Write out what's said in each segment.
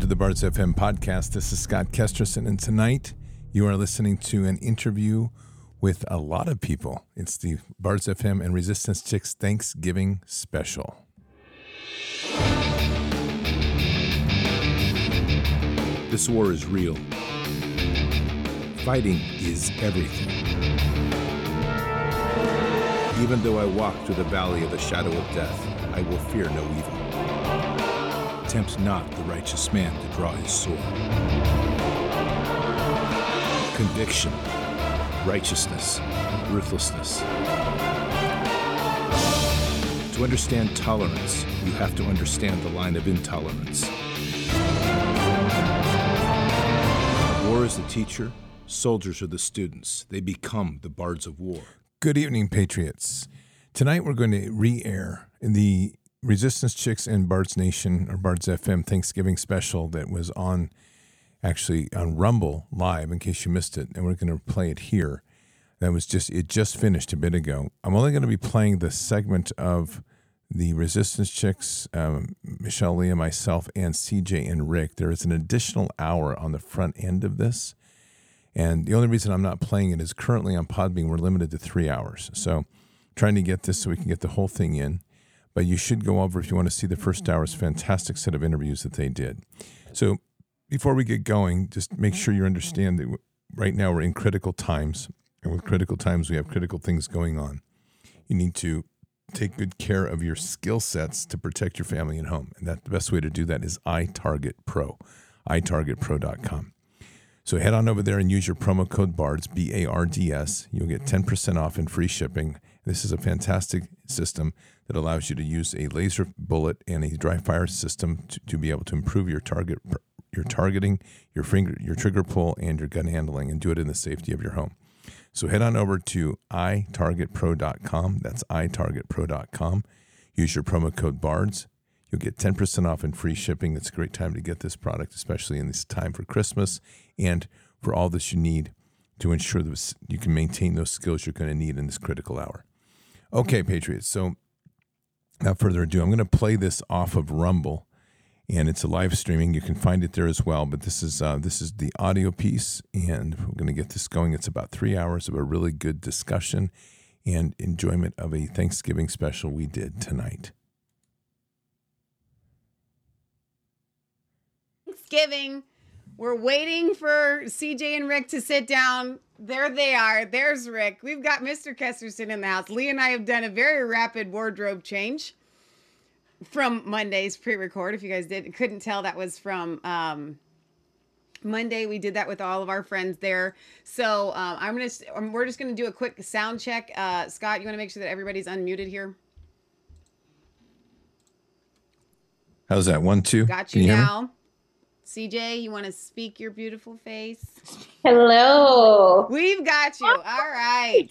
To the Bards FM podcast. This is Scott Kesterson, and tonight you are listening to an interview with a lot of people. It's the Bards FM and Resistance Chicks Thanksgiving special. This war is real. Fighting is everything. Even though I walk through the valley of the shadow of death, I will fear no evil. Tempt not the righteous man to draw his sword. Conviction, righteousness, ruthlessness. To understand tolerance, you have to understand the line of intolerance. War is the teacher, soldiers are the students. They become the bards of war. Good evening, Patriots. Tonight we're going to re air the Resistance Chicks and Bards Nation or Bards FM Thanksgiving special that was on actually on Rumble live in case you missed it, and we're going to play it here. That was just it just finished a bit ago. I'm only going to be playing the segment of the Resistance Chicks, um, Michelle Leah, myself, and CJ and Rick. There is an additional hour on the front end of this. And the only reason I'm not playing it is currently on Podbean, we're limited to three hours. So trying to get this so we can get the whole thing in. But you should go over if you want to see the first hour's fantastic set of interviews that they did. So before we get going, just make sure you understand that right now we're in critical times. And with critical times, we have critical things going on. You need to take good care of your skill sets to protect your family and home. And that the best way to do that is iTarget Pro, itargetpro.com. So head on over there and use your promo code BARDS, B A R D S. You'll get 10% off and free shipping. This is a fantastic system that allows you to use a laser bullet and a dry fire system to, to be able to improve your target your targeting, your finger, your trigger pull, and your gun handling, and do it in the safety of your home. So head on over to itargetpro.com. That's itargetpro.com. Use your promo code BARDS. You'll get 10% off and free shipping. It's a great time to get this product, especially in this time for Christmas and for all this you need to ensure that you can maintain those skills you're going to need in this critical hour. Okay, Patriots. So, without further ado, I'm going to play this off of Rumble, and it's a live streaming. You can find it there as well. But this is uh, this is the audio piece, and we're going to get this going. It's about three hours of a really good discussion and enjoyment of a Thanksgiving special we did tonight. Thanksgiving. We're waiting for CJ and Rick to sit down. There they are. There's Rick. We've got Mr. Kesterson in the house. Leah and I have done a very rapid wardrobe change from Monday's pre-record. If you guys did couldn't tell, that was from um, Monday. We did that with all of our friends there. So um, I'm gonna um, we're just gonna do a quick sound check. Uh, Scott, you want to make sure that everybody's unmuted here. How's that? One, two. Got you, you now. CJ, you want to speak your beautiful face? Hello. We've got you. All right.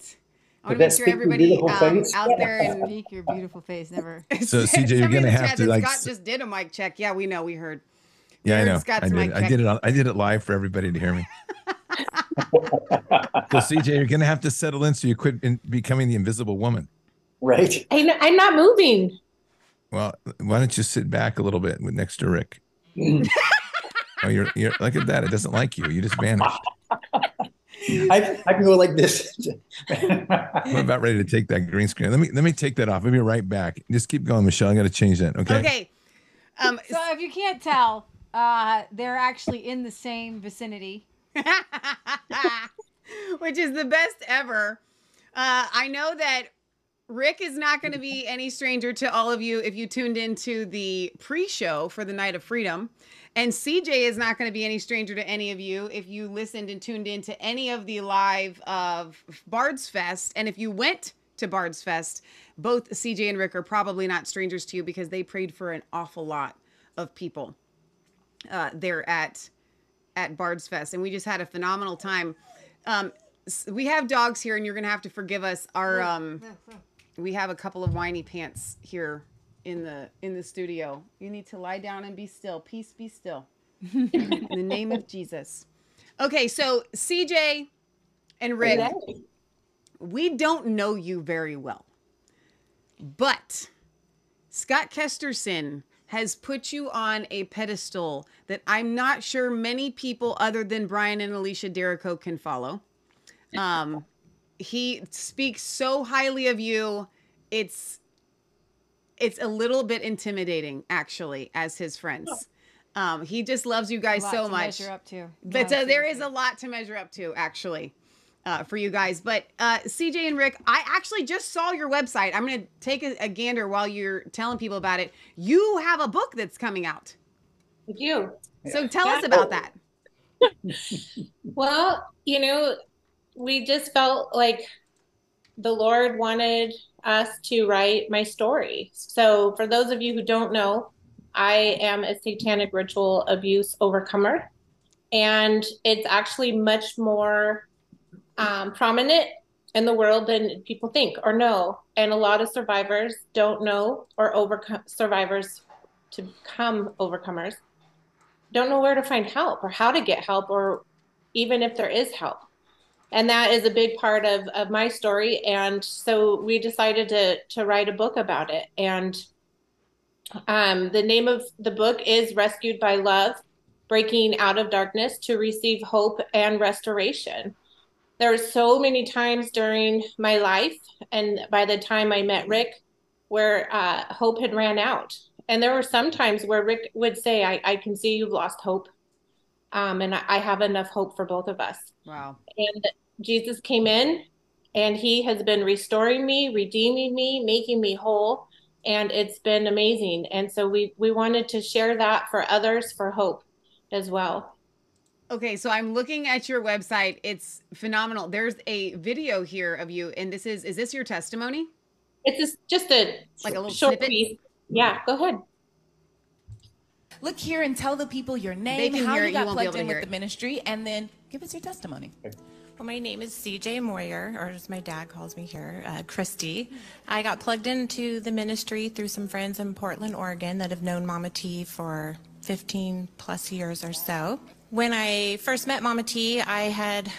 I want to make sure everybody um, out there and speak your beautiful face. Never. So CJ, you're gonna have to like. Scott just did a mic check. Yeah, we know. We heard. Yeah, I know. I did. I did it. I did it live for everybody to hear me. so CJ, you're gonna have to settle in so you quit in becoming the invisible woman. Right. I, I'm not moving. Well, why don't you sit back a little bit next to Rick? Oh, you're, you're look at that. It doesn't like you. You just vanished. I, I can go like this. I'm about ready to take that green screen. Let me let me take that off. Let me right back. Just keep going, Michelle. I got to change that. Okay. Okay. Um, so if you can't tell, uh, they're actually in the same vicinity, which is the best ever. Uh, I know that Rick is not going to be any stranger to all of you if you tuned into the pre-show for the Night of Freedom. And CJ is not going to be any stranger to any of you if you listened and tuned in to any of the live of Bards Fest. And if you went to Bards Fest, both CJ and Rick are probably not strangers to you because they prayed for an awful lot of people uh, there at at Bards Fest, and we just had a phenomenal time. Um, we have dogs here, and you're gonna have to forgive us. Our um, we have a couple of whiny pants here in the in the studio. You need to lie down and be still. Peace be still. in the name of Jesus. Okay, so CJ and Rick, we don't know you very well. But Scott Kesterson has put you on a pedestal that I'm not sure many people other than Brian and Alicia Derrico can follow. Um, he speaks so highly of you. It's it's a little bit intimidating, actually, as his friends. Um, he just loves you guys A lot so to much. measure up to. But uh, there is a lot to measure up to, actually, uh, for you guys. But uh, CJ and Rick, I actually just saw your website. I'm going to take a, a gander while you're telling people about it. You have a book that's coming out. Thank you. So tell us about that. Well, you know, we just felt like the Lord wanted us to write my story. So, for those of you who don't know, I am a satanic ritual abuse overcomer, and it's actually much more um, prominent in the world than people think or know. And a lot of survivors don't know, or overcome survivors to become overcomers don't know where to find help or how to get help or even if there is help and that is a big part of, of my story. And so we decided to to write a book about it. And um, the name of the book is rescued by love breaking out of darkness to receive hope and restoration. There were so many times during my life and by the time i met rick where uh, hope had ran out. And there were some times where rick would say i, I can see you've lost hope um, and I, I have enough hope for both of us Wow. and Jesus came in and he has been restoring me, redeeming me, making me whole, and it's been amazing. And so we we wanted to share that for others for hope as well. Okay, so I'm looking at your website. It's phenomenal. There's a video here of you, and this is is this your testimony? It's just, just a Like a little short snippet? piece. Yeah, go ahead. Look here and tell the people your name, can how you it, you got plugged in with it. the ministry, and then give us your testimony. Well, my name is CJ Moyer, or as my dad calls me here, uh, Christy. I got plugged into the ministry through some friends in Portland, Oregon that have known Mama T for 15 plus years or so. When I first met Mama T, I had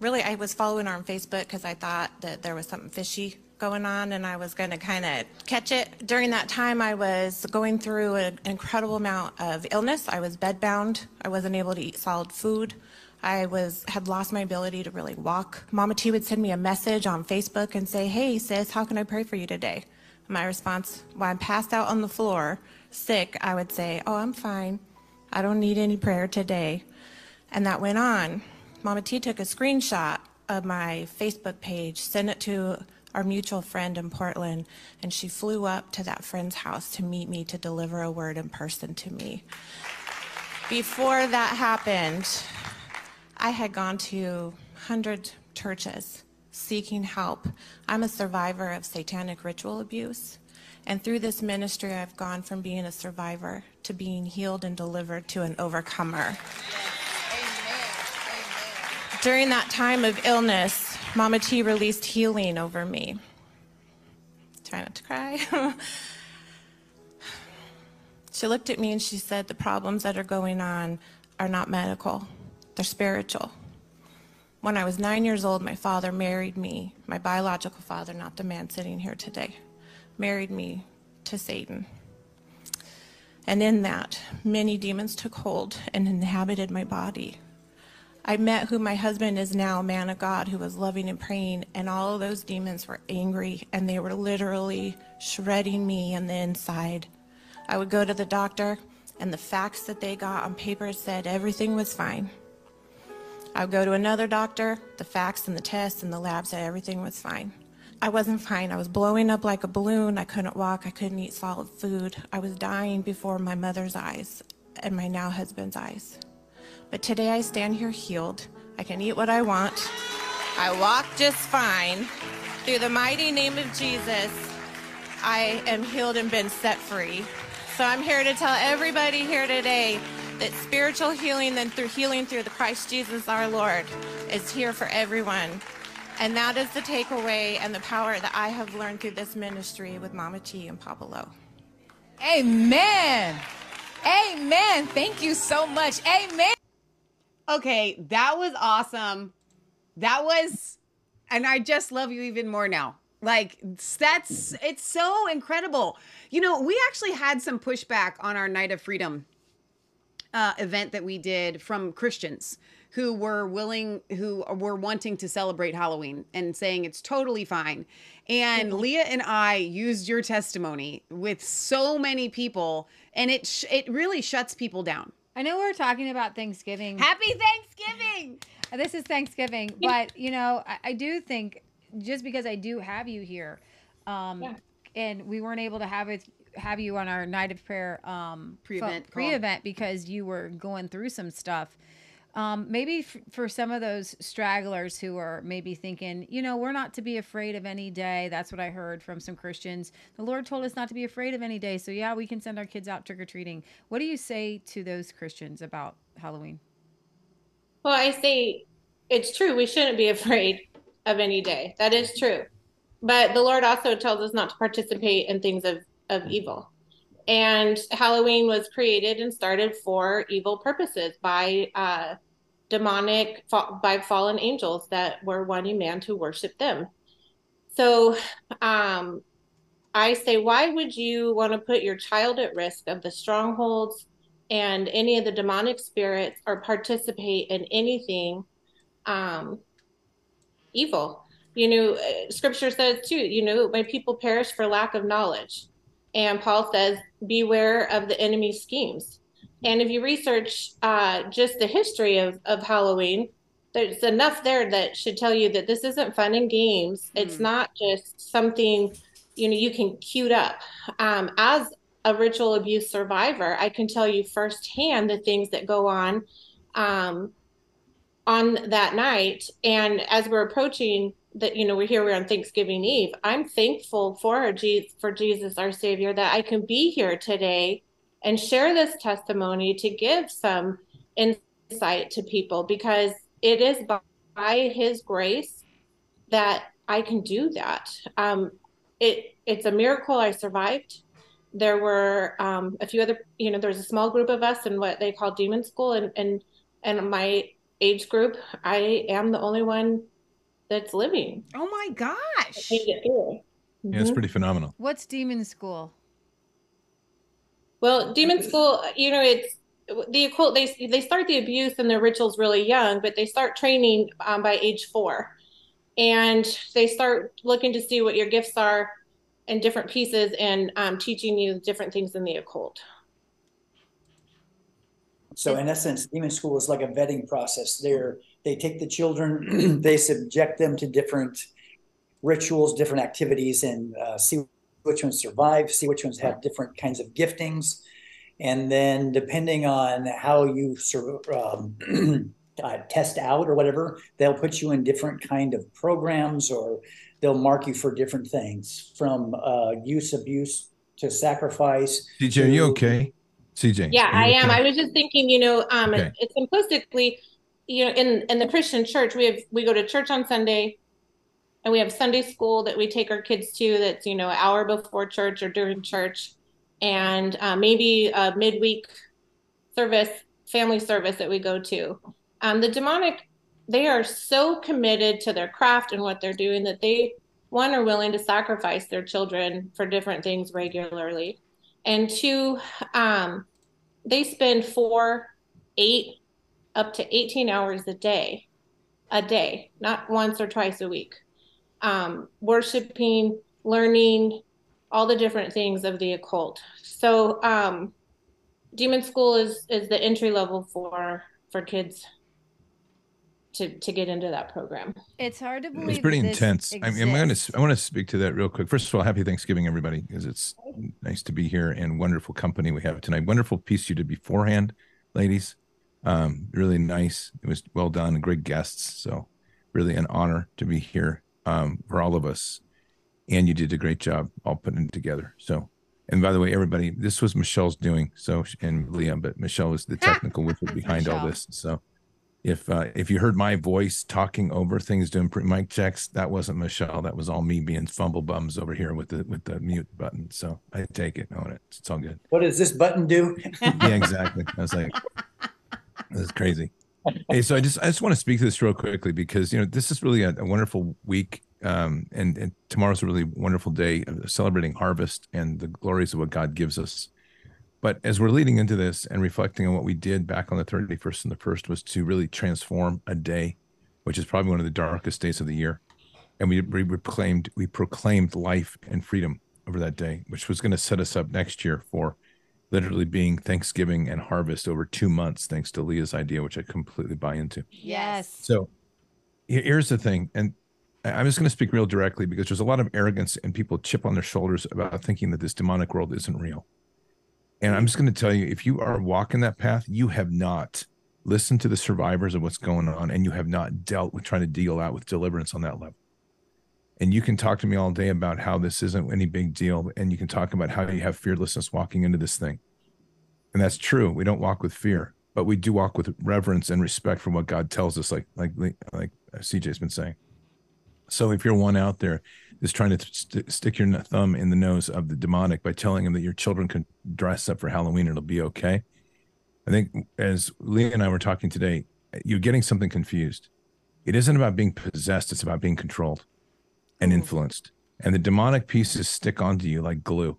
really, I was following her on Facebook because I thought that there was something fishy going on and I was going to kind of catch it. During that time, I was going through an incredible amount of illness. I was bedbound. I wasn't able to eat solid food. I was had lost my ability to really walk. Mama T would send me a message on Facebook and say, "Hey sis, how can I pray for you today?" My response, when I'm passed out on the floor, sick, I would say, "Oh, I'm fine. I don't need any prayer today." And that went on. Mama T took a screenshot of my Facebook page, sent it to our mutual friend in Portland, and she flew up to that friend's house to meet me to deliver a word in person to me. Before that happened, I had gone to 100 churches seeking help. I'm a survivor of satanic ritual abuse. And through this ministry, I've gone from being a survivor to being healed and delivered to an overcomer. During that time of illness, Mama T released healing over me. Try not to cry. she looked at me and she said, The problems that are going on are not medical, they're spiritual. When I was nine years old, my father married me, my biological father, not the man sitting here today, married me to Satan. And in that, many demons took hold and inhabited my body. I met who my husband is now, a man of God who was loving and praying, and all of those demons were angry and they were literally shredding me on the inside. I would go to the doctor, and the facts that they got on paper said everything was fine. I would go to another doctor, the facts and the tests and the lab said everything was fine. I wasn't fine. I was blowing up like a balloon. I couldn't walk. I couldn't eat solid food. I was dying before my mother's eyes and my now husband's eyes. But today I stand here healed. I can eat what I want. I walk just fine. Through the mighty name of Jesus, I am healed and been set free. So I'm here to tell everybody here today that spiritual healing and through healing through the Christ Jesus our Lord is here for everyone. And that is the takeaway and the power that I have learned through this ministry with Mama T and Papa Lo. Amen. Amen. Thank you so much. Amen. Okay, that was awesome. That was, and I just love you even more now. Like that's it's so incredible. You know, we actually had some pushback on our Night of Freedom uh, event that we did from Christians who were willing, who were wanting to celebrate Halloween and saying it's totally fine. And Leah and I used your testimony with so many people, and it sh- it really shuts people down. I know we're talking about Thanksgiving. Happy Thanksgiving! This is Thanksgiving, but you know, I, I do think just because I do have you here, um, Yeah. and we weren't able to have it have you on our night of prayer um, Pre-event pre-event because you were going through some stuff. Um, maybe f- for some of those stragglers who are maybe thinking, you know, we're not to be afraid of any day. That's what I heard from some Christians. The Lord told us not to be afraid of any day. So, yeah, we can send our kids out trick or treating. What do you say to those Christians about Halloween? Well, I say it's true. We shouldn't be afraid of any day. That is true. But the Lord also tells us not to participate in things of, of evil. And Halloween was created and started for evil purposes by uh, demonic, by fallen angels that were wanting man to worship them. So um, I say, why would you want to put your child at risk of the strongholds and any of the demonic spirits or participate in anything um, evil? You know, uh, scripture says too, you know, my people perish for lack of knowledge. And Paul says, beware of the enemy's schemes. And if you research uh, just the history of, of Halloween, there's enough there that should tell you that this isn't fun and games. It's not just something, you know, you can cute up. Um, as a ritual abuse survivor, I can tell you firsthand the things that go on um, on that night. And as we're approaching that, you know, we're here, we're on Thanksgiving Eve. I'm thankful for our Je- for Jesus, our Savior, that I can be here today and share this testimony to give some insight to people because it is by, by His grace that I can do that. Um, it it's a miracle I survived. There were um, a few other, you know, there was a small group of us in what they call demon school, and and and my age group, I am the only one that's living. Oh my gosh! Made it through. Yeah, it's Mhm. pretty phenomenal. What's demon school? Well, demon school, you know, it's the occult. They they start the abuse and the rituals really young, but they start training um, by age four, and they start looking to see what your gifts are and different pieces and um, teaching you different things in the occult. So in essence, demon school is like a vetting process. They're they take the children, they subject them to different rituals, different activities, and uh, see which ones survive, see which ones have different kinds of giftings, and then depending on how you sur- um, uh, test out or whatever, they'll put you in different kind of programs or they'll mark you for different things from uh, use abuse to sacrifice. CJ, are you okay? CJ. Yeah, I you am. okay? I was just thinking, you know, um, Okay. it's simplistically, you know, in in the Christian church, we have we go to church on Sunday, and we have Sunday school that we take our kids to. That's you know, an hour before church or during church, and uh, maybe a midweek service, family service that we go to. Um, the demonic, they are so committed to their craft and what they're doing that they one are willing to sacrifice their children for different things regularly and two um, they spend four eight up to 18 hours a day a day not once or twice a week um, worshiping learning all the different things of the occult so um, demon school is is the entry level for for kids to to get into that program It's hard to believe. It's pretty that this intense. I mean, I'm gonna I want to speak to that real quick. First of all, happy Thanksgiving, everybody, because it's nice to be here and wonderful company we have tonight. Wonderful piece you did beforehand, ladies. Um, really nice. It was well done. Great guests. So, really an honor to be here um, for all of us. And you did a great job all putting it together. So, and by the way, everybody, this was Michelle's doing. So, and Liam, but Michelle was the technical wizard behind all this. So, if uh, if you heard my voice talking over things doing pre mic checks that wasn't michelle that was all me being fumble bums over here with the with the mute button so i take it own it it's all good What does this button do? yeah exactly i was like that's crazy hey so i just i just want to speak to this real quickly because you know this is really a, a wonderful week um, and, and tomorrow's a really wonderful day of celebrating harvest and the glories of what God gives us. But as we're leading into this and reflecting on what we did back on the 31st and the 1st was to really transform a day, which is probably one of the darkest days of the year. And we, we proclaimed we proclaimed life and freedom over that day, which was going to set us up next year for literally being Thanksgiving and harvest over two months, thanks to Leah's idea, which I completely buy into. Yes. So here's the thing, and I'm just going to speak real directly because there's a lot of arrogance and people chip on their shoulders about thinking that this demonic world isn't real. And I'm just going to tell you if you are walking that path, you have not listened to the survivors of what's going on and you have not dealt with trying to deal out with deliverance on that level. And you can talk to me all day about how this isn't any big deal. And you can talk about how you have fearlessness walking into this thing. And that's true. We don't walk with fear, but we do walk with reverence and respect for what God tells us, like like like CJ's been saying. So if you're one out there that's trying to st- stick your thumb in the nose of the demonic by telling them that your children can dress up for Halloween, it'll be okay. I think as Leah and I were talking today, you're getting something confused. It isn't about being possessed; it's about being controlled and mm. influenced. And the demonic pieces stick onto you like glue,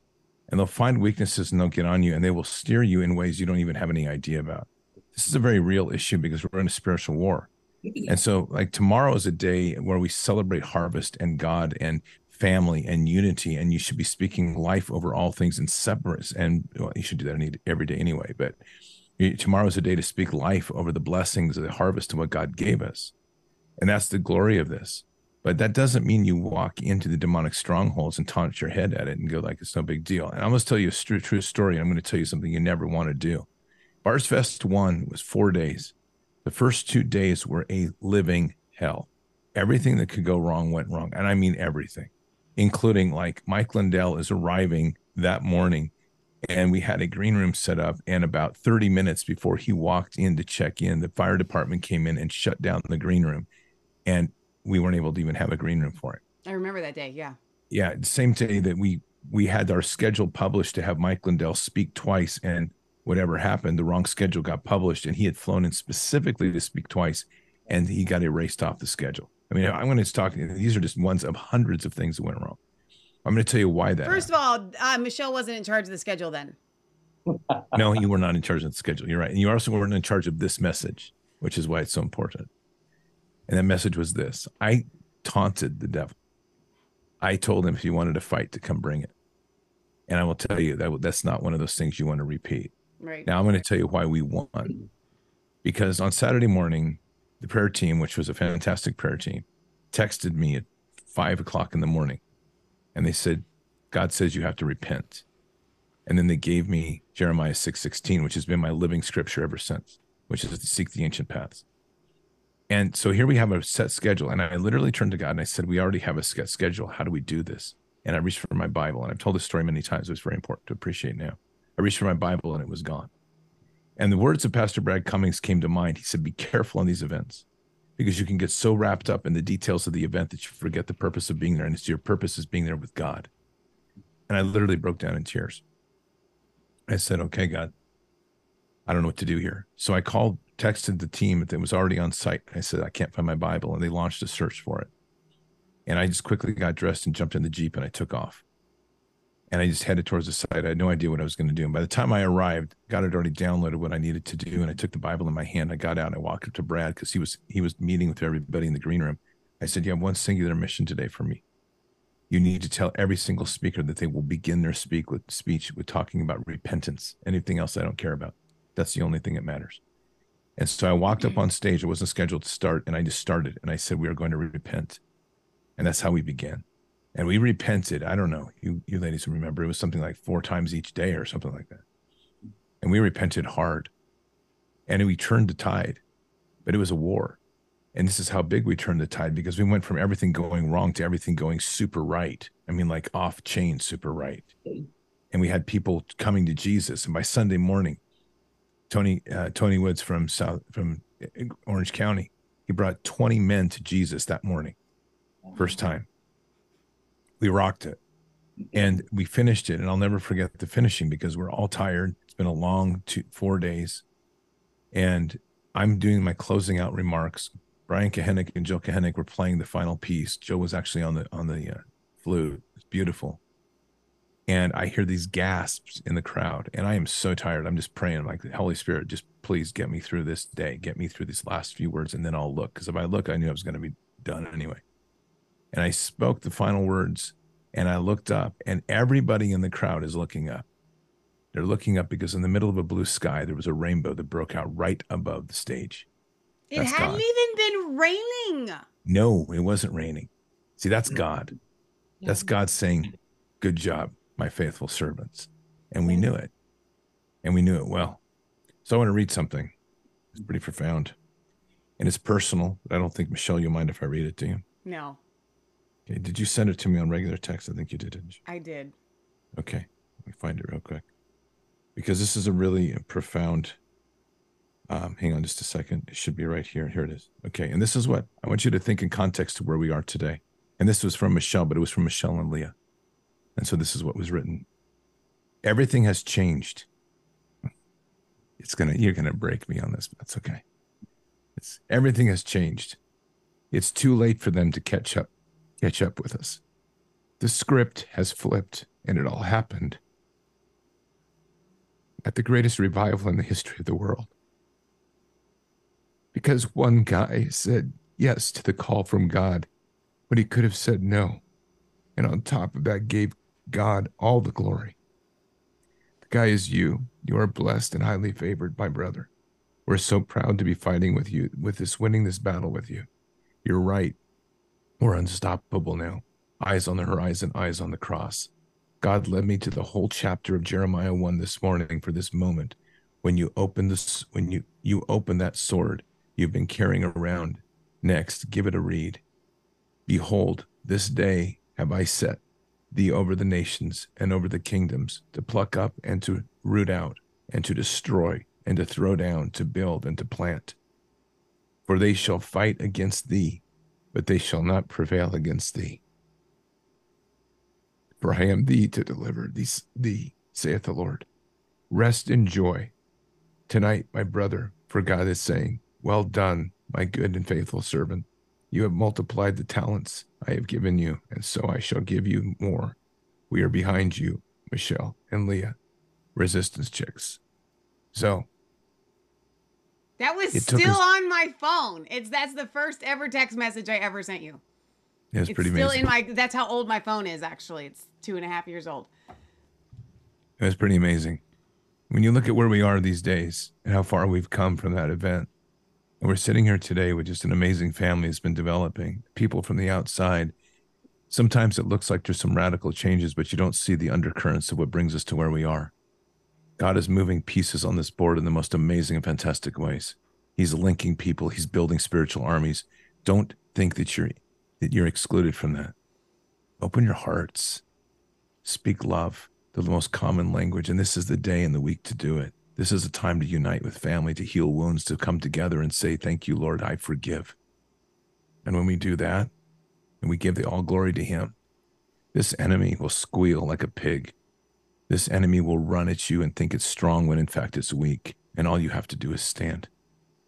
and they'll find weaknesses and they'll get on you, and they will steer you in ways you don't even have any idea about. This is a very real issue because we're in a spiritual war and so, like tomorrow is a day where we celebrate harvest and God and family and unity. And you should be speaking life over all things and separates. And well, you should do that every day anyway. But tomorrow is a day to speak life over the blessings of the harvest of what God gave us. And that's the glory of this. But that doesn't mean you walk into the demonic strongholds and taunt your head at it and go like it's no big deal. And I'm going to tell you a true, true story. I'm going to tell you something you never want to do. Bards Fest one was four days. The first two days were a living hell. Everything that could go wrong went wrong. And I mean everything, including like Mike Lindell is arriving that morning and we had a green room set up. And about 30 minutes before he walked in to check in, the fire department came in and shut down the green room. And we weren't able to even have a green room for it. I remember that day. Yeah. Yeah. Same day that we we had our schedule published to have Mike Lindell speak twice and whatever happened, the wrong schedule got published, and he had flown in specifically to speak twice, and he got erased off the schedule. I mean, I'm going to talk. These are just ones of hundreds of things that went wrong. I'm going to tell you why that. First happened. of all, uh, Michelle wasn't in charge of the schedule then. no, you were not in charge of the schedule. You're right, and you also weren't in charge of this message, which is why it's so important. And that message was this: I taunted the devil. I told him if he wanted to fight, to come bring it. And I will tell you that that's not one of those things you want to repeat. Right. Now I'm going to tell you why we won. Because on Saturday morning, the prayer team, which was a fantastic prayer team, texted me at five o'clock in the morning and they said, God says you have to repent. And then they gave me Jeremiah 6:16, which has been my living scripture ever since, which is to seek the ancient paths. And so here we have a set schedule. And I literally turned to God and I said, We already have a set schedule. How do we do this? And I reached for my Bible. And I've told this story many times. It's very important to appreciate now. I reached for my Bible and it was gone. And the words of Pastor Brad Cummings came to mind. He said, Be careful on these events because you can get so wrapped up in the details of the event that you forget the purpose of being there. And it's your purpose is being there with God. And I literally broke down in tears. I said, Okay, God, I don't know what to do here. So I called, texted the team that was already on site. I said, I can't find my Bible. And they launched a search for it. And I just quickly got dressed and jumped in the Jeep and I took off and I just headed towards the site. I had no idea what I was going to do. And by the time I arrived, God had already downloaded what I needed to do, and I took the Bible in my hand. I got out and I walked up to Brad because he was he was meeting with everybody in the green room. I said, "You have one singular mission today for me. You need to tell every single speaker that they will begin their speak with speech with talking about repentance. Anything else I don't care about. That's the only thing that matters." And so I walked up mm-hmm. on stage. I wasn't scheduled to start, and I just started. And I said, "We are going to repent," and that's how we began and we repented. I don't know. You you ladies remember it was something like four times each day or something like that. And we repented hard. And we turned the tide. But it was a war. And this is how big we turned the tide because we went from everything going wrong to everything going super right. I mean, like off chain super right. Mm-hmm. And we had people coming to Jesus. And by Sunday morning, Tony uh, Tony Woods from South from Orange County, he brought 20 men to Jesus that morning, first time. We rocked it. And we finished it. And i'll never forget the finishing because we're all tired. It's been a long two four days. And i'm doing my closing out remarks. Brian Kahanek and Joe Kahanek were playing the final piece. Joe was actually on the on the uh, flute. It's beautiful. And I hear these gasps in the crowd, and I am so tired. I'm just praying, I'm like Holy Spirit, just please get me through this day, get me through these last few words, and then I'll look. Because if I look, I knew I was going to be done anyway. And I spoke the final words, and I looked up, and everybody in the crowd is looking up. They're looking up because in the middle of a blue sky, there was a rainbow that broke out right above the stage. It That's hadn't God. even been raining. No, it wasn't raining. See, that's God. That's God saying, Good job, my faithful servants. And we knew it. And we knew it well. So I want to read something. It's pretty profound. And it's personal, but I don't think, Michelle, you'll mind if I read it to you. No, Okay. Did you send it to me on regular text? I think you did, didn't you? I did. Okay. Let me find it real quick. Because this is a really profound. Um, hang on just a second. It should be right here. Here it is. Okay. And this is what I want you to think in context to where we are today. And this was from Michelle, but it was from Michelle and Leah. And so this is what was written. Everything has changed. It's gonna you're gonna break me on this, but that's okay. It's everything has changed. It's too late for them to catch up, catch up with us. The script has flipped, and it all happened at the greatest revival in the history of the world. Because one guy said yes to the call from God when he could have said no. And on top of that, gave God all the glory. The guy is you. You are blessed and highly favored, my brother. We're so proud to be fighting with you, with this winning this battle with you. You're right. We're unstoppable now. Eyes on the horizon, eyes on the cross. God led me to the whole chapter of Jeremiah 1 this morning for this moment. When you open this, when you, you open that sword you've been carrying around, next, give it a read. Behold, this day have I set thee over the nations and over the kingdoms to pluck up and to root out and to destroy and to throw down, to build and to plant. For they shall fight against thee, but they shall not prevail against thee. For I am thee to deliver thee, thee, saith the Lord. Rest in joy. Tonight, my brother, for God is saying, Well done, my good and faithful servant. You have multiplied the talents I have given you, and so I shall give you more. We are behind you, Michelle and Leah, resistance chicks. So, That was still us- on my phone. It's that's the first ever text message I ever sent you. it was It's pretty still amazing. in my. That's how old my phone is. Actually, it's two and a half years old. It was pretty amazing. When you look at where we are these days and how far we've come from that event, and we're sitting here today with just an amazing family that's been developing, people from the outside. Sometimes it looks like there's some radical changes, but you don't see the undercurrents of what brings us to where we are. God is moving pieces on this board in the most amazing and fantastic ways. He's linking people, he's building spiritual armies. Don't think that you're that you're excluded from that. Open your hearts. Speak love the most common language. And this is the day and the week to do it. This is a time to unite with family, to heal wounds, to come together and say, Thank you, Lord, I forgive. And when we do that, and we give the all glory to Him, this enemy will squeal like a pig. This enemy will run at you and think it's strong when in fact it's weak. And all you have to do is stand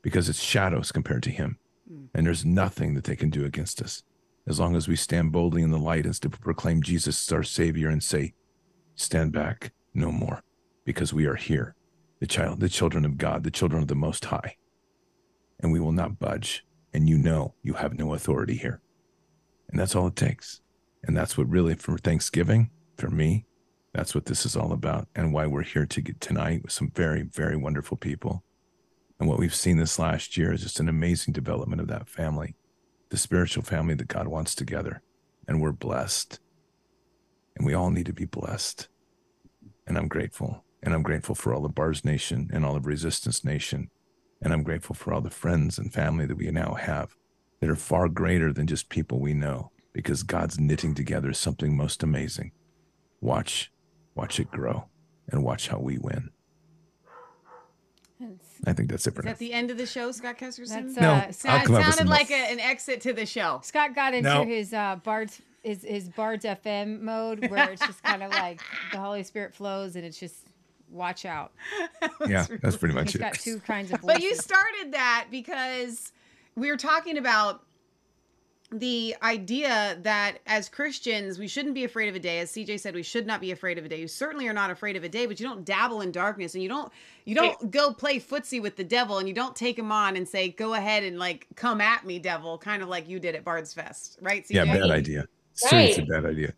because it's shadows compared to Him. Mm. And there's nothing that they can do against us as long as we stand boldly in the light and to proclaim Jesus as our Savior and say, stand back no more because we are here the child the children of god the children of the most high. And we will not budge. And you know you have no authority here. And that's all it takes. And that's what really for thanksgiving for me that's what this is all about and why we're here to tonight with some very very wonderful people. And what we've seen this last year is just an amazing development of that family the spiritual family that god wants together. And we're blessed. And we all need to be blessed. And I'm grateful. And I'm grateful for all the Bards Nation and all of Resistance Nation. And I'm grateful for all the friends and family that we now have that are far greater than just people we know because God's knitting together something most amazing. Watch, watch it grow and watch how we win. I think that's it for Is now. that the end of the show, Scott Kesterson? That's, No, uh, I'll Sound- come up sounded some like a, an exit to the show. Scott got into No. his uh, Bard's his, his Bard's FM mode where it's just kind of like the Holy Spirit flows and it's just watch out. yeah, that's pretty much it. got two kinds of But you started that because we were talking about the idea that as Christians, we shouldn't be afraid of a day. As CJ said, we should not be afraid of a day. You certainly are not afraid of a day, but you don't dabble in darkness and you don't you don't go play footsie with the devil and you don't take him on and say, go ahead and like come at me, devil, kind of like you did at Bard's Fest, right? CJ? Yeah, bad idea. Seriously, bad idea.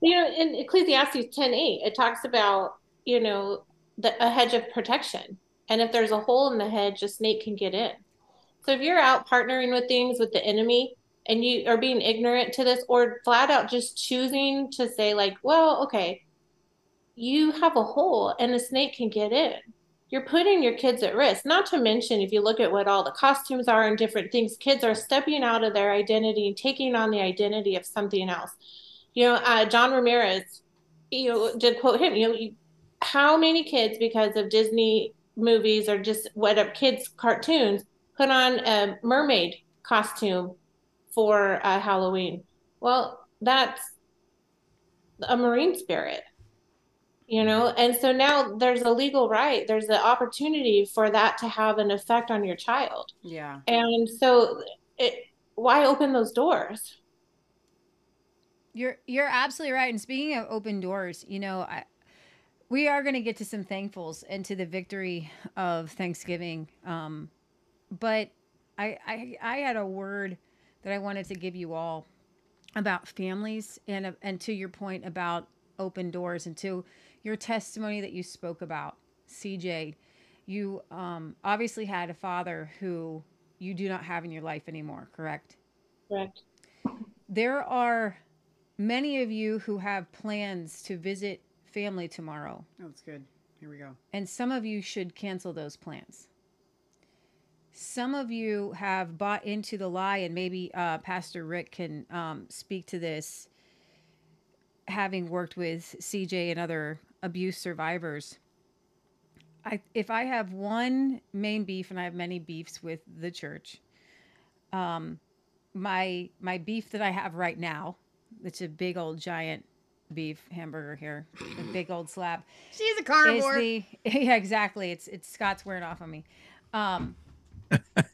You know, in Ecclesiastes 10 8, it talks about, you know, the, a hedge of protection. And if there's a hole in the hedge, a snake can get in. So if you're out partnering with things with the enemy, and you are being ignorant to this or flat out just choosing to say like well okay you have a hole and a snake can get in you're putting your kids at risk not to mention if you look at what all the costumes are and different things kids are stepping out of their identity and taking on the identity of something else you know uh, john ramirez you know did quote him you know you, how many kids because of disney movies or just whatever kids cartoons put on a mermaid costume for uh, Halloween. Well, that's a marine spirit, you know? And so now there's a legal right, there's the opportunity for that to have an effect on your child. Yeah. And so it, why open those doors? You're you're absolutely right. And speaking of open doors, you know, I, we are going to get to some thankfuls and to the victory of Thanksgiving. Um, but I, I I had a word that I wanted to give you all about families and and to your point about open doors and to your testimony that you spoke about, CJ. You um, obviously had a father who you do not have in your life anymore, correct? Correct. There are many of you who have plans to visit family tomorrow. Oh, that's good. Here we go. And some of you should cancel those plans some of you have bought into the lie, and maybe uh, Pastor Rick can um, speak to this, having worked with CJ and other abuse survivors. I, if I have one main beef, and I have many beefs with the church, um, my my beef that I have right now, it's a big old giant beef hamburger here, a big old slab. She's a carnivore. The, yeah, exactly. It's it's Scott's wearing off on me. Um,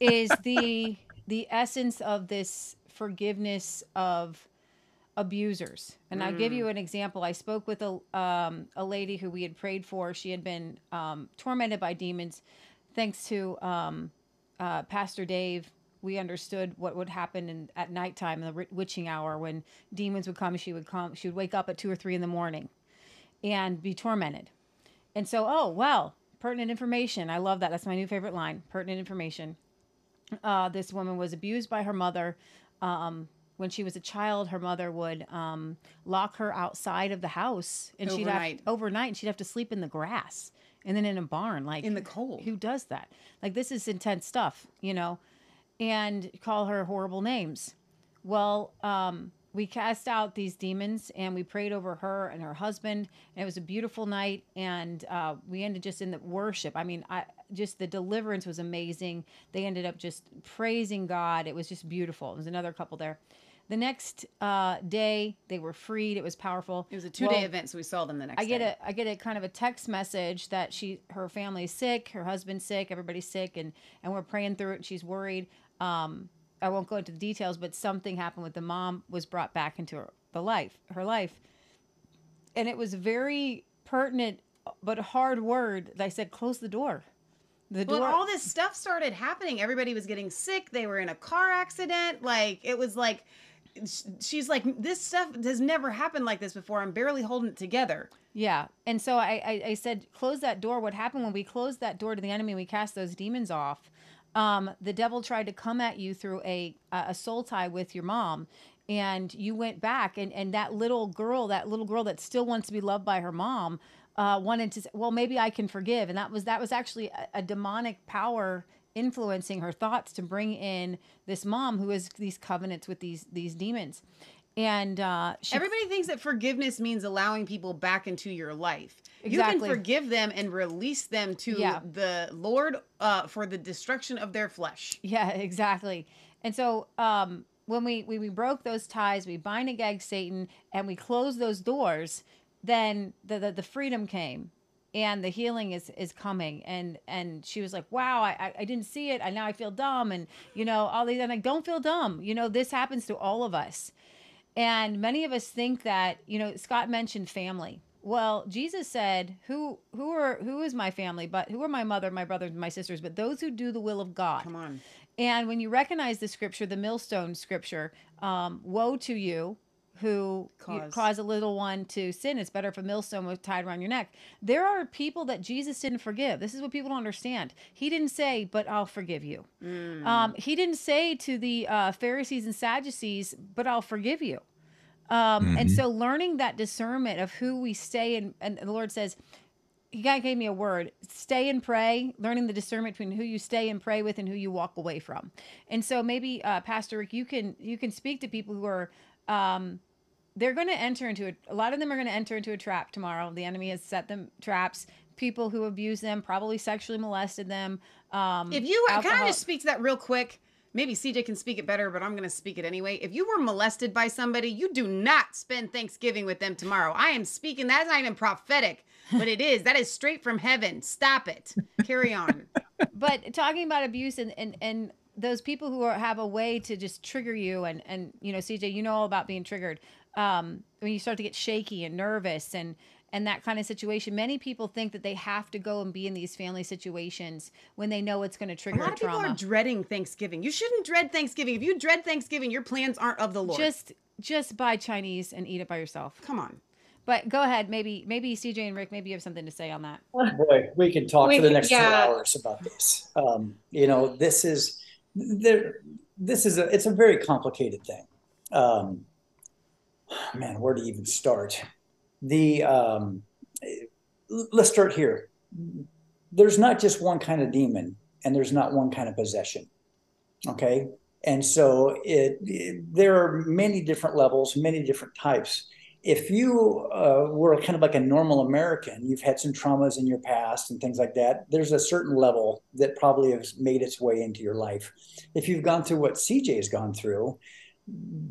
is the the essence of this forgiveness of abusers. And mm. I'll give you an example. I spoke with a um, a lady who we had prayed for. She had been um, tormented by demons. Thanks to um, uh, Pastor Dave, we understood what would happen in, at nighttime, in the witching hour, when demons would come. She would come. She would wake up at two or three in the morning, and be tormented. And so, oh well, pertinent information. I love that. That's my new favorite line. Pertinent information. Uh, this woman was abused by her mother. Um, when she was a child, her mother would um, lock her outside of the house, and overnight. she'd have overnight, and she'd have to sleep in the grass and then in a barn, like in the cold. Who does that? Like this is intense stuff, you know, and call her horrible names. Well, um, we cast out these demons and we prayed over her and her husband and it was a beautiful night and uh, we ended just in the worship. I mean i just the deliverance was amazing. They ended up just praising god. It was just beautiful. It was another couple there. The next uh, day they were freed. It was powerful. It was a two-day well, event so we saw them the next i get day. a i get a kind of a text message that she her family's sick her husband's sick everybody's sick and and we're praying through it and she's worried um, I won't go into the details, but something happened with the mom was brought back into her, the life, her life. And it was very pertinent but hard word. that I said, close the door. The door. Well, all this stuff started happening. Everybody was getting sick. They were in a car accident. Like it was like she's like this stuff has never happened like this before i'm barely holding it together yeah and so I, I, I said close that door what happened when we closed that door to the enemy we cast those demons off um, the devil tried to come at you through a a soul tie with your mom and you went back and and that little girl that little girl that still wants to be loved by her mom uh, wanted to say, well maybe i can forgive and that was that was actually a, a demonic power influencing her thoughts to bring in this mom who has these covenants with these these demons and uh, she, everybody thinks that forgiveness means allowing people back into your life. Exactly. You can forgive them and release them to yeah. the Lord uh, for the destruction of their flesh. Yeah, exactly. And so um, when we, we we broke those ties, we bind and gag Satan, and we close those doors. Then the, the the freedom came, and the healing is is coming and and she was like wow i i didn't see it i now i feel dumb and you know all these and i don't feel dumb you know this happens to all of us and many of us think that you know scott mentioned family well jesus said who who are who is my family but who are my mother my brothers my sisters but those who do the will of god Come on. and when you recognize the scripture the millstone scripture um, woe to you who Cause. cause a little one to sin. It's better if a millstone was tied around your neck. There are people that Jesus didn't forgive. This is what people don't understand. He didn't say, but I'll forgive you. Mm. Um, he didn't say to the uh, Pharisees and Sadducees, but I'll forgive you. Um, And so learning that discernment of who we stay in, and the Lord says, He God gave me a word stay and pray, learning the discernment between who you stay and pray with and who you walk away from. And so maybe, uh, Pastor Rick, you can, you can speak to people who are, um, they're going to enter into a, a lot of them are going to enter into a trap tomorrow. The enemy has set them traps. People who abuse them, probably sexually molested them. Um, If you can I alcohol- just speak to that real quick? Maybe CJ can speak it better, but I'm going to speak it anyway. If you were molested by somebody, you do not spend Thanksgiving with them tomorrow. I am speaking. That's not even prophetic, but it is. That is straight from heaven. Stop it. Carry on. but talking about abuse and and and those people who are, have a way to just trigger you and and you know CJ you know all about being triggered um when you start to get shaky and nervous and and that kind of situation many people think that they have to go and be in these family situations when they know it's going to trigger A lot of people are dreading Thanksgiving. You shouldn't dread Thanksgiving. If you dread Thanksgiving, your plans aren't of the Lord. just just buy chinese and eat it by yourself come on. but go ahead maybe maybe CJ and Rick maybe you have something to say on that Boy, we can talk We for the could- next two yeah. hours about this. Um, you know, this is there. This is a. It's a very complicated thing. Um, man, where to even start? The um, let's start here. There's not just one kind of demon, and there's not one kind of possession. Okay, and so it, it there are many different levels, many different types if you uh, were kind of like a normal American, you've had some traumas in your past and things like that, there's a certain level that probably has made its way into your life. If you've gone through what CJ has gone through,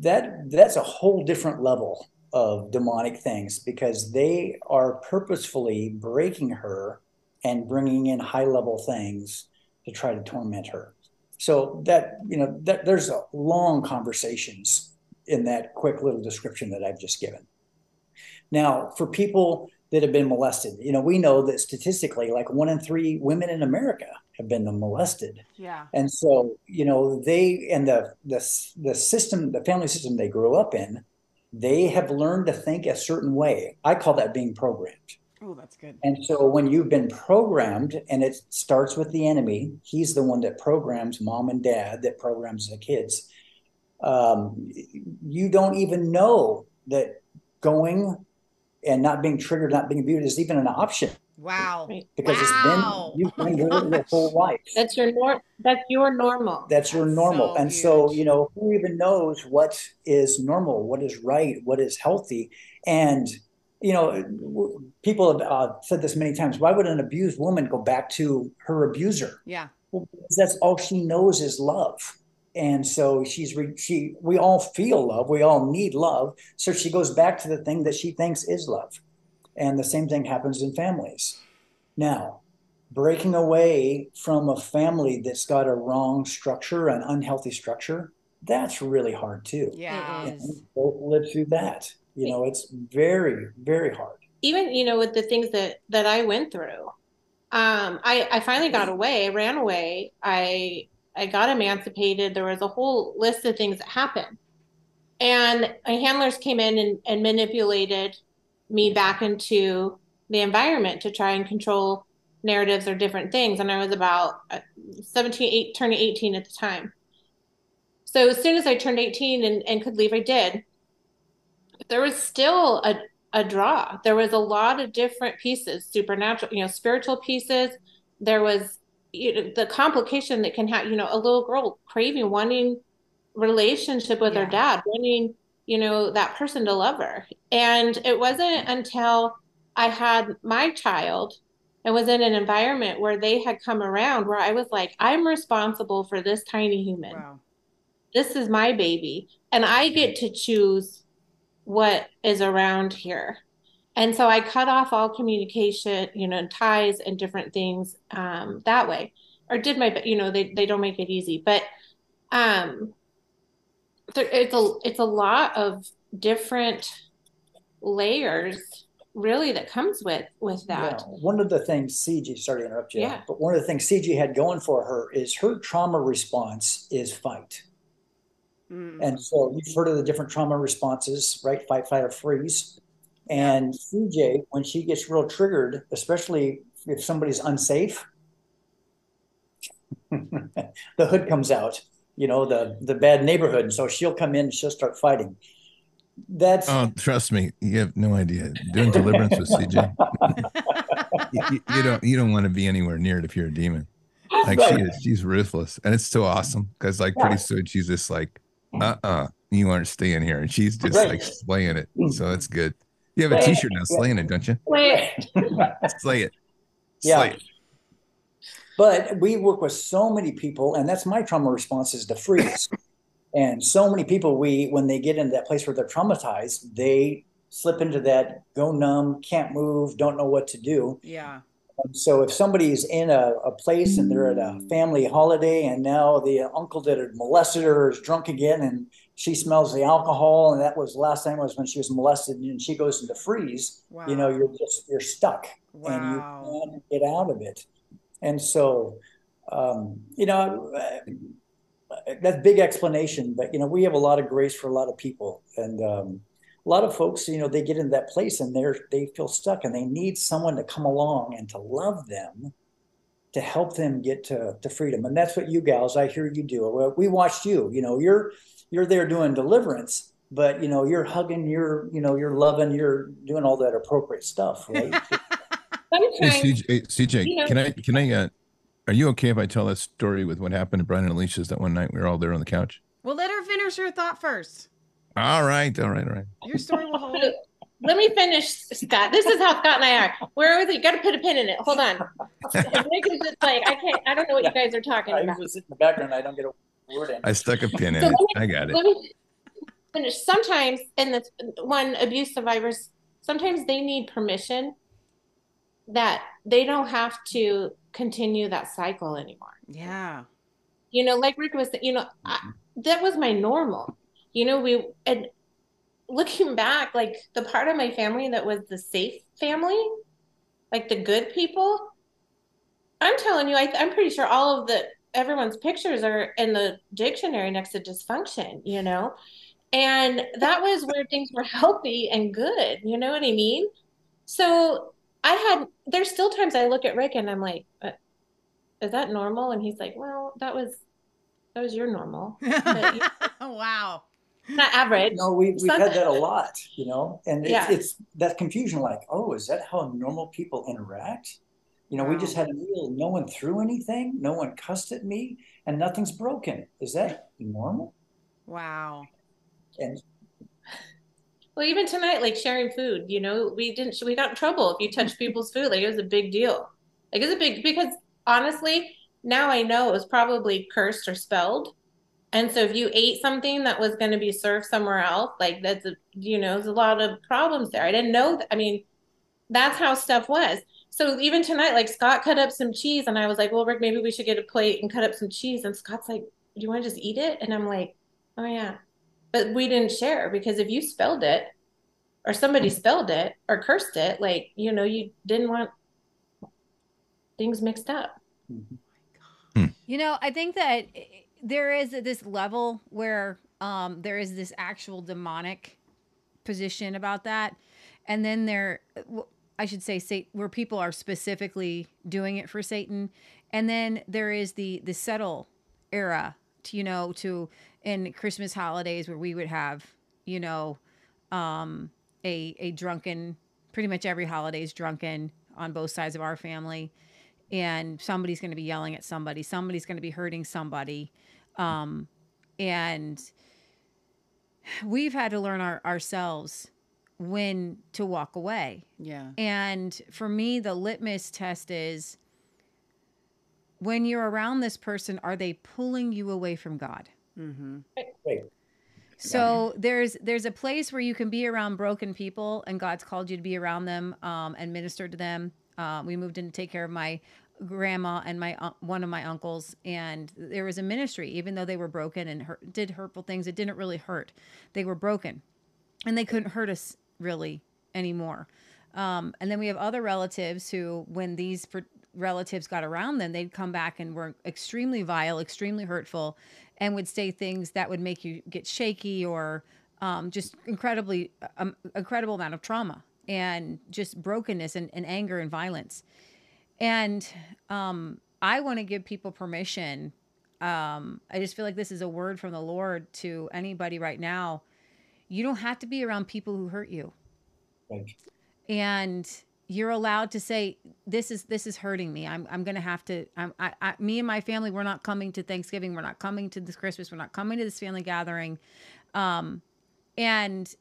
that that's a whole different level of demonic things because they are purposefully breaking her and bringing in high level things to try to torment her. So that you know that there's a long conversations in that quick little description that I've just given. Now, for people that have been molested, you know, we know that statistically, like one in three women in America have been molested, Yeah. and so you know they and the the the system, the family system they grew up in, they have learned to think a certain way. I call that being programmed. Oh, that's good. And so when you've been programmed, and it starts with the enemy, he's the one that programs mom and dad, that programs the kids. Um, you don't even know that going and not being triggered, not being abused is even an option Wow. Right. because Wow. it's been you've been doing it your whole life. That's your nor that's your normal. That's your normal. so and so, you know, who even knows what is normal, what is right, what is healthy? And, you know, people have uh, said this many times why would an abused woman go back to her abuser? Yeah. Well, because that's all she knows is love. And so she's re- she we all feel love, we all need love. So she goes back to the thing that she thinks is love. And the same thing happens in families. Now, breaking away from a family that's got a wrong structure, an unhealthy structure, that's really hard too. Yeah. It is. Both live through that. You know, it's very, very hard. even you know with the things that that I went through um I I finally got away I ran away I I got emancipated there was a whole list of things that happened and my handlers came in and, and manipulated me back into the environment to try and control narratives or different things and I was about uh, 17 8 turning 18 at the time so as soon as I turned 18 and, and could leave I did there was still a a draw. There was a lot of different pieces, supernatural, you know, spiritual pieces. There was you know, the complication that can have, you know, a little girl craving, wanting relationship with her Yeah. dad, wanting, you know, that person to love her. And it wasn't until I had my child and was in an environment where they had come around where I was like, I'm responsible for this tiny human Wow. this is my baby and I get to choose what is around here. And so I cut off all communication, you know, ties and different things um, that way, or did my, you know, they, they don't make it easy, but um, it's a it's a lot of different layers really that comes with with that. Yeah. One of the things CJ, sorry to interrupt you, Yeah. but one of the things CJ had going for her is her trauma response is fight. Mm. And so you've heard of the different trauma responses, right? Fight, flight, or freeze. And CJ, when she gets real triggered, especially if somebody's unsafe, the hood comes out, you know, the the bad neighborhood. And so she'll come in and she'll start fighting. That's Oh, trust me, you have no idea. Doing deliverance with CJ, you, you- don't you don't want to be anywhere near it if you're a demon. Like she is, she's ruthless, and it's so awesome because like pretty soon she's just like, uh, uh you aren't staying here, and she's just Right. like slaying it. So it's good. You have a. T-shirt now, slaying it, don't you? Wait, Slay it. Yeah. Slay it. But we work with so many people, and that's my trauma response is to freeze. and so many people, we when they get into that place where they're traumatized, they slip into that go numb, can't move, don't know what to do. Yeah. And so if somebody's in a, a place and they're at a family holiday, and now the uncle that had molested her is drunk again, and she smells the alcohol, and that was the last time was when she was molested, and she goes into freeze. Wow. You know, you're just you're stuck Wow. and you can't get out of it. And so, um, you know, that's big explanation, but you know, we have a lot of grace for a lot of people, and um, a lot of folks, you know, they get in that place and they're they feel stuck, and they need someone to come along and to love them, to help them get to, to freedom. And that's what you gals, I hear you do. We watched you. You know, you're you're there doing deliverance. But you know you're hugging, you're you know you're loving, you're doing all that appropriate stuff, right? Hey, sometimes CJ, hey, CJ You know- can I can I uh, are you okay if I tell that story with what happened to Brian and Alicia's that one night we were all there on the couch? Well, let her finish her thought first. All right, all right, all right. Your story will hold. let me finish, Scott. This is how Scott and I are. Where was it? You got to put a pin in it. Hold on. Nick just like I can't. I don't know what you guys are talking I about. usually sit in the background. I don't get a word in. I stuck a pin in So it. me- I got it. Let me finish. Sometimes, in the one abuse survivors, sometimes they need permission that they don't have to continue that cycle anymore. Yeah. You know, like Rick was, you know, I, mm-hmm. that was my normal. You know, we and looking back, like the part of my family that was the safe family, like the good people. I'm telling you, I, I'm pretty sure all of the everyone's pictures are in the dictionary next to dysfunction. You know, and that was where things were healthy and good. You know what I mean? So I had. There's still times I look at Rick and I'm like, uh, is that normal? And he's like, well, that was that was your normal, But- wow. not average. No, we, we've Some- had that a lot, you know, and it's, Yeah. it's that confusion like, oh, is that how normal people interact? You know, we just had a meal, no one threw anything, no one cussed at me, and nothing's broken. Is that normal? Wow. And Well, even tonight, like sharing food, you know, we didn't, we got in trouble if you touched people's food. Like it was a big deal. Like it's a big, because honestly, now I know it was probably cursed or spelled. And so if you ate something that was going to be served somewhere else, like that's a, you know, there's a lot of problems there. I didn't know. I mean, that's how stuff was. So even tonight, like Scott cut up some cheese and I was like, well, Rick, maybe we should get a plate and cut up some cheese. And Scott's like, do you want to just eat it? And I'm like, oh yeah. But we didn't share because if you spelled it or somebody spelled it or cursed it, like, you know, you didn't want things mixed up. You know, I think that there is this level where um, there is this actual demonic position about that, and then there, I should say, Satan, where people are specifically doing it for Satan, and then there is the the settle era, to, you know, to in Christmas holidays where we would have, you know, um, a a drunken, pretty much every holiday is drunken on both sides of our family. And somebody's going to be yelling at somebody somebody's going to be hurting somebody. Um, and we've had to learn our, ourselves when to walk away. Yeah. and for me the litmus test is when you're around this person are they pulling you away from god Mm-hmm. wait, So there's there's a place where you can be around broken people, and God's called you to be around them um, and minister to them. Uh, we moved in to take care of my grandma and my uh, one of my uncles, and there was a ministry. Even though they were broken and hurt, did hurtful things, it didn't really hurt. They were broken, and they couldn't hurt us really anymore. Um, and then we have other relatives who, when these relatives got around them, they'd come back and were extremely vile, extremely hurtful, and would say things that would make you get shaky or um, just incredibly, um, incredible amount of trauma and just brokenness and, and anger and violence. And um, I want to give people permission. Um, I just feel like this is a word from the Lord to anybody right now. You don't have to be around people who hurt you. And you're allowed to say this is this is hurting me. I'm, I'm gonna have to I'm, I, I me and my family we're not coming to thanksgiving. We're not coming to this christmas. We're not coming to this family gathering. Um, and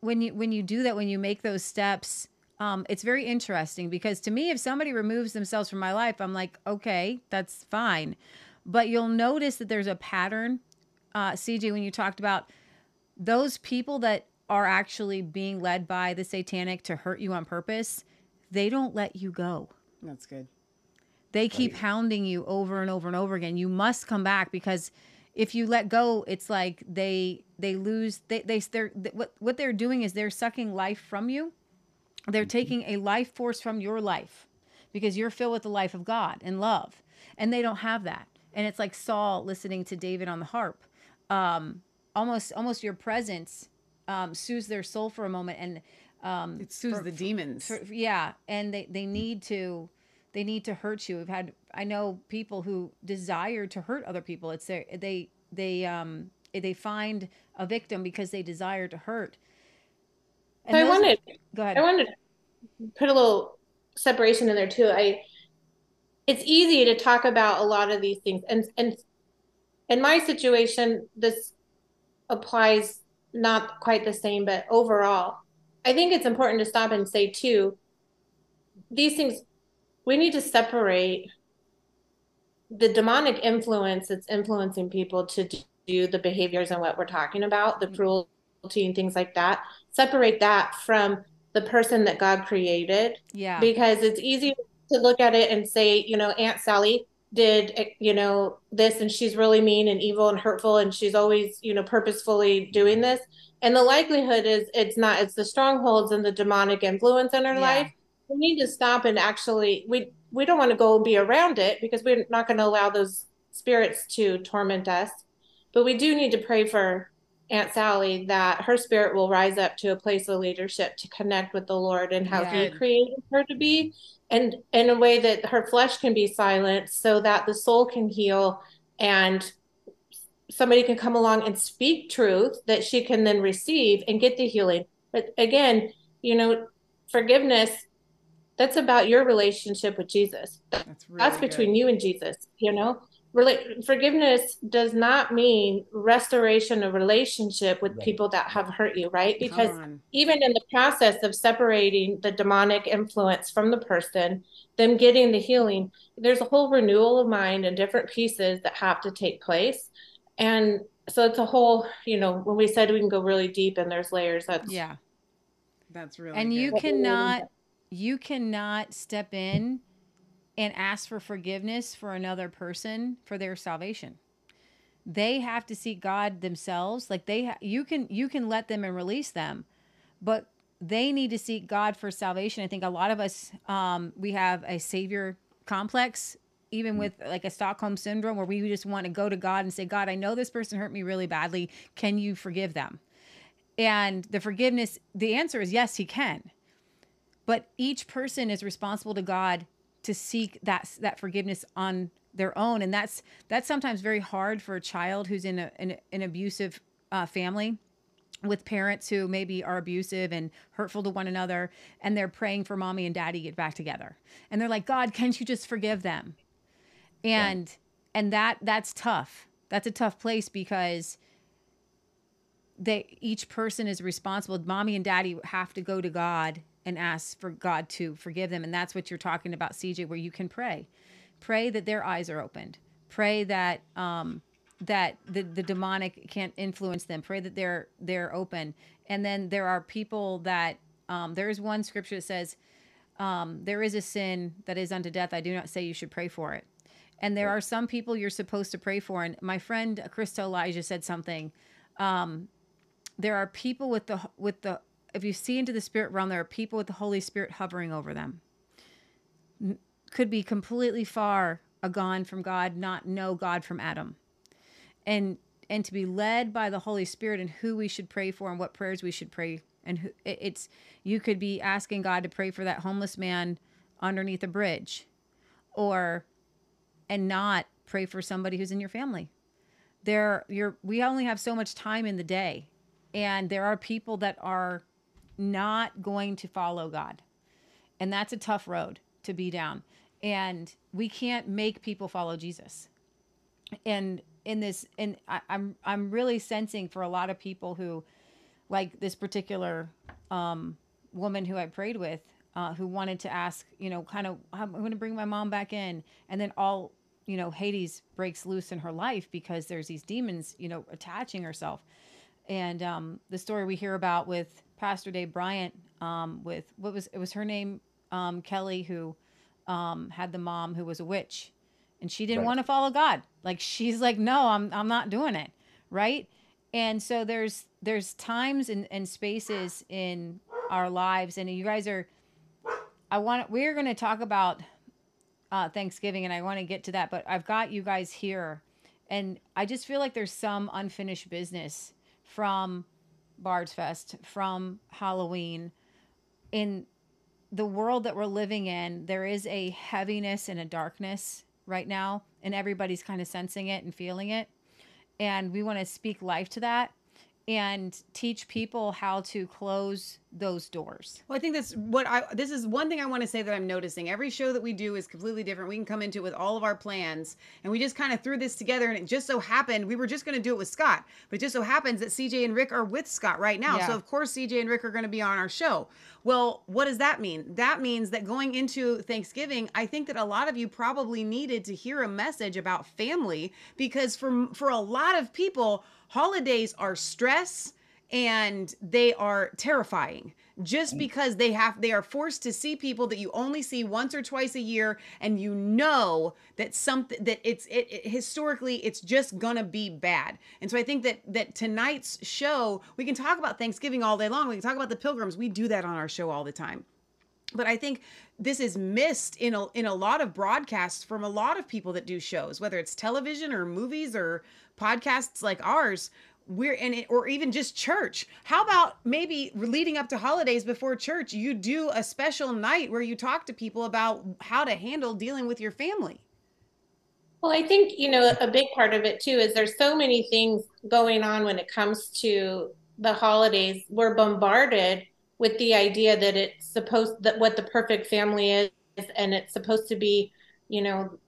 when you when you do that when you make those steps um, it's very interesting because to me if somebody removes themselves from my life i'm like okay that's fine. But you'll notice that there's a pattern uh, cj when you talked about those people that are actually being led by the satanic to hurt you on purpose, they don't let you go. That's good. They keep right. hounding you over and over and over again. You must come back because if you let go, it's like they they lose they they they're what what they're doing is they're sucking life from you. They're mm-hmm. taking a life force from your life because you're filled with the life of God and love. And they don't have that. And it's like Saul listening to David on the harp. Um, almost almost your presence um, soothes their soul for a moment and um, it soothes for, the demons. For, yeah, and they they need to they need to hurt you. We've had I know people who desire to hurt other people. It's their they they um they find a victim because they desire to hurt. And so I wanted go ahead. I wanted to put a little separation in there too. I it's easy to talk about a lot of these things and and in my situation this applies not quite the same, but overall, I think it's important to stop and say too, these things we need to separate the demonic influence that's influencing people to do the behaviors and what we're talking about, the cruelty and things like that. Separate that from the person that God created. Yeah. Because it's easy to look at it and say, you know, Aunt Sally, did you know this and she's really mean and evil and hurtful and she's always you know purposefully doing mm-hmm. this. And the likelihood is it's not it's the strongholds and the demonic influence in her yeah. life. We need to stop and actually we we don't want to go and be around it because we're not going to allow those spirits to torment us. But we do need to pray for aunt sally that her spirit will rise up to a place of leadership to connect with the lord and how yeah. he created her to be and in a way that her flesh can be silenced so that the soul can heal and somebody can come along and speak truth that she can then receive and get the healing. But again you know forgiveness that's about your relationship with jesus. That's, really that's between good. you and jesus you know Rel- forgiveness does not mean restoration of relationship with right. people that have hurt you, right? Because even in the process of separating the demonic influence from the person, them getting the healing, there's a whole renewal of mind and different pieces that have to take place. And so it's a whole, you know, when we said we can go really deep and there's layers, that's yeah. That's really And good. you cannot you cannot step in and ask for forgiveness for another person for their salvation. They have to seek God themselves. Like they, ha- you can you can let them and release them, but they need to seek God for salvation. I think a lot of us um, we have a savior complex, even with like a Stockholm syndrome, where we just want to go to God and say, God, I know this person hurt me really badly. Can you forgive them? And the forgiveness, the answer is yes, He can. But each person is responsible to God to seek that that forgiveness on their own. And that's that's sometimes very hard for a child who's in a, in an abusive uh, family with parents who maybe are abusive and hurtful to one another and they're praying for mommy and daddy get back together. And they're like god can't you just forgive them? And yeah. and that that's tough. That's a tough place because they each person is responsible. Mommy and daddy have to go to god and ask for God to forgive them. And that's what you're talking about, CJ, where you can pray. Pray that their eyes are opened. Pray that um, that the, the demonic can't influence them. Pray that they're they're open. And then there are people that um, there is one scripture that says, um, "There is a sin that is unto death. I do not say you should pray for it." And there are some people you're supposed to pray for. And my friend Krista Elijah said something. Um, there are people with the with the if you see into the spirit realm, there are people with the Holy Spirit hovering over them. Could be completely far gone from God, not know God from Adam and and to be led by the Holy Spirit and who we should pray for and what prayers we should pray. And who, it's you could be asking God to pray for that homeless man underneath a bridge, or and not pray for somebody who's in your family. There, you're we only have so much time in the day, and there are people that are not going to follow God, and that's a tough road to be down. And we can't make people follow Jesus. And in this and I, I'm I'm really sensing for a lot of people who like this particular um, woman who I prayed with uh, who wanted to ask, you know, kind of I'm going to bring my mom back in, and then all you know Hades breaks loose in her life because there's these demons, you know, attaching herself, and um, the story we hear about with Pastor Dave Bryant, um, with what was it was her name um, Kelly who um, had the mom who was a witch and she didn't right. want to follow God. Like she's like, no, I'm I'm not doing it, right? And so there's there's times and, and spaces in our lives, and you guys are. I want we're going to talk about uh, Thanksgiving, and I want to get to that, but I've got you guys here, and I just feel like there's some unfinished business from Bards Fest, from Halloween, in the world that we're living in. There is a heaviness and a darkness right now, and everybody's kind of sensing it and feeling it. And we want to speak life to that and teach people how to close those doors. Well, I think that's what I this is one thing I want to say that I'm noticing. Every show that we do is completely different. We can come into it with all of our plans and we just kind of threw this together and it just so happened we were just going to do it with Scott. But it just so happens that CJ and Rick are with Scott right now. Yeah. So of course CJ and Rick are going to be on our show. Well, what does that mean? That means that going into Thanksgiving, I think that a lot of you probably needed to hear a message about family because for for a lot of people holidays are stress and they are terrifying. Just mm. because they have they are forced to see people that you only see once or twice a year and you know that something that it's it, it, historically it's just gonna be bad. And so i think that that tonight's show we can talk about thanksgiving all day long. We can talk about the pilgrims. We do that on our show all the time. But I think this is missed in a in a lot of broadcasts from a lot of people that do shows, whether it's television or movies or podcasts like ours we're in it or even just church. How about maybe leading up to holidays before church you do a special night where you talk to people about how to handle dealing with your family? Well i think you know a big part of it too is there's so many things going on when it comes to the holidays. We're bombarded with the idea that it's supposed that what the perfect family is and it's supposed to be you know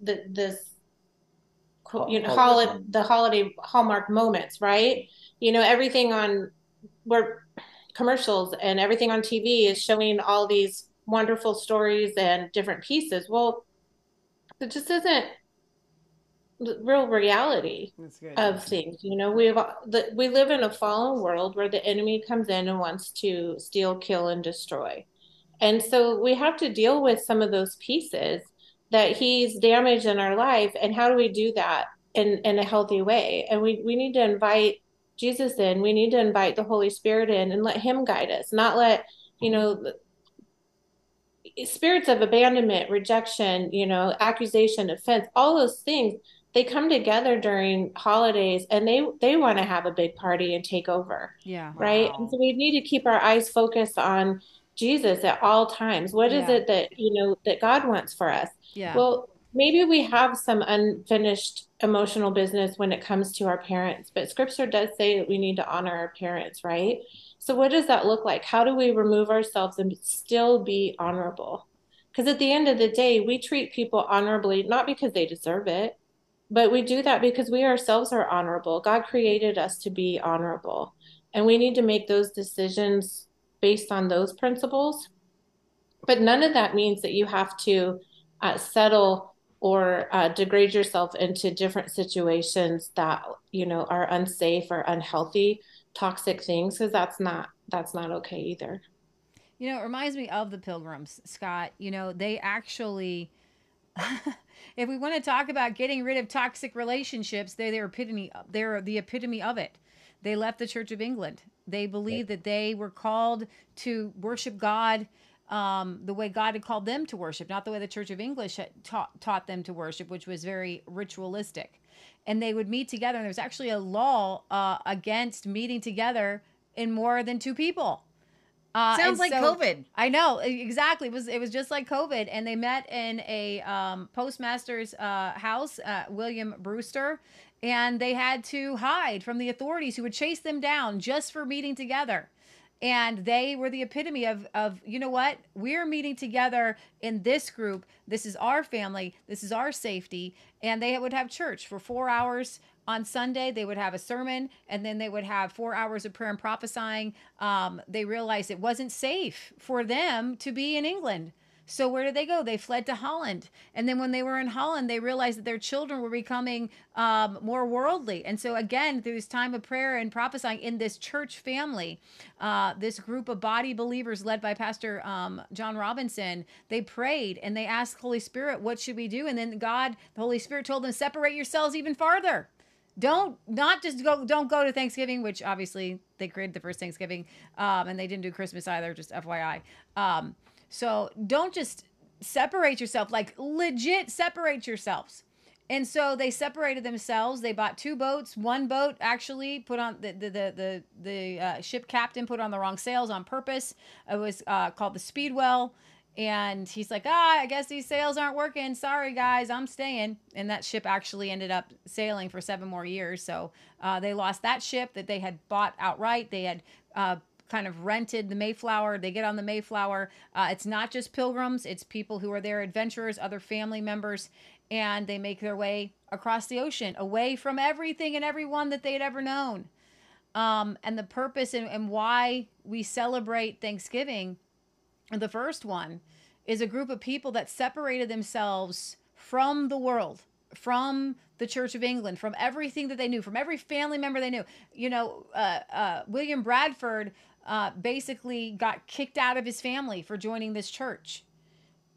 the this you know holiday the holiday hallmark moments right? You know everything on where commercials and everything on tv is showing all these wonderful stories and different pieces. Well it just isn't real reality of things you know? We've the, we live in a fallen world where the enemy comes in and wants to steal kill and destroy. And so we have to deal with some of those pieces that he's damaged in our life and how do we do that in in a healthy way? And we we need to invite jesus in. We need to invite the holy spirit in and let him guide us not let you know spirits of abandonment rejection you know accusation offense all those things they come together during holidays and they they want to have a big party and take over yeah. right? Wow. and so we need to keep our eyes focused on jesus at all times. What yeah. is it that you know that god wants for us yeah. Well, maybe we have some unfinished emotional business when it comes to our parents, but scripture does say that we need to honor our parents, right? So, what does that look like? How do we remove ourselves and still be honorable? Because at the end of the day, we treat people honorably, not because they deserve it, but we do that because we ourselves are honorable. God created us to be honorable. And we need to make those decisions based on those principles. But none of that means that you have to uh, settle or uh, degrade yourself into different situations that you know are unsafe or unhealthy toxic things because that's not that's not okay either. You know it reminds me of the pilgrims scott. You know they actually if we want to talk about getting rid of toxic relationships they're the epitome they're the epitome of it. They left the church of england. They believed that they were called to worship god um, the way God had called them to worship, not the way the Church of English had taught, taught them to worship, which was very ritualistic. And they would meet together, and there was actually a law uh, against meeting together in more than two people. Uh, Sounds like so, COVID. I know exactly. It was it was just like COVID, and they met in a um, postmaster's uh, house, uh, William Brewster, and they had to hide from the authorities who would chase them down just for meeting together and they were the epitome of of you know what? We're meeting together in this group. This is our family. This is our safety. And they would have church for four hours on sunday. They would have a sermon and then they would have four hours of prayer and prophesying. Um, they realized it wasn't safe for them to be in england so where did they go? They fled to Holland. And then when they were in Holland, they realized that their children were becoming um, more worldly. And so again, through this time of prayer and prophesying in this church family, uh, this group of body believers led by Pastor um, John Robinson, they prayed and they asked Holy Spirit, what should we do? And then God, the Holy Spirit told them, separate yourselves even farther don't not just go don't go to thanksgiving which obviously they created the first thanksgiving um, and they didn't do christmas either just fyi um, so don't just separate yourself, like legit separate yourselves. And so they separated themselves. They bought two boats. One boat actually put on the the the the, the uh, ship captain put on the wrong sails on purpose. It was uh, called the Speedwell, and he's like, ah, I guess these sails aren't working. Sorry guys, I'm staying. And that ship actually ended up sailing for seven more years. So uh, they lost that ship that they had bought outright. They had uh, kind of rented the Mayflower. They get on the Mayflower. Uh, it's not just pilgrims, it's people who are there, adventurers, other family members, and they make their way across the ocean away from everything and everyone that they'd ever known. Um, and the purpose and, and why we celebrate Thanksgiving, the first one, is a group of people that separated themselves from the world, from the Church of England, from everything that they knew, from every family member they knew. You know, uh, uh, William Bradford uh, basically got kicked out of his family for joining this church.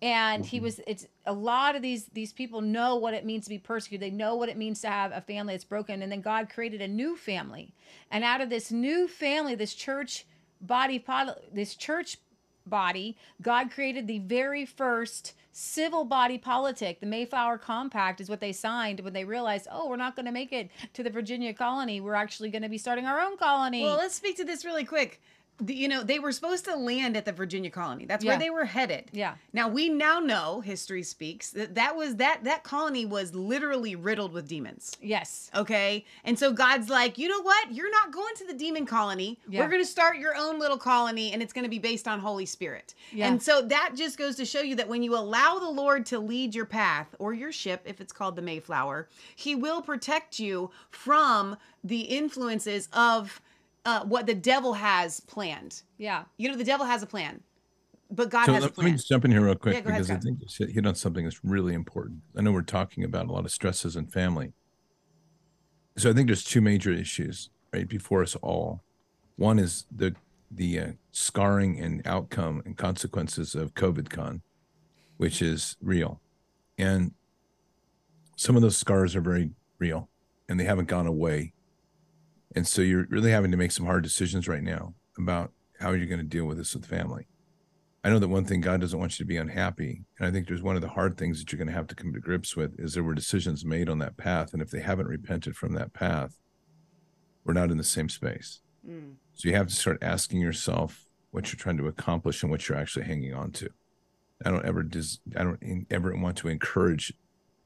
And he mm-hmm. was it's a lot of these these people know what it means to be persecuted. They know what it means to have a family that's broken. And then god created a new family. And out of this new family this church body this church body god created the very first civil body politic. The mayflower compact is what they signed when they realized oh we're not going to make it to the virginia colony. We're actually going to be starting our own colony. Well let's speak to this really quick the, you know, they were supposed to land at the Virginia colony. That's yeah. where they were headed. Yeah. Now we now know history speaks that that was that that colony was literally riddled with demons. Yes. Okay. And so God's like, you know what? You're not going to the demon colony. Yeah. We're going to start your own little colony, and it's going to be based on Holy Spirit. Yeah. And so that just goes to show you that when you allow the Lord to lead your path or your ship, if it's called the Mayflower, He will protect you from the influences of uh, what the devil has planned. Yeah. You know, the devil has a plan, but God so has let, a plan. Let me just jump in here real quick yeah, because ahead, I think you hit on something that's really important. I know we're talking about a lot of stresses in family. So I think there's two major issues right before us all. One is the the uh, scarring and outcome and consequences of COVID con, which is real, and some of those scars are very real, and they haven't gone away and so you're really having to make some hard decisions right now about how you're going to deal with this with family. I know that one thing God doesn't want you to be unhappy. And I think there's one of the hard things that you're going to have to come to grips with is there were decisions made on that path. And if they haven't repented from that path, we're not in the same space. Mm. So you have to start asking yourself what you're trying to accomplish and what you're actually hanging on to. I don't ever dis- I don't ever want to encourage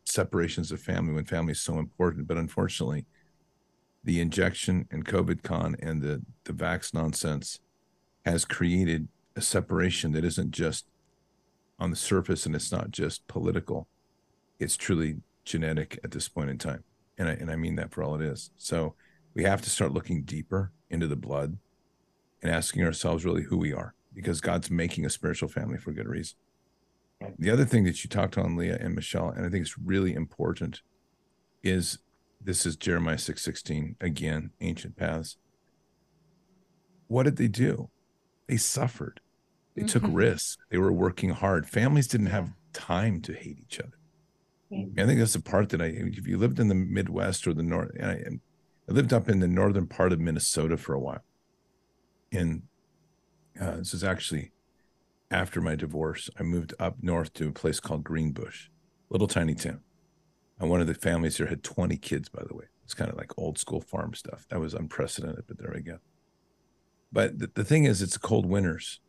separations of family when family is so important, but unfortunately, the injection and COVID con and the, the vax nonsense has created a separation that isn't just on the surface and it's not just political. It's truly genetic at this point in time. And I, and I mean that for all it is. So we have to start looking deeper into the blood and asking ourselves really who we are because God's making a spiritual family for good reason. The other thing that you talked on, Leah and Michelle, and I think it's really important, is this is Jeremiah six sixteen again, ancient paths. What did they do? They suffered. They took Mhm. risks. They were working hard. Families didn't have time to hate each other. I think that's the part that I, if you lived in the Midwest or the North, and I, I lived up in the northern part of Minnesota for a while. And uh, this is actually after my divorce. I moved up north to a place called Greenbush, little tiny town. And one of the families there had 20 kids, by the way. It's kind of like old school farm stuff. That was unprecedented, but there we go. But the, the thing is, it's cold winters.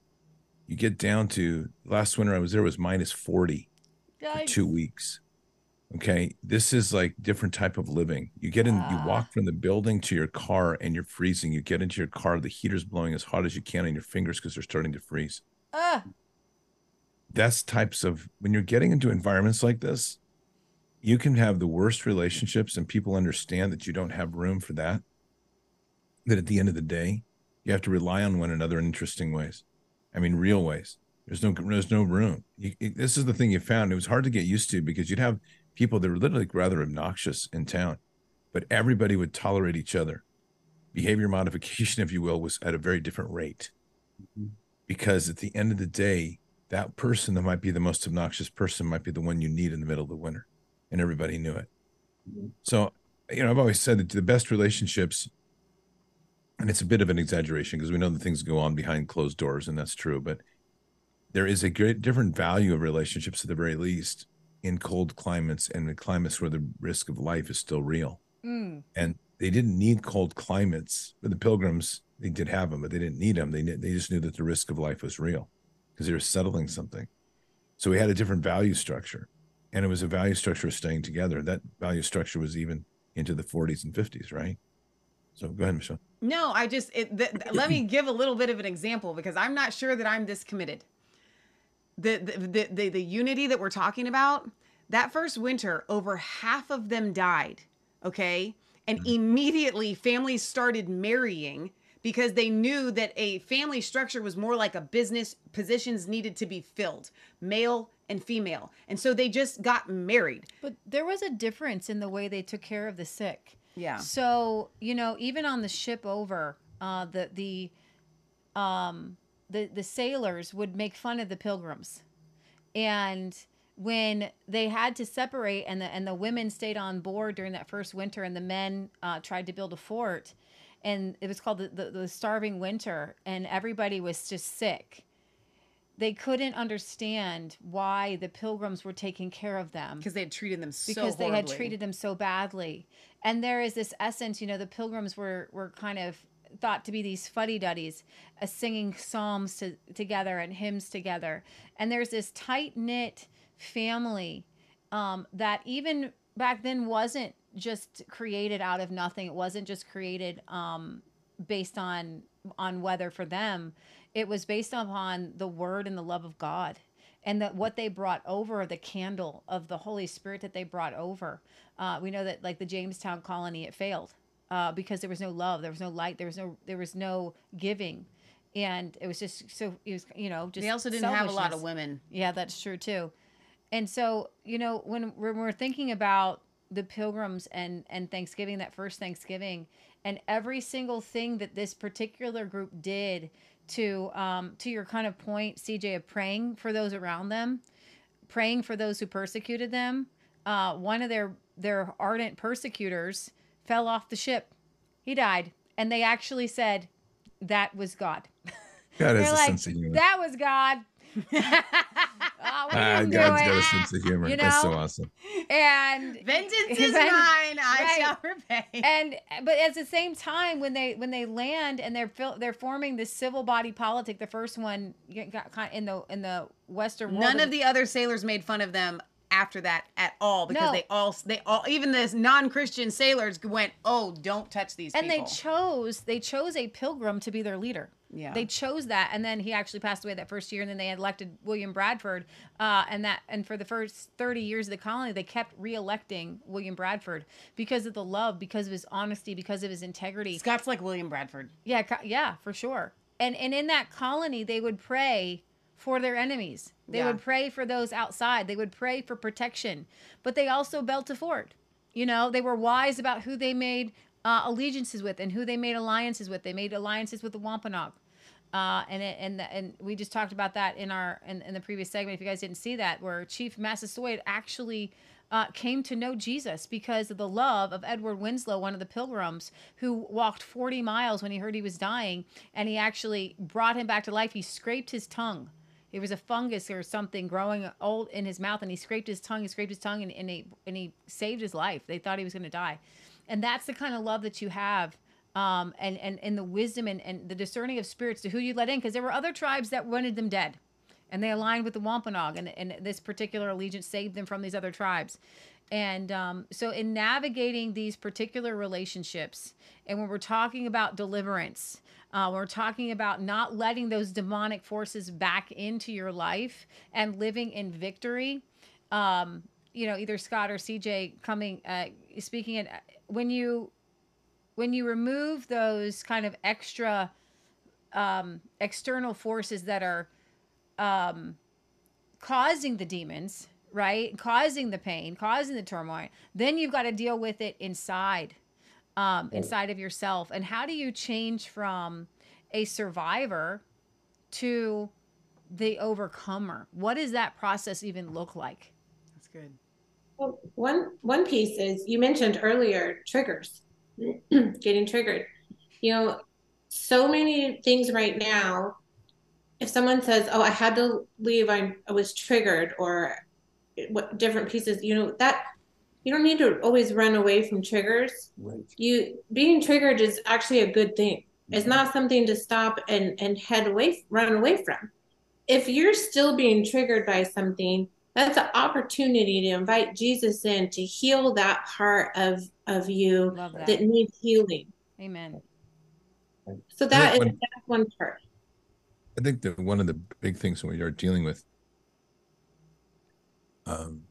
You get down to last winter I was there was minus 40 for two weeks. Okay. This is like different type of living. You get in, you walk from the building to your car and you're freezing. You get into your car, the heater's blowing as hot as you can on your fingers because they're starting to freeze. Ah, That's types of when you're getting into environments like this, you can have the worst relationships and people understand that you don't have room for that. That at the end of the day, you have to rely on one another in interesting ways. I mean, real ways. There's no there's no room. You, it- this is the thing you found. It was hard to get used to because you'd have people that were literally rather obnoxious in town, but everybody would tolerate each other. Behavior modification, if you will, was at a very different rate. Mm-hmm. Because at the end of the day, that person that might be the most obnoxious person might be the one you need in the middle of the winter, and everybody knew it. So, you know, I've always said that the best relationships, and it's a bit of an exaggeration because we know that things go on behind closed doors, and that's true, but there is a great different value of relationships at the very least in cold climates and in climates where the risk of life is still real. mm, And they didn't need cold climates. For the pilgrims, they did have them, but they didn't need them. They, they just knew that the risk of life was real because they were settling something. So we had a different value structure, and it was a value structure of staying together. That value structure was even into the 40s and 50s, right? So go ahead, Michelle. No, I just it, let me give a little bit of an example because I'm not sure that I'm this committed. The the, the the the unity that we're talking about, that first winter, over half of them died. Okay, and mm-hmm. immediately families started marrying because they knew that a family structure was more like a business. Positions needed to be filled, male and female, and so they just got married. but there was a difference in the way they took care of the sick. Yeah. So you know, even on the ship over, uh, the the um, the the sailors would make fun of the pilgrims, and when they had to separate, and the and the women stayed on board during that first winter, and the men uh, tried to build a fort, and it was called the, the the starving winter, and everybody was just sick. They couldn't understand why the pilgrims were taking care of them Because they had treated them so because they had treated them so badly. And there is this essence, you know, the pilgrims were were kind of thought to be these fuddy-duddies, uh, singing psalms to, together and hymns together. And there's this tight-knit family um, that even back then wasn't just created out of nothing. It wasn't just created um, based on on weather for them. It was based upon the word and the love of God and that what they brought over the candle of the holy spirit that they brought over uh, we know that like the jamestown colony it failed uh, because there was no love there was no light there was no there was no giving and it was just so it was you know just They also didn't have a lot of women. Yeah, that's true too. And so, you know, when when we're thinking about the pilgrims and and Thanksgiving, that first Thanksgiving, and every single thing that this particular group did to um to your kind of point, CJ, of praying for those around them, praying for those who persecuted them. Uh, one of their their ardent persecutors fell off the ship. He died, and they actually said that was God. God has a like, sense of humor. that was God. Oh, we didn't ah, God's it. got a sense of humor. You That's so awesome. And Vengeance is Ven- mine, I right. shall repay. and but at the same time when they when they land and they're fil- they're forming this civil body politic the first one got kind in the in the western world None of the other sailors made fun of them after that at all because No. they all they all even the non-Christian sailors went, "Oh, don't touch these and they chose they chose a pilgrim to be their leader Yeah. they chose that and then he actually passed away that first year and then they elected william bradford uh, and that and for the first 30 years of the colony they kept re-electing william bradford because of the love because of his honesty because of his integrity Scott's like William Bradford. yeah yeah for sure and and in that colony they would pray for their enemies. They Yeah. would pray for those outside. They would pray for protection. But they also built a fort. You know, they were wise about who they made uh, allegiances with and who they made alliances with. They made alliances with the Wampanoag. Uh, and it, and and we just talked about that in our in, in the previous segment. If you guys didn't see that, where Chief Massasoit actually uh, came to know Jesus because of the love of Edward Winslow, one of the pilgrims who walked 40 miles when he heard he was dying, and he actually brought him back to life. He scraped his tongue. It was a fungus or something growing old in his mouth, and he scraped his tongue. He scraped his tongue, and, and he and he saved his life. They thought he was going to die, and that's the kind of love that you have um, and, and, and the wisdom and, and the discerning of spirits to who you let in, because there were other tribes that wanted them dead. And they aligned with the Wampanoag, and, and this particular allegiance saved them from these other tribes. And um, so, in navigating these particular relationships, and when we're talking about deliverance, uh, we're talking about not letting those demonic forces back into your life and living in victory. Um, you know, either Scott or CJ coming, uh, speaking, and when you when you remove those kind of extra um, external forces that are um, causing the demons, right? Causing the pain, causing the turmoil, then you've got to deal with it inside, um, inside of yourself. And how do you change from a survivor to the overcomer? What does that process even look like? That's good. Well, one one piece is you mentioned earlier triggers, getting triggered. You know, so many things right now. If someone says, "Oh, I had to leave. I, I was triggered," or what different pieces, you know, that you don't need to always run away from triggers. Right. You being triggered is actually a good thing. It's mm-hmm. not something to stop and and head away, run away from. If you're still being triggered by something, that's an opportunity to invite Jesus in to heal that part of of you that. that needs healing. Amen. So that is when- that's one part. I think that one of the big things when we are dealing with, um,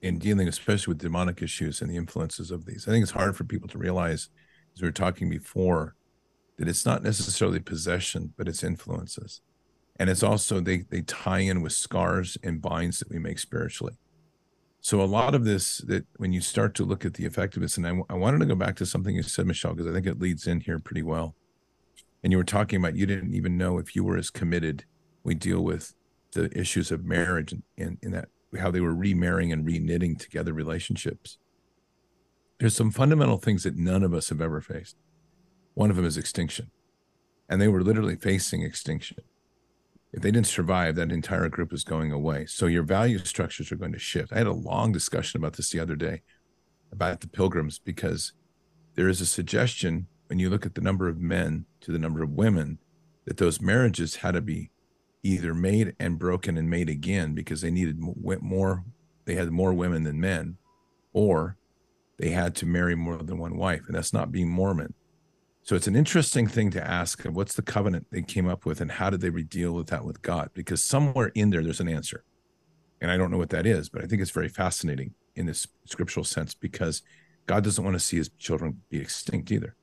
in dealing especially with demonic issues and the influences of these, I think it's hard for people to realize, as we were talking before, that it's not necessarily possession, but it's influences, and it's also they they tie in with scars and binds that we make spiritually. So a lot of this that when you start to look at the effectiveness, and I, I wanted to go back to something you said, Michelle, because I think it leads in here pretty well and you were talking about you didn't even know if you were as committed. We deal with the issues of marriage and in, in that how they were remarrying and reknitting together relationships. There's some fundamental things that none of us have ever faced. One of them is extinction, and they were literally facing extinction. If they didn't survive, that entire group is going away. So your value structures are going to shift. I had a long discussion about this the other day about the pilgrims because there is a suggestion when you look at the number of men to the number of women that those marriages had to be either made and broken and made again because they needed more they had more women than men or they had to marry more than one wife and that's not being mormon so it's an interesting thing to ask what's the covenant they came up with and how did they deal with that with god because somewhere in there there's an answer and i don't know what that is but i think it's very fascinating in this scriptural sense because god doesn't want to see his children be extinct either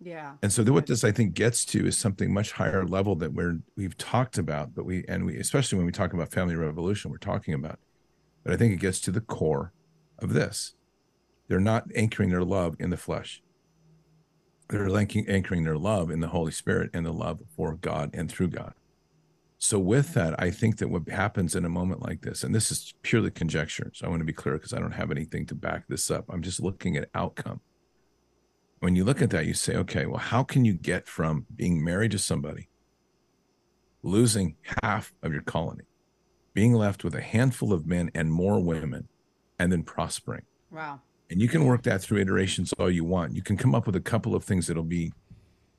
Yeah. and so what this I think gets to is something much higher level that we're we've talked about, but we and we especially when we talk about family revolution, we're talking about. But I think it gets to the core of this. They're not anchoring their love in the flesh. They're anchoring, anchoring their love in the Holy Spirit and the love for God and through God. So with that, I think that what happens in a moment like this, and this is purely conjecture, so I want to be clear because I don't have anything to back this up. I'm just looking at outcome when you look at that, you say, okay, well, how can you get from being married to somebody, losing half of your colony, being left with a handful of men and more women, and then prospering? Wow. And you can work that through iterations all you want. You can come up with a couple of things that'll be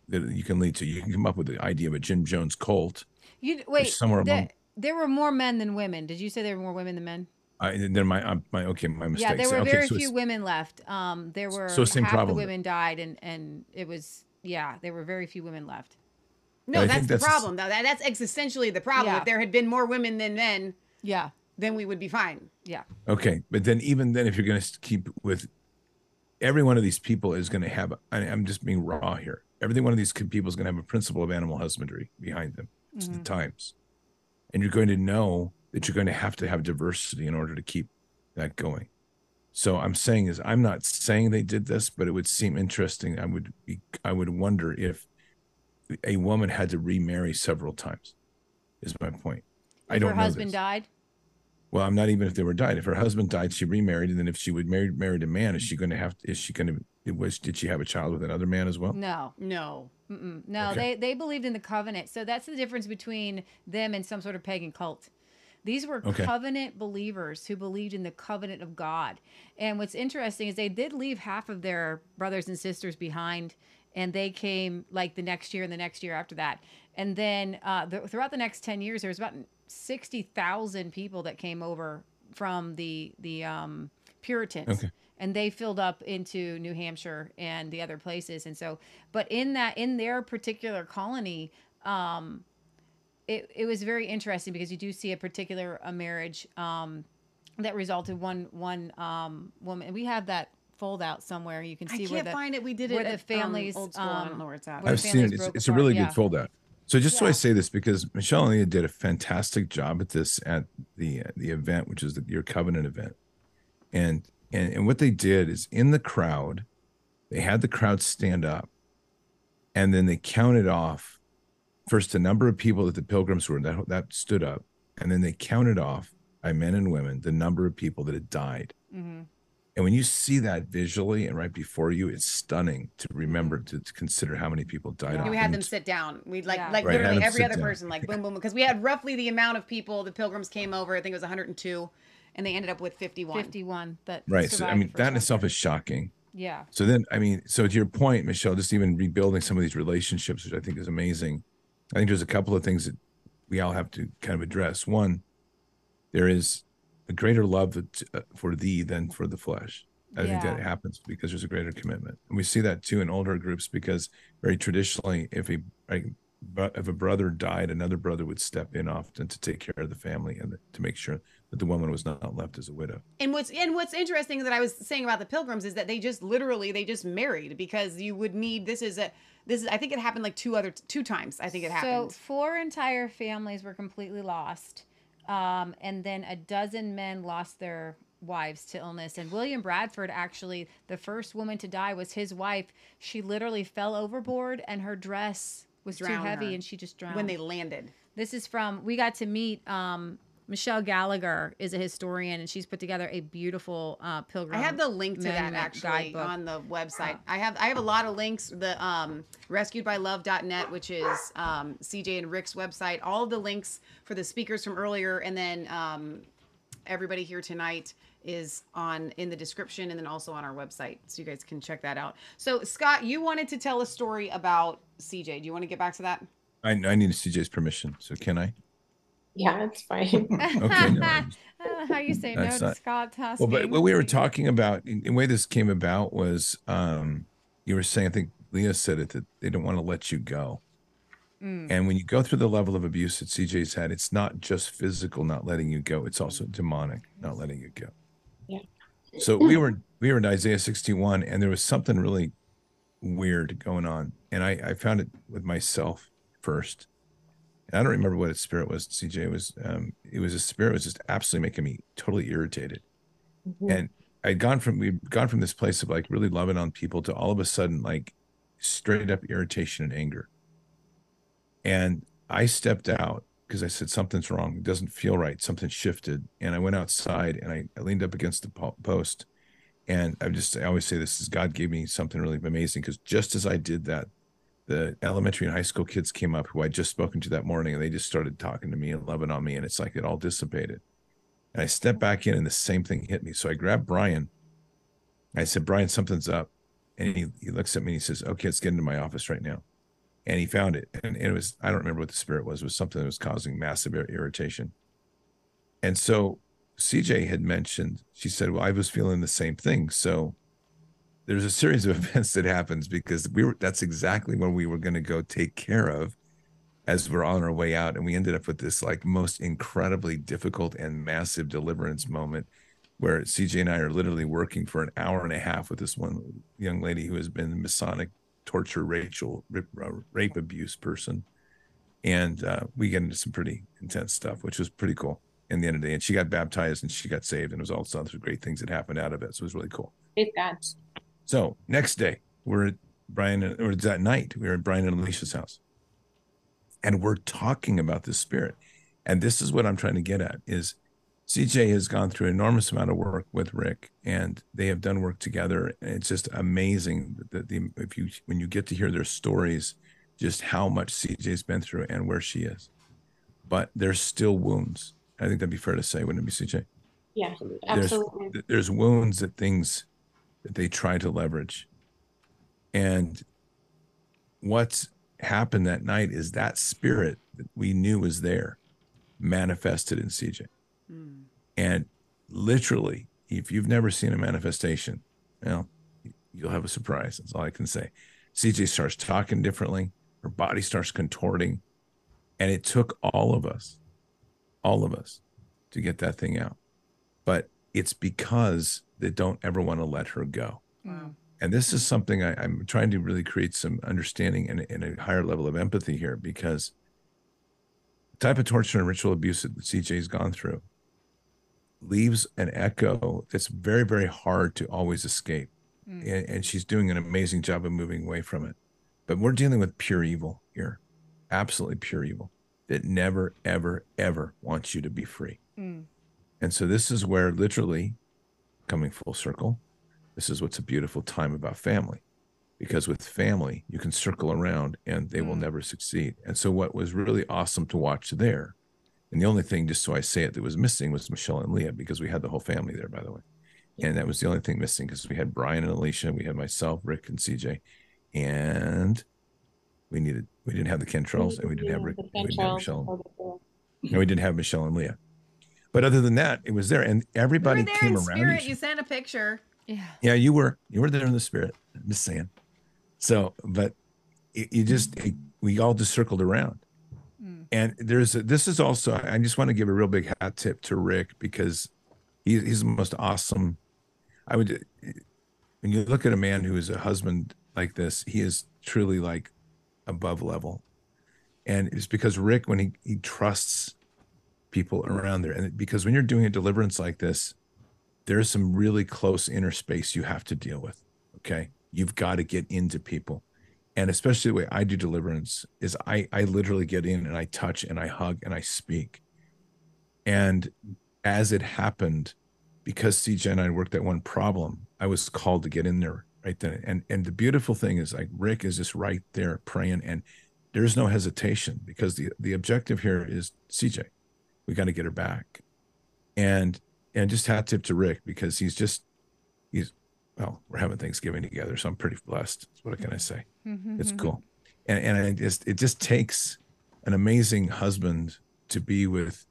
that you can lead to. You can come up with the idea of a Jim Jones cult. You wait. somewhere there, along- there were more men than women. Did you say there were more women than men? I, then my my okay, my mistake. Yeah, there were okay, very so few women left. Um, there were So same half problem. the women died, and and it was yeah, there were very few women left. No, I that's the that's- problem, though. That, that's existentially the problem. Yeah. If there had been more women than men, Yeah, then we would be fine. yeah, Okay, but then even then, if you're going to keep with every one of these people is going to have. I, I'm just being raw here. Every one of these people is going to have a principle of animal husbandry behind them. It's Mm-hmm. the times. and you're going to know that you're going to have to have diversity in order to keep that going. So I'm saying is I'm not saying they did this, but it would seem interesting. I would be I would wonder if a woman had to remarry several times. Is my point. If I don't her know husband this. died. Well, I'm not even if they were died. If her husband died, she remarried, and then if she would marry married a man, is she going to have? Is she going to? Was did she have a child with another man as well? No. No. Mm-mm. No, Okay. they they believed in the covenant. So that's the difference between them and some sort of pagan cult. These were Okay. covenant believers who believed in the covenant of God. And what's interesting is they did leave half of their brothers and sisters behind, and they came like the next year and the next year after that. And then uh, the, throughout the next ten years, there was about sixty thousand people that came over from the the um, Puritans Okay. and they filled up into New Hampshire and the other places. And so, but in that, in their particular colony, um, it, it was very interesting because you do see a particular a marriage um, that resulted one one um, woman. We have that fold out somewhere. You can see. I see can't where the find it. We did it where the at, um, families, old school. I don't um, know where it's at. where I've seen it. It's, it's a apart, really yeah. good fold out. So just so I say this, because Michelle and Leah did a fantastic job at this at the uh, the event, which is the, your covenant event, and and and what they did is in the crowd, they had the crowd stand up, and then they counted off first the number of people that the pilgrims were that that stood up, and then they counted off by men and women the number of people that had died. Mhm. And when you see that visually and right before you, it's stunning to remember to, to consider how many people died. Yeah. we had them sit down. We'd like Yeah. like Right, literally every other down. person, like boom, boom, because we had roughly the amount of people. The pilgrims came over. I think it was 102, and they ended up with 51. 51 that Right. So I mean, that in itself is shocking. yeah. So then, I mean, so to your point, Michelle, just even rebuilding some of these relationships, which I think is amazing. I think there's a couple of things that we all have to kind of address. One, there is a greater love uh, for thee than for the flesh. I think that happens because there's a greater commitment, and we see that too in older groups because very traditionally, if a if a brother died, another brother would step in often to take care of the family and to make sure that the woman was not left as a widow. And what's and what's interesting that I was saying about the pilgrims is that they just literally they just married because you would need this is a this is I think it happened like two other two times I think it happened. So four entire families were completely lost, um, and then a dozen men lost their wives to illness. And William Bradford, actually, the first woman to die was his wife. She literally fell overboard, and her dress was too heavy, her and she just drowned. when they landed. This is from we got to meet um, Michelle Gallagher is a historian, and she's put together a beautiful uh, pilgrim. I have the link to that actually guidebook. on the website. I have I have a lot of links. The um, rescuedbylove.net, which is um, CJ and Rick's website. All of the links for the speakers from earlier, and then um, everybody here tonight is on in the description, and then also on our website, so you guys can check that out. So Scott, you wanted to tell a story about CJ. Do you want to get back to that? I, I need CJ's permission, so can I? Yeah, it's fine. Okay, no, I'm just- Uh, how you say no That's to not- Scott asking? Well, but what we were talking about, in the way this came about was, um, you were saying, I think Leah said it, that they don't want to let you go. Mm. And when you go through the level of abuse that CJ's had, it's not just physical not letting you go; it's also demonic not letting you go. Yeah. So we were we were in Isaiah 61, and there was something really weird going on, and I I found it with myself first. I don't remember what its spirit was. CJ It was um, it was a spirit was just absolutely making me totally irritated and I'd gone from we'd gone from this place of like really loving on people to all of a sudden like straight up irritation and anger. And I stepped out because I said something's wrong. It doesn't feel right. Something shifted, and I went outside and I, I leaned up against the po- post. And I just I always say this is God gave me something really amazing because just as I did that, the elementary and high school kids came up who I'd just spoken to that morning, and they just started talking to me and loving on me, and it's like it all dissipated. And I stepped back in, and the same thing hit me. So I grabbed Brian. I said, Brian, something's up. And he, he looks at me and he says, Okay, let's get into my office right now. And he found it. And it was, I don't remember what the spirit was, it was something that was causing massive irritation. And so CJ had mentioned, she said, Well, I was feeling the same thing. So there's a series of events that happens because we were that's exactly when we were going to go take care of as we're on our way out and we ended up with this like most incredibly difficult and massive deliverance moment where CJ and I are literally working for an hour and a half with this one young lady who has been Masonic torture Rachel rape, uh, rape abuse person and uh, we get into some pretty intense stuff, which was pretty cool. In the end of the day, and she got baptized and she got saved, and it was all sorts of great things that happened out of it. So it was really cool. Praise God. So next day, we're at Brian, or it's that night, we were at Brian and Alicia's house, and we're talking about this spirit. And this is what I'm trying to get at: is CJ has gone through an enormous amount of work with Rick, and they have done work together. And it's just amazing that the if you when you get to hear their stories, just how much CJ's been through and where she is. But there's still wounds. I think that'd be fair to say, wouldn't it be, CJ? Yeah, There's, absolutely. there's wounds that things that they try to leverage. And what's happened that night is that spirit that we knew was there manifested in CJ. Hmm. And literally, if you've never seen a manifestation, well, you'll have a surprise. That's all I can say. CJ starts talking differently, her body starts contorting. And it took all of us, all of us, to get that thing out. But it's because they don't ever want to let her go. Wow. And this is something I, I'm trying to really create some understanding and, and a higher level of empathy here because the type of torture and ritual abuse that CJ's gone through leaves an echo that's very, very hard to always escape. Mm. And, and she's doing an amazing job of moving away from it. But we're dealing with pure evil here, absolutely pure evil that never, ever, ever wants you to be free. Mm. And so this is where literally coming full circle, this is what's a beautiful time about family. Because with family, you can circle around and they will never succeed. And so what was really awesome to watch there, and the only thing, just so I say it, that was missing was Michelle and Leah, because we had the whole family there, by the way. And that was the only thing missing because we had Brian and Alicia, we had myself, Rick, and CJ, and we needed we didn't have the Kentrells, and we didn't have Rick, we didn't have Michelle, the- and we didn't have Michelle and Leah. But other than that, it was there, and You everybody were there came in around. spirit. each- You sent a picture. Yeah. yeah, you were you were there in the spirit. I'm just saying. So, but you, you just we all just circled around, hmm. and there's a, this is also I just want to give a real big hat tip to Rick because he, he's the most awesome. I would when you look at a man who is a husband like this, he is truly like above level, and it's because Rick when he he trusts people around there, and because when you're doing a deliverance like this, there's some really close inner space you have to deal with. Okay. You've got to get into people. And especially the way I do deliverance is I, I literally get in and I touch and I hug and I speak. And as it happened, because CJ and I worked at one problem, I was called to get in there right then. And and the beautiful thing is like Rick is just right there praying and there's no hesitation because the the objective here is CJ. We got to get her back. And and just hat tip to Rick because he's just he's well, we're having Thanksgiving together, so I'm pretty blessed. What can I say? Mm-hmm, it's mm-hmm. cool, and and I just it just takes an amazing husband to be with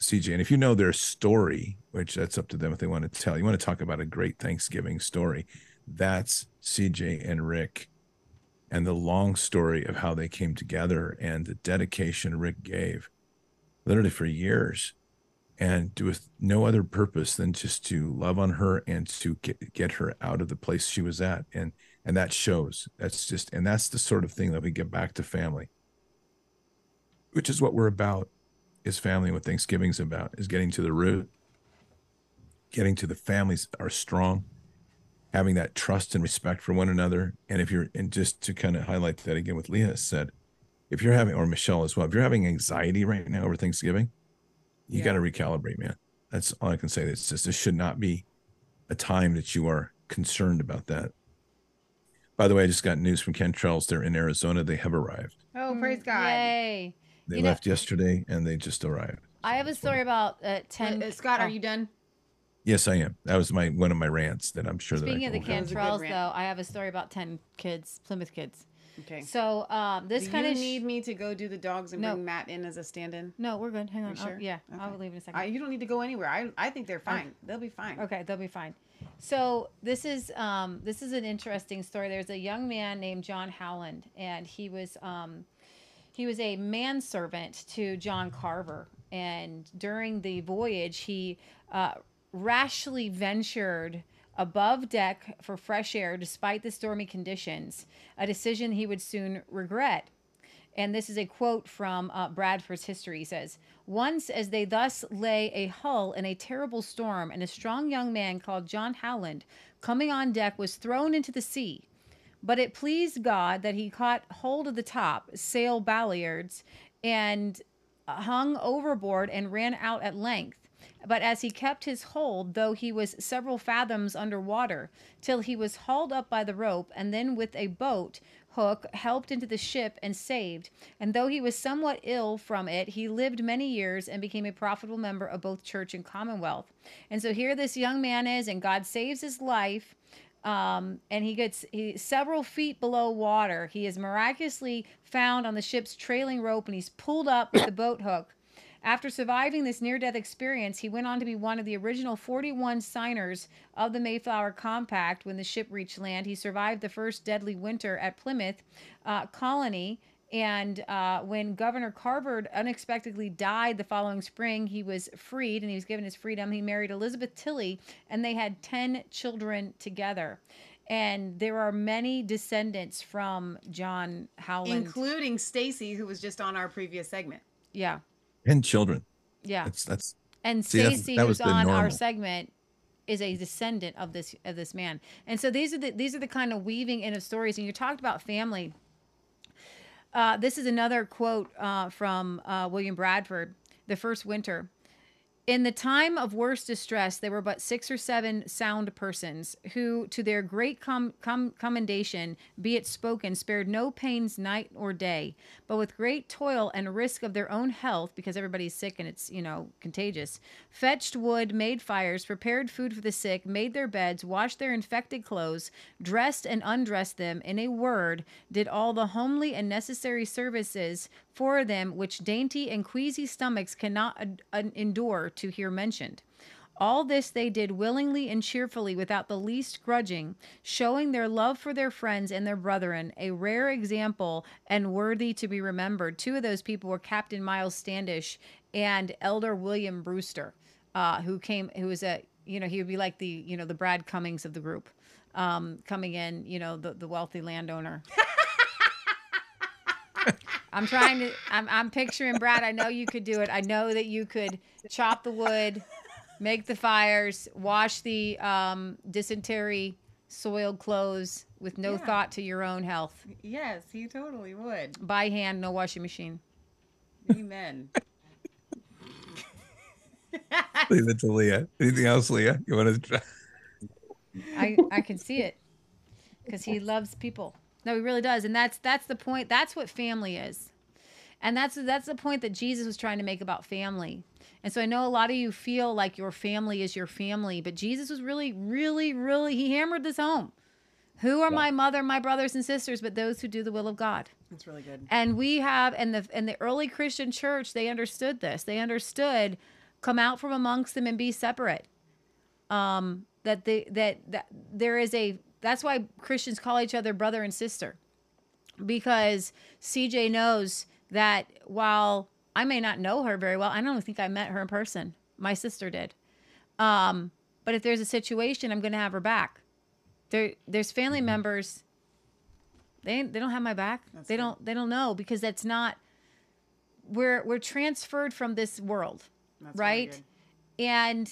CJ. And if you know their story, which that's up to them if they want to tell, you want to talk about a great Thanksgiving story. That's CJ and Rick, and the long story of how they came together and the dedication Rick gave, literally for years and with no other purpose than just to love on her and to get get her out of the place she was at. And and that shows. That's just and that's the sort of thing that we get back to family which is what we're about is family what thanksgiving's about is getting to the root getting to the families are strong having that trust and respect for one another. And if you're and just to kind of highlight that again with leah said if you're having or michelle as well if you're having anxiety right now over thanksgiving you Yeah. got to recalibrate, man. That's all I can say. It's just this should not be a time that you are concerned about that. By the way, I just got news from Kentrells. They're in Arizona. They have arrived. Oh, praise God. Yay. They You know- left yesterday and they just arrived. I have a story about uh, Uh, 10. uh, Scott, oh, are you done? Yes, I am. That was my one of my rants that I'm sure Speaking that of the can That was a good Cantrells, though, I have a story about 10 kids, Plymouth kids. Okay. So um, this Do kind you of. need me to go do the dogs and No. bring Matt in as a stand-in? no, we're good. Hang on. Oh, sure? yeah, I'll leave in a second. You don't need to go anywhere. I, I think they're fine. They'll be fine. Okay, they'll be fine. So this is um, this is an interesting story. There's a young man named John Howland, and he was um, he was a manservant to John Carver. And during the voyage, he uh, rashly ventured above deck for fresh air despite the stormy conditions, a decision he would soon regret. And this is a quote from uh, Bradford's history. He says, Once as they thus lay a hull in a terrible storm, and a strong young man called John Howland, coming on deck, was thrown into the sea. But it pleased God that he caught hold of the top, sail halyards, and hung overboard and ran out at length. But as he kept his hold, though he was several fathoms under water, till he was hauled up by the rope, and then with a boat hook helped into the ship and saved. And though he was somewhat ill from it, he lived many years and became a profitable member of both church and commonwealth. And so here this young man is, and God saves his life. Um, and he gets he, several feet below water. He is miraculously found on the ship's trailing rope and he's pulled up with the boat hook. After surviving this near death experience, he went on to be one of the original 41 signers of the Mayflower Compact when the ship reached land. He survived the first deadly winter at Plymouth uh, Colony. And uh, when Governor Carver unexpectedly died the following spring, he was freed and he was given his freedom. He married Elizabeth Tilley, and they had 10 children together and there are many descendants from John Howland, including Stacy, who was just on our previous segment. Yeah, and children. Yeah, that's that's. And see, Stacy, who's on our segment, is a descendant of this of this man. And so these are the these are the kind of weaving in of stories. And you talked about family. Uh, this is another quote uh, from uh, William Bradford, The First Winter. In the time of worst distress, there were but six or seven sound persons who, to their great com- com- commendation, be it spoken, spared no pains night or day, but with great toil and risk of their own health, because everybody's sick and it's, you know, contagious, fetched wood, made fires, prepared food for the sick, made their beds, washed their infected clothes, dressed and undressed them, in a word, did all the homely and necessary services for them which dainty and queasy stomachs cannot ad- ad- endure to hear mentioned. All this they did willingly and cheerfully without the least grudging, showing their love for their friends and their brethren, a rare example and worthy to be remembered. Two of those people were Captain Miles Standish and Elder William Brewster, uh, who came, who was a, you know, he would be like the, you know, the Brad Cummings of the group, um, coming in, you know, the, the wealthy landowner. I'm trying to. I'm, I'm picturing Brad. I know you could do it. I know that you could chop the wood, make the fires, wash the um, dysentery soiled clothes with no Yeah. thought to your own health. Yes, he totally would. By hand, no washing machine. Amen. Leave it to Leah. Anything else, Leah? You want to try? I I can see it because he loves people. No, he really does, and that's that's the point. That's what family is, and that's that's the point that Jesus was trying to make about family. And so I know a lot of you feel like your family is your family, but Jesus was really, really, really he hammered this home. Who are my mother, my brothers and sisters, but those who do the will of God? That's really good. And we have in the in the early Christian church, they understood this. They understood come out from amongst them and be separate. Um, that they that that there is a that's why Christians call each other brother and sister. Because CJ knows that while I may not know her very well, I don't think I met her in person. My sister did. Um, but if there's a situation, I'm gonna have her back. There there's family members they they don't have my back. That's they don't they don't know because that's not we're we're transferred from this world, That's right? and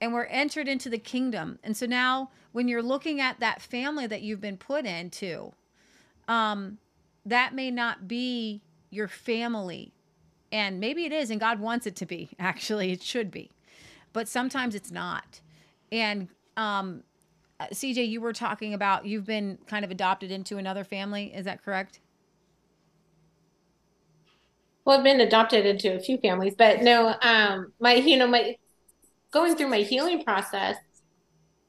and we're entered into the kingdom. And so now when you're looking at that family that you've been put into, um that may not be your family. And maybe it is and God wants it to be. Actually, it should be. But sometimes it's not. And um uh, CJ, you were talking about you've been kind of adopted into another family. Is that correct? Well, I've been adopted into a few families, but no, um, my, you know, my going through my healing process,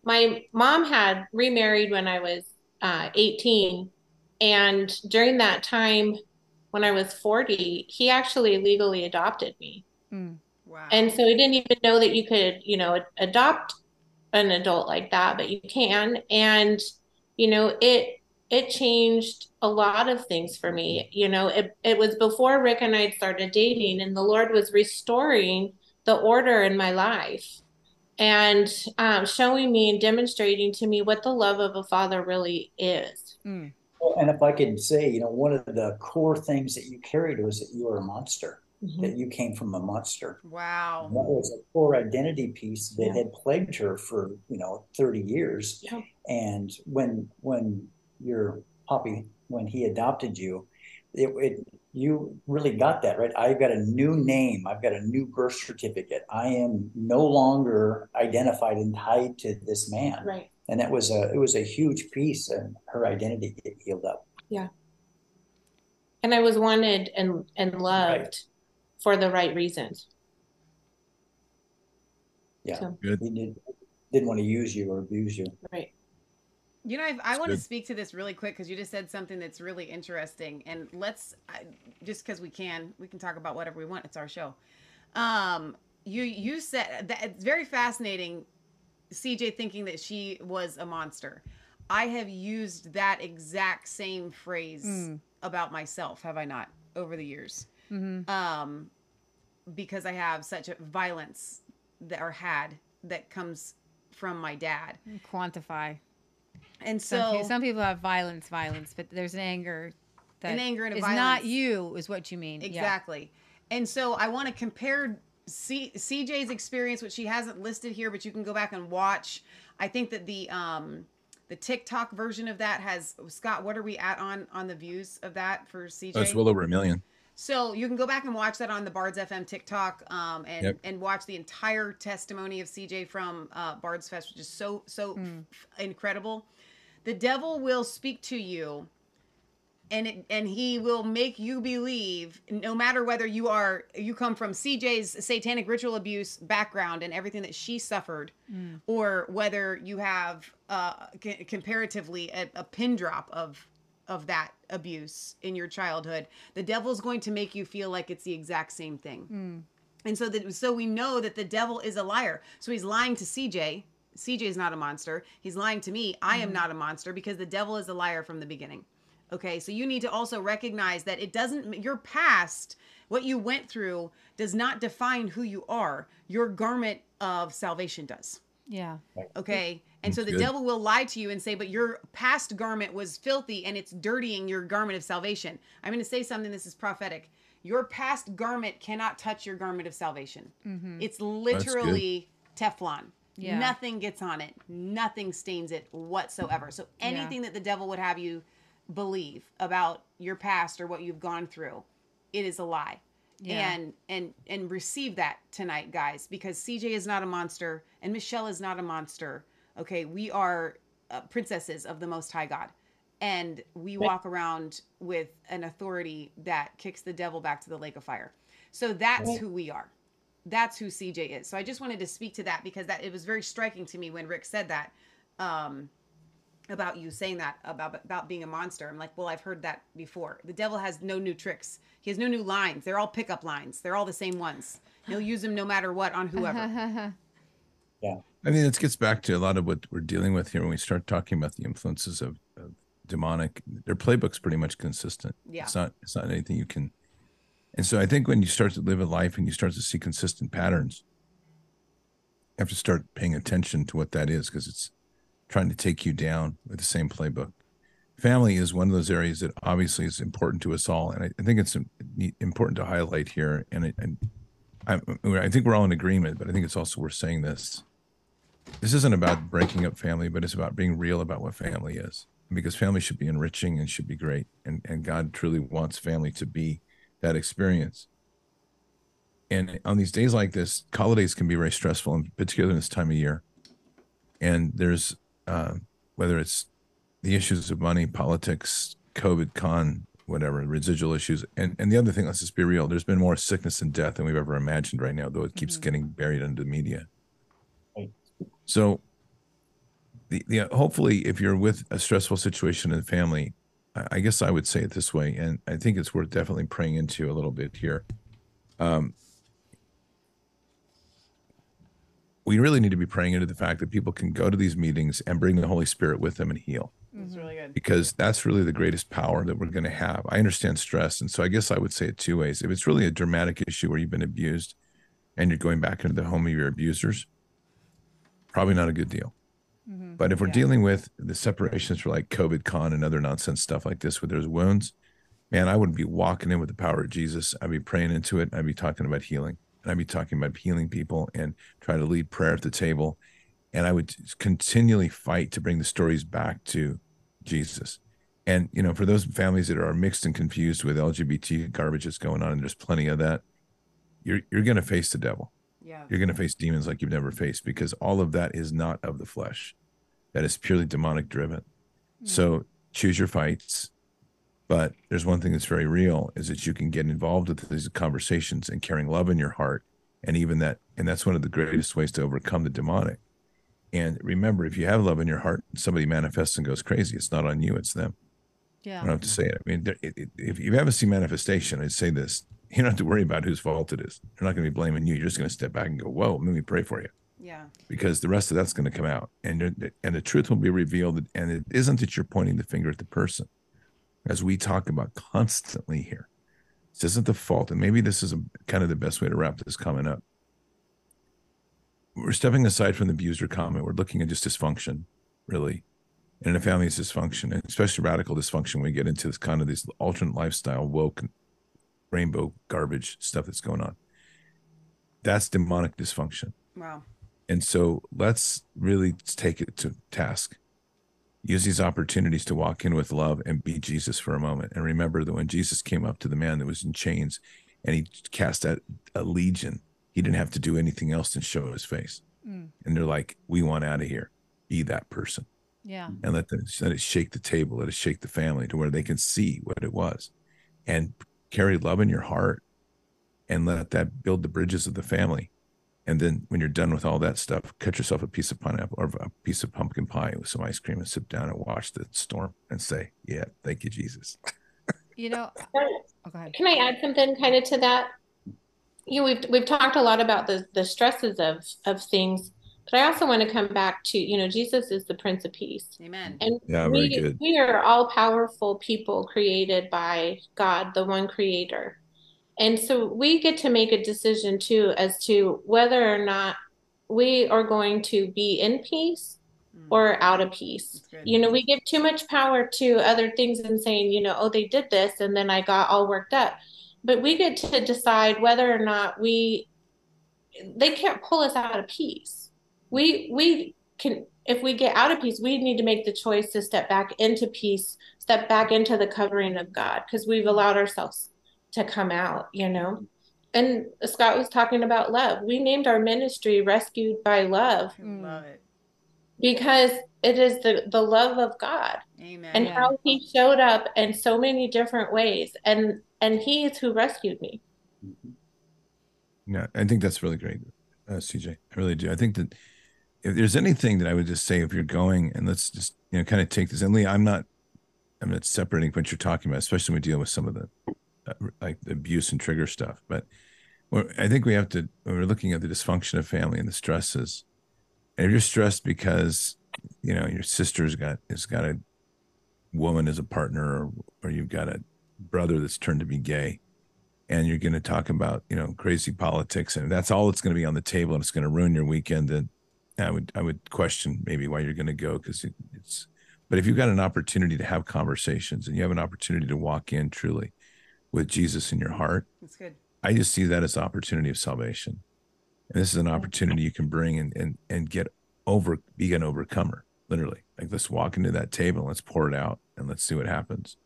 my mom had remarried when I was uh, 18. And during that time, when I was 40, he actually legally adopted me. Wow. And so I didn't even know that you could, you know, adopt an adult like that, but you can. And, you know, it it changed a lot of things for me. You know, it it was before Rick and I started dating, and the Lord was restoring the order in my life and um, showing me and demonstrating to me what the love of a father really is. Mm. Well, and if I could say, you know, one of the core things that you carried was that you were a monster, Mhm. that you came from a monster. Wow. And that was a core identity piece that Yeah. had plagued her for, you know, 30 years. Yeah. And when when your poppy, when he adopted you, it, it you really got that, right? I've got a new name, I've got a new birth certificate. I am no longer identified and tied to this man. Right. And that was a it was a huge piece and her identity get healed up. Yeah. And I was wanted and and loved for the right reasons. Yeah. So, Good. He did, didn't want to use you or abuse you. right. You know, I've, I want to speak to this really quick because you just said something that's really interesting, and let's I, just because we can, we can talk about whatever we want. It's our show. Um, you you said that it's very fascinating. CJ thinking that she was a monster. I have used that exact same phrase Mm. about myself, have I not, over the years? Mm-hmm. um, because I have such a violence that or had that comes from my dad. Quantify. And Some, so pe- some people have violence, violence, but there's an anger that An anger and a is violence. not you, is what you mean. Yeah. exactly. And so I want to compare C- CJ's experience, which she hasn't listed here, but you can go back and watch. I think that the um the TikTok version of that has Scott. What are we at on on the views of that for CJ? Oh, it's well over a million. So you can go back and watch that on the Bards FM TikTok, um, and Yep. and watch the entire testimony of CJ from uh, Bards Fest, which is so so f- incredible. The devil will speak to you, and it, and he will make you believe, no matter whether you are you come from CJ's satanic ritual abuse background and everything that she suffered, or whether you have uh, c- comparatively a, a pin drop of of that abuse in your childhood, the devil's going to make you feel like it's the exact same thing. And so that so we know that the devil is a liar. So he's lying to CJ. CJ is not a monster. He's lying to me. I am mm-hmm. not a monster because the devil is a liar from the beginning. Okay? So you need to also recognize that it doesn't your past, what you went through does not define who you are. Your garment of salvation does. Yeah. Okay. And so the Good. devil will lie to you and say, but your past garment was filthy and it's dirtying your garment of salvation. I'm going to say something. This is prophetic. Your past garment cannot touch your garment of salvation. Mm-hmm. It's literally Teflon. Yeah. Nothing gets on it, nothing stains it whatsoever. So anything that the devil would have you believe about your past or what you've gone through, it is a lie. Yeah. and and and receive that tonight guys because cj is not a monster and michelle is not a monster. Okay we are uh, princesses of the most high god. And we walk around with an authority that kicks the devil back to the lake of fire. So that's who we are that's who cj is so i just wanted to speak to that because that it was very striking to me when rick said that um about you saying that about about being a monster. I'm like, well, I've heard that before. The devil has no new tricks. He has no new lines. They're all pickup lines. They're all the same ones. He'll use them no matter what on whoever. Yeah. I mean, this gets back to a lot of what we're dealing with here when we start talking about the influences of, of demonic. Their playbook's pretty much consistent. Yeah. It's not. It's not anything you can. And so I think when you start to live a life and you start to see consistent patterns, you have to start paying attention to what that is because it's trying to take you down with the same playbook. Family is one of those areas that obviously is important to us all, and I, I think it's important to highlight here. And, it, and I, I think we're all in agreement, but I think it's also worth saying this this isn't about breaking up family, but it's about being real about what family is. Because family should be enriching and should be great. And and God truly wants family to be that experience. And on these days like this, holidays can be very stressful, and particularly in this time of year. And there's uh, whether it's the issues of money, politics, COVID, con, whatever, residual issues. And and the other thing, let's just be real, there's been more sickness and death than we've ever imagined right now, though it keeps getting buried under the media. So, the, the hopefully, if you're with a stressful situation in the family, I, guess I would say it this way, and I think it's worth definitely praying into a little bit here. Um, we really need to be praying into the fact that people can go to these meetings and bring the Holy Spirit with them and heal That's really good. because that's really the greatest power that we're going to have. I understand stress. And so I guess I would say it two ways. If it's really a dramatic issue where you've been abused and you're going back into the home of your abusers, probably not a good deal. Mm-hmm. But if we're yeah. dealing with the separations for like COVID con and other nonsense stuff like this, where there's wounds, man, I wouldn't be walking in with the power of Jesus. I'd be praying into it. I'd be talking about healing. And I'd be talking about healing people and try to lead prayer at the table. And I would continually fight to bring the stories back to Jesus. And, you know, for those families that are mixed and confused with LGBT garbage that's going on, and there's plenty of that, you're, you're going to face the devil. Yeah. You're going to face demons like you've never faced because all of that is not of the flesh. That is purely demonic driven. Mm-hmm. So choose your fights but there's one thing that's very real is that you can get involved with these conversations and carrying love in your heart. And even that, and that's one of the greatest ways to overcome the demonic. And remember, if you have love in your heart, somebody manifests and goes crazy, it's not on you, it's them. Yeah. I don't have to say it. I mean, if you haven't seen manifestation, I'd say this you don't have to worry about whose fault it is. They're not going to be blaming you. You're just going to step back and go, whoa, let me pray for you. Yeah. Because the rest of that's going to come out and, and the truth will be revealed. And it isn't that you're pointing the finger at the person as we talk about constantly here. This isn't the fault, and maybe this is a, kind of the best way to wrap this comment up. We're stepping aside from the abuser comment. We're looking at just dysfunction, really, and in a family's dysfunction, and especially radical dysfunction. We get into this kind of this alternate lifestyle, woke, rainbow garbage stuff that's going on. That's demonic dysfunction. Wow. And so let's really take it to task use these opportunities to walk in with love and be Jesus for a moment. And remember that when Jesus came up to the man that was in chains and he cast out a legion, he didn't have to do anything else than show his face. Mm. And they're like, we want out of here. Be that person. Yeah. And let them let it shake the table, let it shake the family to where they can see what it was. And carry love in your heart and let that build the bridges of the family and then when you're done with all that stuff, cut yourself a piece of pineapple or a piece of pumpkin pie with some ice cream and sit down and watch the storm and say, Yeah, thank you, Jesus. you know, oh, can I add something kind of to that? You know, we've we've talked a lot about the the stresses of of things, but I also want to come back to, you know, Jesus is the Prince of Peace. Amen. And yeah, we, we are all powerful people created by God, the one creator. And so we get to make a decision too as to whether or not we are going to be in peace mm. or out of peace. You know, we give too much power to other things and saying, you know, oh, they did this and then I got all worked up. But we get to decide whether or not we they can't pull us out of peace. We we can if we get out of peace, we need to make the choice to step back into peace, step back into the covering of God because we've allowed ourselves to come out, you know. Mm-hmm. And Scott was talking about love. We named our ministry Rescued by Love. Mm. Love it. Because it is the, the love of God. Amen. And how he showed up in so many different ways. And and he is who rescued me. Mm-hmm. Yeah, I think that's really great, uh, CJ. I really do. I think that if there's anything that I would just say, if you're going and let's just you know kind of take this. And Lee, I'm not, I'm not separating what you're talking about, especially when we deal with some of the Uh, like the abuse and trigger stuff. But I think we have to, we're looking at the dysfunction of family and the stresses, and if you're stressed because, you know, your sister's got, has got a woman as a partner or, or you've got a brother that's turned to be gay and you're going to talk about, you know, crazy politics and that's all that's going to be on the table and it's going to ruin your weekend. And I would, I would question maybe why you're going to go because it, it's, but if you've got an opportunity to have conversations and you have an opportunity to walk in truly with Jesus in your heart, that's good. I just see that as opportunity of salvation. And this is an opportunity you can bring and and and get over be an overcomer, literally. Like let's walk into that table, let's pour it out and let's see what happens.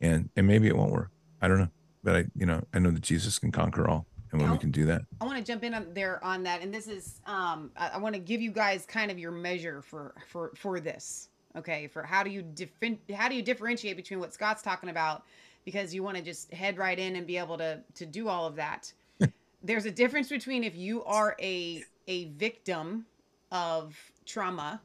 And and maybe it won't work. I don't know. But I, you know, I know that Jesus can conquer all. And when we can do that. I want to jump in on there on that. And this is um I, I want to give you guys kind of your measure for for for this. Okay, for how do you different how do you differentiate between what Scott's talking about because you want to just head right in and be able to to do all of that. There's a difference between if you are a a victim of trauma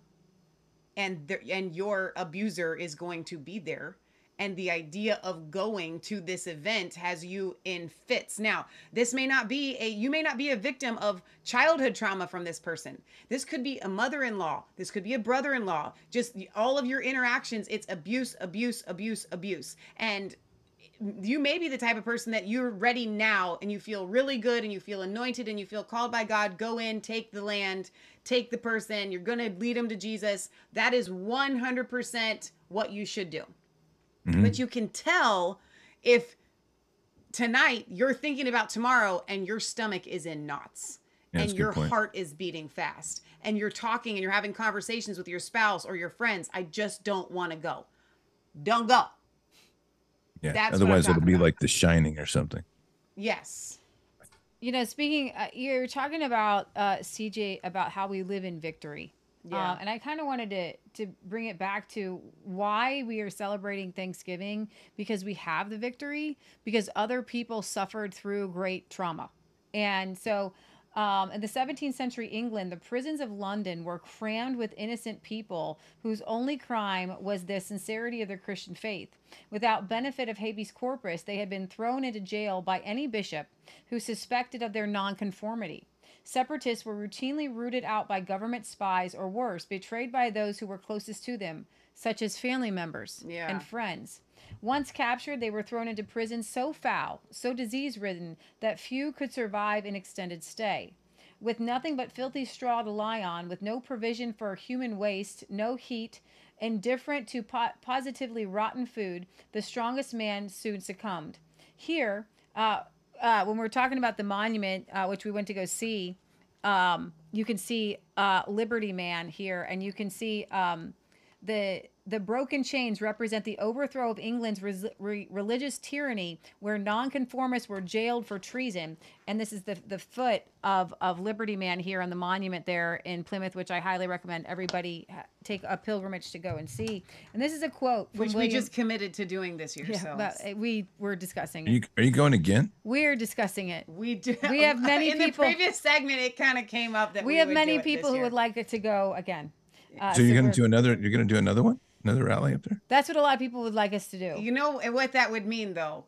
and there, and your abuser is going to be there and the idea of going to this event has you in fits. Now, this may not be a you may not be a victim of childhood trauma from this person. This could be a mother-in-law. This could be a brother-in-law. Just all of your interactions, it's abuse, abuse, abuse, abuse. And you may be the type of person that you're ready now and you feel really good and you feel anointed and you feel called by God. Go in, take the land, take the person. You're going to lead them to Jesus. That is 100% what you should do. Mm-hmm. But you can tell if tonight you're thinking about tomorrow and your stomach is in knots Yeah, and your point. heart is beating fast and you're talking and you're having conversations with your spouse or your friends. I just don't want to go. Don't go. Yeah. That's Otherwise, it'll be about. like The Shining or something. Yes. You know, speaking, uh, you're talking about uh, CJ about how we live in victory. Yeah. Um, and I kind of wanted to to bring it back to why we are celebrating Thanksgiving because we have the victory because other people suffered through great trauma, and so. Um, in the 17th century England, the prisons of London were crammed with innocent people whose only crime was the sincerity of their Christian faith. Without benefit of habeas corpus, they had been thrown into jail by any bishop who suspected of their nonconformity. Separatists were routinely rooted out by government spies or worse, betrayed by those who were closest to them, such as family members Yeah. and friends. Once captured, they were thrown into prisons so foul, so disease ridden, that few could survive an extended stay. With nothing but filthy straw to lie on, with no provision for human waste, no heat, indifferent to po- positively rotten food, the strongest man soon succumbed. Here, uh, uh, when we're talking about the monument, uh, which we went to go see, um, you can see uh, Liberty Man here, and you can see um, the the broken chains represent the overthrow of England's res- re- religious tyranny, where nonconformists were jailed for treason. And this is the the foot of of Liberty Man here on the monument there in Plymouth, which I highly recommend everybody ha- take a pilgrimage to go and see. And this is a quote from Which we William- just committed to doing this year. yeah, but uh, we were discussing Are you, are you going again? We're discussing it. we do. We have many in people- In the previous segment. It kind of came up that we we have would many do it people who would like it to go again. Uh, so you're going to do another. You're going to do another one, another rally up there. That's what a lot of people would like us to do. You know what that would mean, though,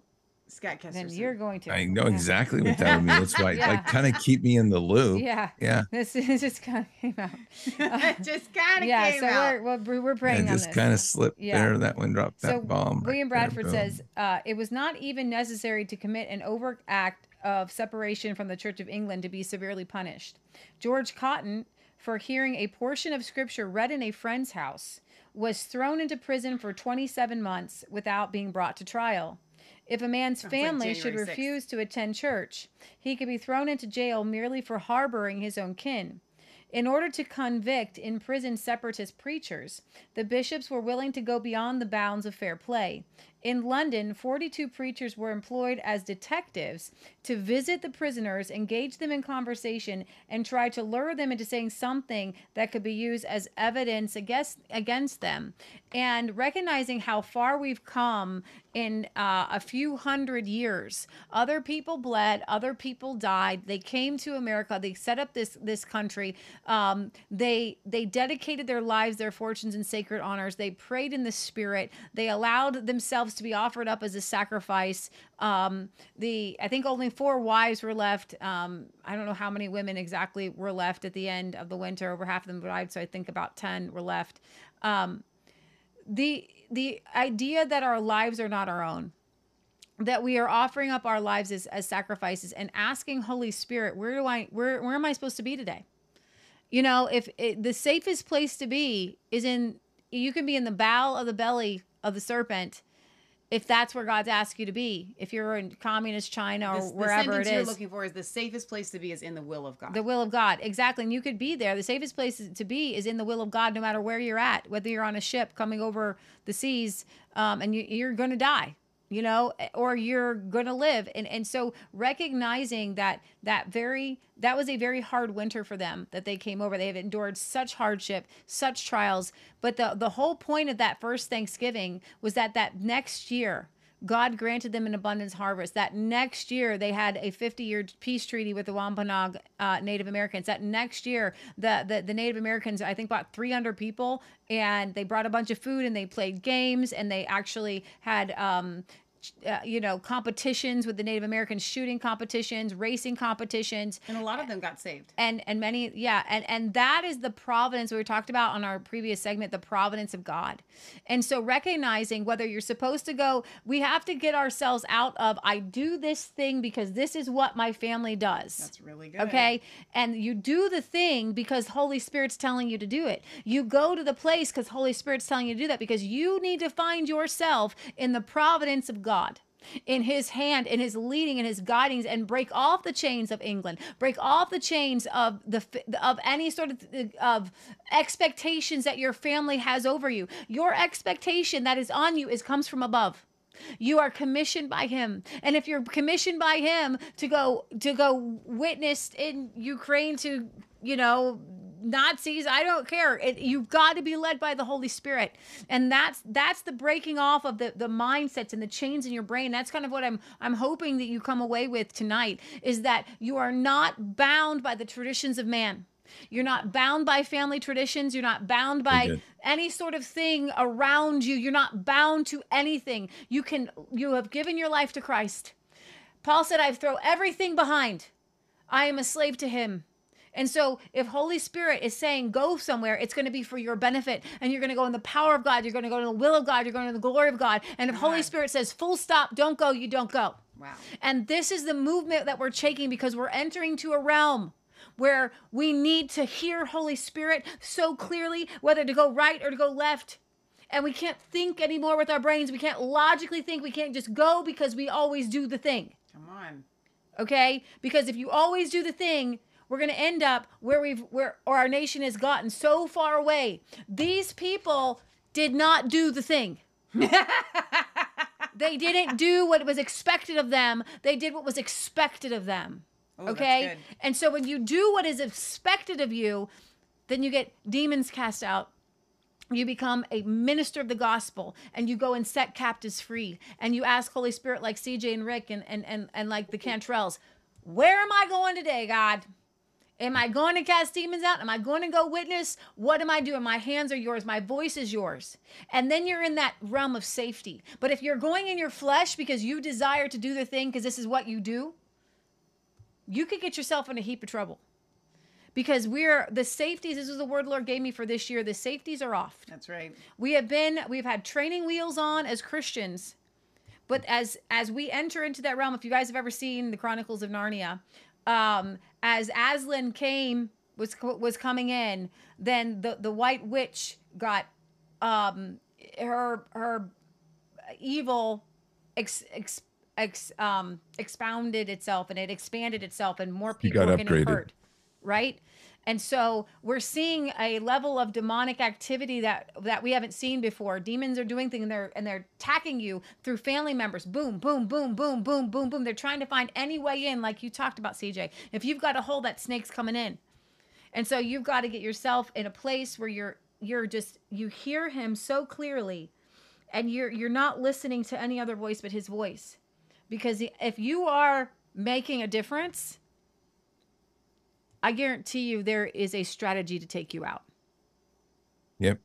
Scott Kesterson. then you're going to. I know Yeah. exactly what that would mean. That's why, Yeah. like, kind of keep me in the loop. Yeah. Yeah. This is just kind of came out. Uh, it just kind of yeah, came so out. we're, we're we're praying And on just kind of slipped Yeah. there. That one dropped that so bomb. right William there, Bradford boom. says uh, it was not even necessary to commit an overt act of separation from the Church of England to be severely punished. George Cotton, for hearing a portion of scripture read in a friend's house, was thrown into prison for 27 months without being brought to trial. If a man's like family should January 6th. refuse to attend church, he could be thrown into jail merely for harboring his own kin. In order to convict imprisoned separatist preachers, the bishops were willing to go beyond the bounds of fair play. In London, 42 preachers were employed as detectives to visit the prisoners, engage them in conversation, and try to lure them into saying something that could be used as evidence against, against them. And recognizing how far we've come in uh, a few hundred years, other people bled, other people died. They came to America. They set up this this country. Um, they they dedicated their lives, their fortunes, and sacred honors. They prayed in the Spirit. They allowed themselves to be offered up as a sacrifice. Um, the I think only four wives were left. Um, I don't know how many women exactly were left at the end of the winter. Over half of them died, so I think about ten were left. Um, the the idea that our lives are not our own that we are offering up our lives as, as sacrifices and asking holy spirit where do i where where am i supposed to be today you know if it, the safest place to be is in you can be in the bowel of the belly of the serpent if that's where god's asked you to be if you're in communist china or the wherever it sentence you're looking for is the safest place to be is in the will of God. the will of God. Exactly. And you could be there. The safest place to be is in the will of God, no matter where you're at, whether you're on a ship coming over the seas um, and you, you're going to die you know eh, or you're going to live. And and so recognizing that that very that was a very hard winter for them that they came over. They have endured such hardship such trials. But the the whole point of that first thanksgiving was that that next year God granted them an abundance harvest. That next year, they had a 50 year peace treaty with the Wampanoag uh, Native Americans. That next year, the, the, the Native Americans, I think, bought 300 people and they brought a bunch of food and they played games and they actually had. Um, uh, you know, competitions with the Native Americans, shooting competitions, racing competitions, and a lot of them got saved. And and many, yeah, and and that is the providence we talked about on our previous segment, the providence of God. And so recognizing whether you're supposed to go, we have to get ourselves out of I do this thing because this is what my family does. That's really good. Okay, and you do the thing because Holy Spirit's telling you to do it. You go to the place because Holy Spirit's telling you to do that because you need to find yourself in the providence of God in his hand in his leading and his guidings and break off the chains of england break off the chains of the of any sort of of expectations that your family has over you. Your expectation that is on you is comes from above. You are commissioned by him. And if you're commissioned by him to go to go witness in ukraine to you know Nazis, I don't care. It, you've got to be led by the Holy Spirit. And that's that's the breaking off of the the mindsets and the chains in your brain. That's kind of what I'm I'm hoping that you come away with tonight is that you are not bound by the traditions of man. You're not bound by family traditions. You're not bound by any sort of thing around you. You're not bound to anything. You can you have given your life to Christ. Paul said, "I've throw everything behind. I am a slave to him." And so, if Holy Spirit is saying go somewhere, it's going to be for your benefit. And you're going to go in the power of God. You're going to go in the will of God. You're going to the glory of God. And if Holy Spirit says full stop, don't go, you don't go. Wow. And this is the movement that we're taking because we're entering to a realm where we need to hear Holy Spirit so clearly, whether to go right or to go left. And we can't think anymore with our brains. We can't logically think. We can't just go because we always do the thing. Come on. Okay? Because if you always do the thing, we're going to end up where we've where or our nation has gotten so far away. These people did not do the thing. they didn't do what was expected of them. They did what was expected of them. Oh, okay? And so when you do what is expected of you, then you get demons cast out. You become a minister of the gospel and you go and set captives free. And you ask Holy Spirit, like CJ and Rick and, and, and, and like the Cantrells, where am I going today, God? Am I going to cast demons out? Am I going to go witness? What am I doing? My hands are yours. My voice is yours. And then you're in that realm of safety. But if you're going in your flesh because you desire to do the thing because this is what you do, you could get yourself in a heap of trouble. Because we're the safeties, this is the word Lord gave me for this year. The safeties are off. That's right. We have been, we've had training wheels on as Christians. But as as we enter into that realm, if you guys have ever seen the Chronicles of Narnia, um, as Aslan came was was coming in, then the the White Witch got um, her her evil ex, ex, ex, um, expounded itself and it expanded itself and more people were getting hurt, right? And so we're seeing a level of demonic activity that that we haven't seen before. Demons are doing things and they're and they're attacking you through family members. Boom, boom, boom, boom, boom, boom, boom. They're trying to find any way in, like you talked about, CJ. If you've got a hole, that snake's coming in. And so you've got to get yourself in a place where you're you're just you hear him so clearly and you're you're not listening to any other voice but his voice. Because if you are making a difference, I guarantee you there is a strategy to take you out. Yep.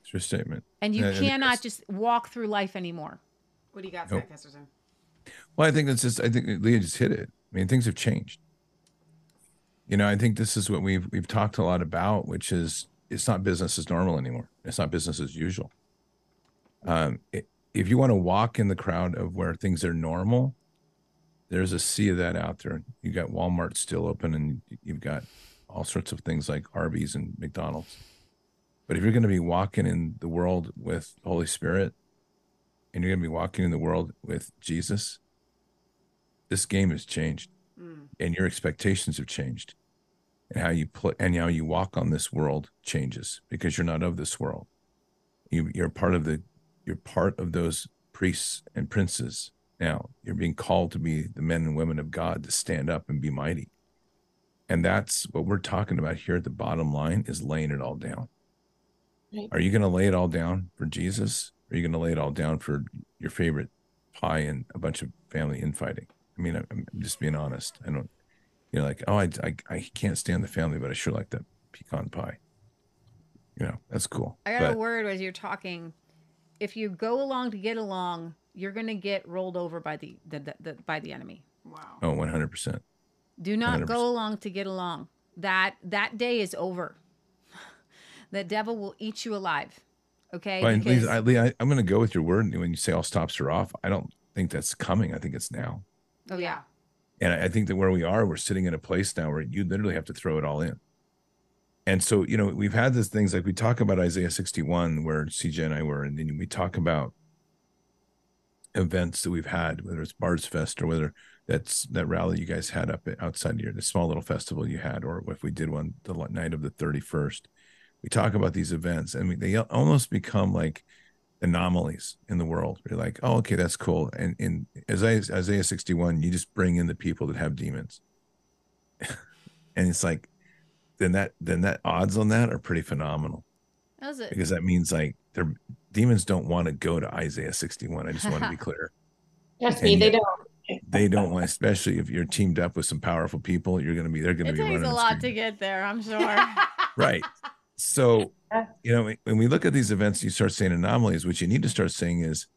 It's your statement. And you cannot just walk through life anymore. What do you got, Scott Kesterson? Well, I think it's just I think Leah just hit it. I mean, things have changed. You know, I think this is what we've we've talked a lot about, which is it's not business as normal anymore. It's not business as usual. Um, it, if you want to walk in the crowd of where things are normal, there's a sea of that out there. You got Walmart still open, and you've got all sorts of things like Arby's and McDonald's. But if you're going to be walking in the world with Holy Spirit, and you're going to be walking in the world with Jesus, this game has changed, mm. and your expectations have changed, and how you play and how you walk on this world changes because you're not of this world. You, you're part of the, you're part of those priests and princes now. You're being called to be the men and women of God to stand up and be mighty. And that's what we're talking about here at the bottom line is laying it all down. Right. Are you going to lay it all down for Jesus? Or are you going to lay it all down for your favorite pie and a bunch of family infighting? I mean, I'm, just being honest. I don't, you know, like, oh, I, I, I can't stand the family, but I sure like that pecan pie. You know, that's cool. I got but, a word as you're talking. If you go along to get along, you're going to get rolled over by the, the, the, the by the enemy. Wow. Oh, 100%. Do not 100%. go along to get along. That that day is over. the devil will eat you alive. Okay? Well, Because- Lee, I, Lee, I, I'm going to go with your word when you say all stops are off. I don't think that's coming. I think it's now. oh yeah. And I I think that where we are, we're sitting in a place now where you literally have to throw it all in. And so, you know, we've had these things like we talk about Isaiah 61, where CJ and I were, and then we talk about events that we've had, whether it's Bards Fest or whether that's that rally you guys had up outside here, the small little festival you had, or if we did one the night of the 31st. We talk about these events and we, they almost become like anomalies in the world. You're like, oh, okay, that's cool. And in Isaiah, Isaiah 61, you just bring in the people that have demons. and it's like, then that then that odds on that are pretty phenomenal That was it. because that means like their demons don't want to go to Isaiah 61. I just want to be clear. Trust me, they don't. They don't want, especially if you're teamed up with some powerful people, you're going to be, they're going to It be takes running a lot to get there, I'm sure. right. So, you know, when we look at these events, you start saying anomalies. What you need to start saying is,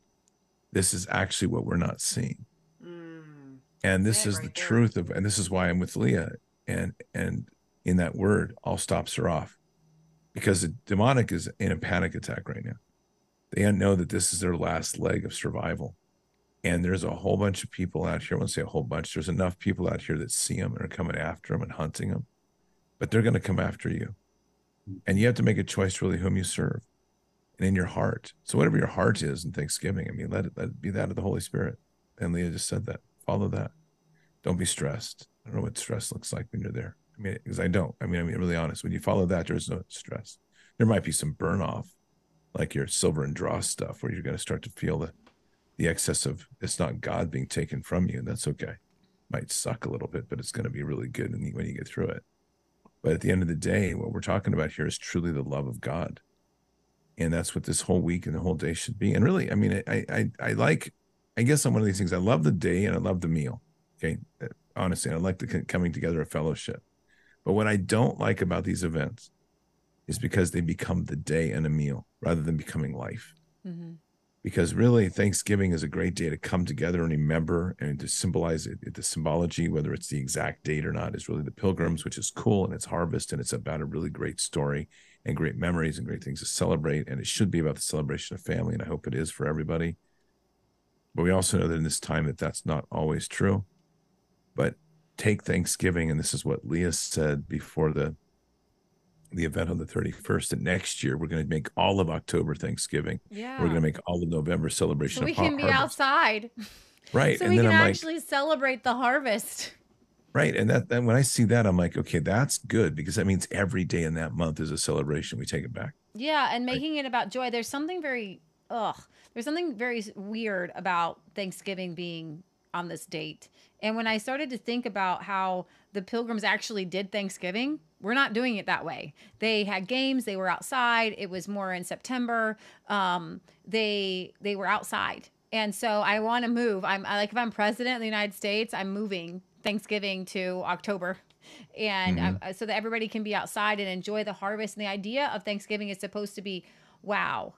this is actually what we're not seeing, Mm. and this is right the there. truth of, and this is why I'm with Leah, and and in that word, all stops are off, because the demonic is in a panic attack right now. They know that this is their last leg of survival, and there's a whole bunch of people out here. I won't say a whole bunch. There's enough people out here that see them and are coming after them and hunting them, but they're going to come after you. And you have to make a choice really whom you serve and in your heart. So whatever your heart is in thanksgiving i mean let it, let it be that of the holy spirit. And leah just said that. Follow that. Don't be stressed. I don't know what stress looks like when you're there. I mean because i don't. I mean i mean really honest. When you follow that there's no stress. There might be some burn off like your silver and dross stuff where you're going to start to feel the the excess of it's not god being taken from you and that's okay might suck a little bit but it's going to be really good when you, get through it but at the end of the day, what we're talking about here is truly the love of God. And that's what this whole week and the whole day should be. And really, I mean, I I I like, I guess I'm one of these things. I love the day and I love the meal. Okay. Honestly, I like the coming together of fellowship. But what I don't like about these events is because they become the day and a meal rather than becoming life hmm because really Thanksgiving is a great day to come together and remember and to symbolize it. The symbology, whether it's the exact date or not, is really the pilgrims, which is cool and it's harvest and it's about a really great story and great memories and great things to celebrate. And it should be about the celebration of family, and I hope it is for everybody. But we also know that in this time that that's not always true. But take Thanksgiving, and this is what Leah said before the the event on the 31st that next year we're going to make all of October Thanksgiving. Yeah. We're going to make all of November celebration so we can be harvest. outside. Right. So and we then can I'm like, actually celebrate the harvest. right. And that when I see that, I'm like, okay, that's good because that means every day in that month is a celebration. We take it back. Yeah, and making it about joy. There's something very ugh. There's something very weird about Thanksgiving being on this date. And when I started to think about how the pilgrims actually did Thanksgiving, we're not doing it that way. They had games, they were outside. It was more in September. Um, they they were outside. And so I want to move. I'm I, like if I'm president of the United States, I'm moving Thanksgiving to October. And Mhm. um, so that everybody can be outside and enjoy the harvest. And the idea of Thanksgiving is supposed to be, wow,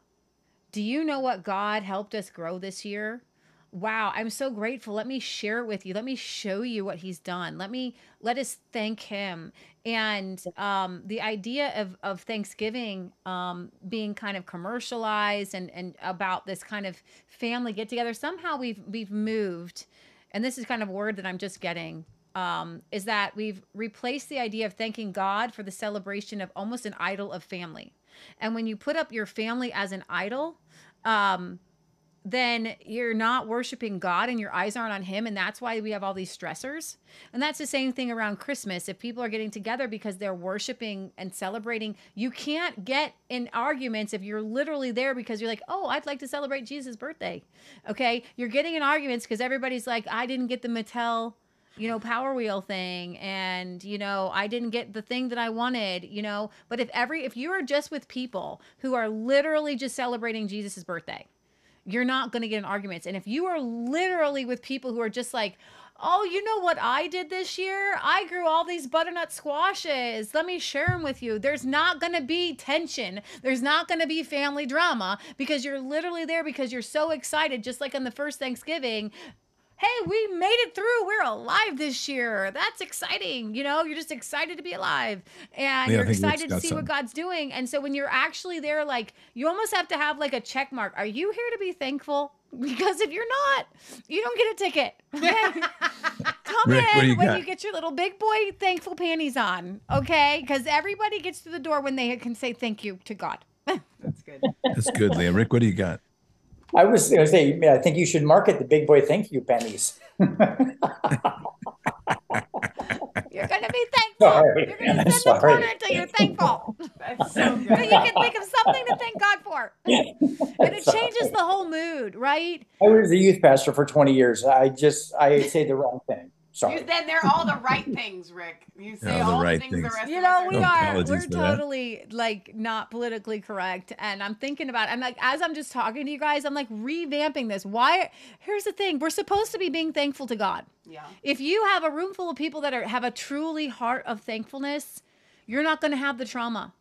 do you know what God helped us grow this year? Wow, I'm so grateful. Let me share it with you. Let me show you what he's done. Let me let us thank him. And um, the idea of, of Thanksgiving um, being kind of commercialized and, and about this kind of family get together, somehow we've we've moved, and this is kind of a word that I'm just getting, um, is that we've replaced the idea of thanking God for the celebration of almost an idol of family. And when you put up your family as an idol, um, then you're not worshiping God and your eyes aren't on Him. And that's why we have all these stressors. And that's the same thing around Christmas. If people are getting together because they're worshiping and celebrating, you can't get in arguments if you're literally there because you're like, oh, I'd like to celebrate Jesus' birthday. Okay. You're getting in arguments because everybody's like, I didn't get the Mattel you know, Power Wheel thing, and you know, I didn't get the thing that I wanted, you know. But if every if you are just with people who are literally just celebrating Jesus' birthday, you're not going to get in arguments. And if you are literally with people who are just like, Oh, you know what I did this year? I grew all these butternut squashes. Let me share them with you. There's not going to be tension. There's not going to be family drama because you're literally there because you're so excited, just like on the first Thanksgiving. Hey, we made it through. We're alive this year. That's exciting. You know, you're just excited to be alive and Yeah, you're excited to see some. what God's doing. And so when you're actually there, like, you almost have to have like a check mark. Are you here to be thankful? Because if you're not, you don't get a ticket. Okay? Come Rick, in you when got? you get your little big boy thankful panties on, okay? Because everybody gets through the door when they can say thank you to God. That's good. That's good, Leah. Rick, what do you got? I was going to say, I think you should market the big boy thank you pennies. You're gonna be thankful. Sorry. You're gonna I'm sit in the sorry. corner until you're thankful. That's so But good. you can think of something to thank God for. And it changes the whole mood, right? I was a youth pastor for 20 years. I just, I say the wrong thing. Sorry. You, then they're all the right things, Rick. You say All the right the things, the rest You know, we No are. are we're for that. totally like not politically correct. And I'm thinking about I'm like as I'm just talking to you guys, I'm like revamping this. Why here's the thing, we're supposed to be being thankful to God. Yeah. If you have a room full of people that are have a truly heart of thankfulness, you're not going to have the trauma.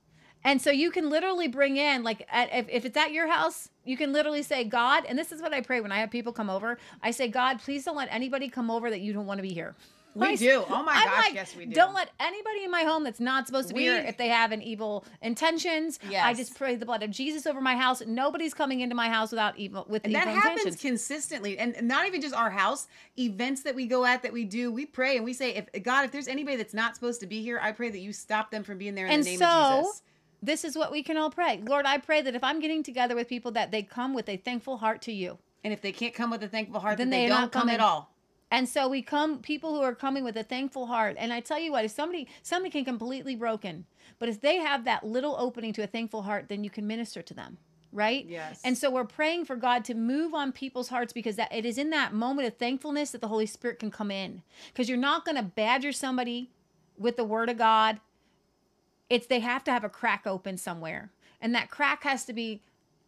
And so you can literally bring in, like, at, if, if it's at your house, you can literally say, God, and this is what I pray when I have people come over. I say, God, please don't let anybody come over that you don't want to be here. We I- do. Oh my I'm gosh, like, yes, we do. Don't let anybody in my home that's not supposed to be We- here if they have an evil intentions. I just pray the blood of Jesus over my house. Nobody's coming into my house without evil with And evil that happens intentions. consistently, and and not even just our house events that we go at that we do. We pray and we say, if God, if there's anybody that's not supposed to be here, I pray that you stop them from being there in and the name so of Jesus. This is what we can all pray. Lord, I pray that if I'm getting together with people that they come with a thankful heart to you. And if they can't come with a thankful heart, Then they, they don't come at all. And so we come people who are coming with a thankful heart. And I tell you what, if somebody somebody can completely broken, but if they have that little opening to a thankful heart, then you can minister to them. Right? Yes. And so we're praying for God to move on people's hearts because that it is in that moment of thankfulness that the Holy Spirit can come in. Because you're not going to badger somebody with the word of God. It's they have to have a crack open somewhere. And that crack has to be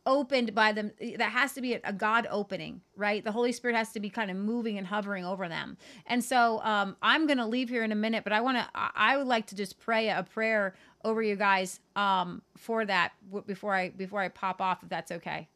opened by them that has to be a, god opening right? The holy spirit has to be kind of moving and hovering over them. And so um, i'm to leave here in a minute but i want to I would like to just pray a prayer over you guys um, for that before i before i pop off if that's okay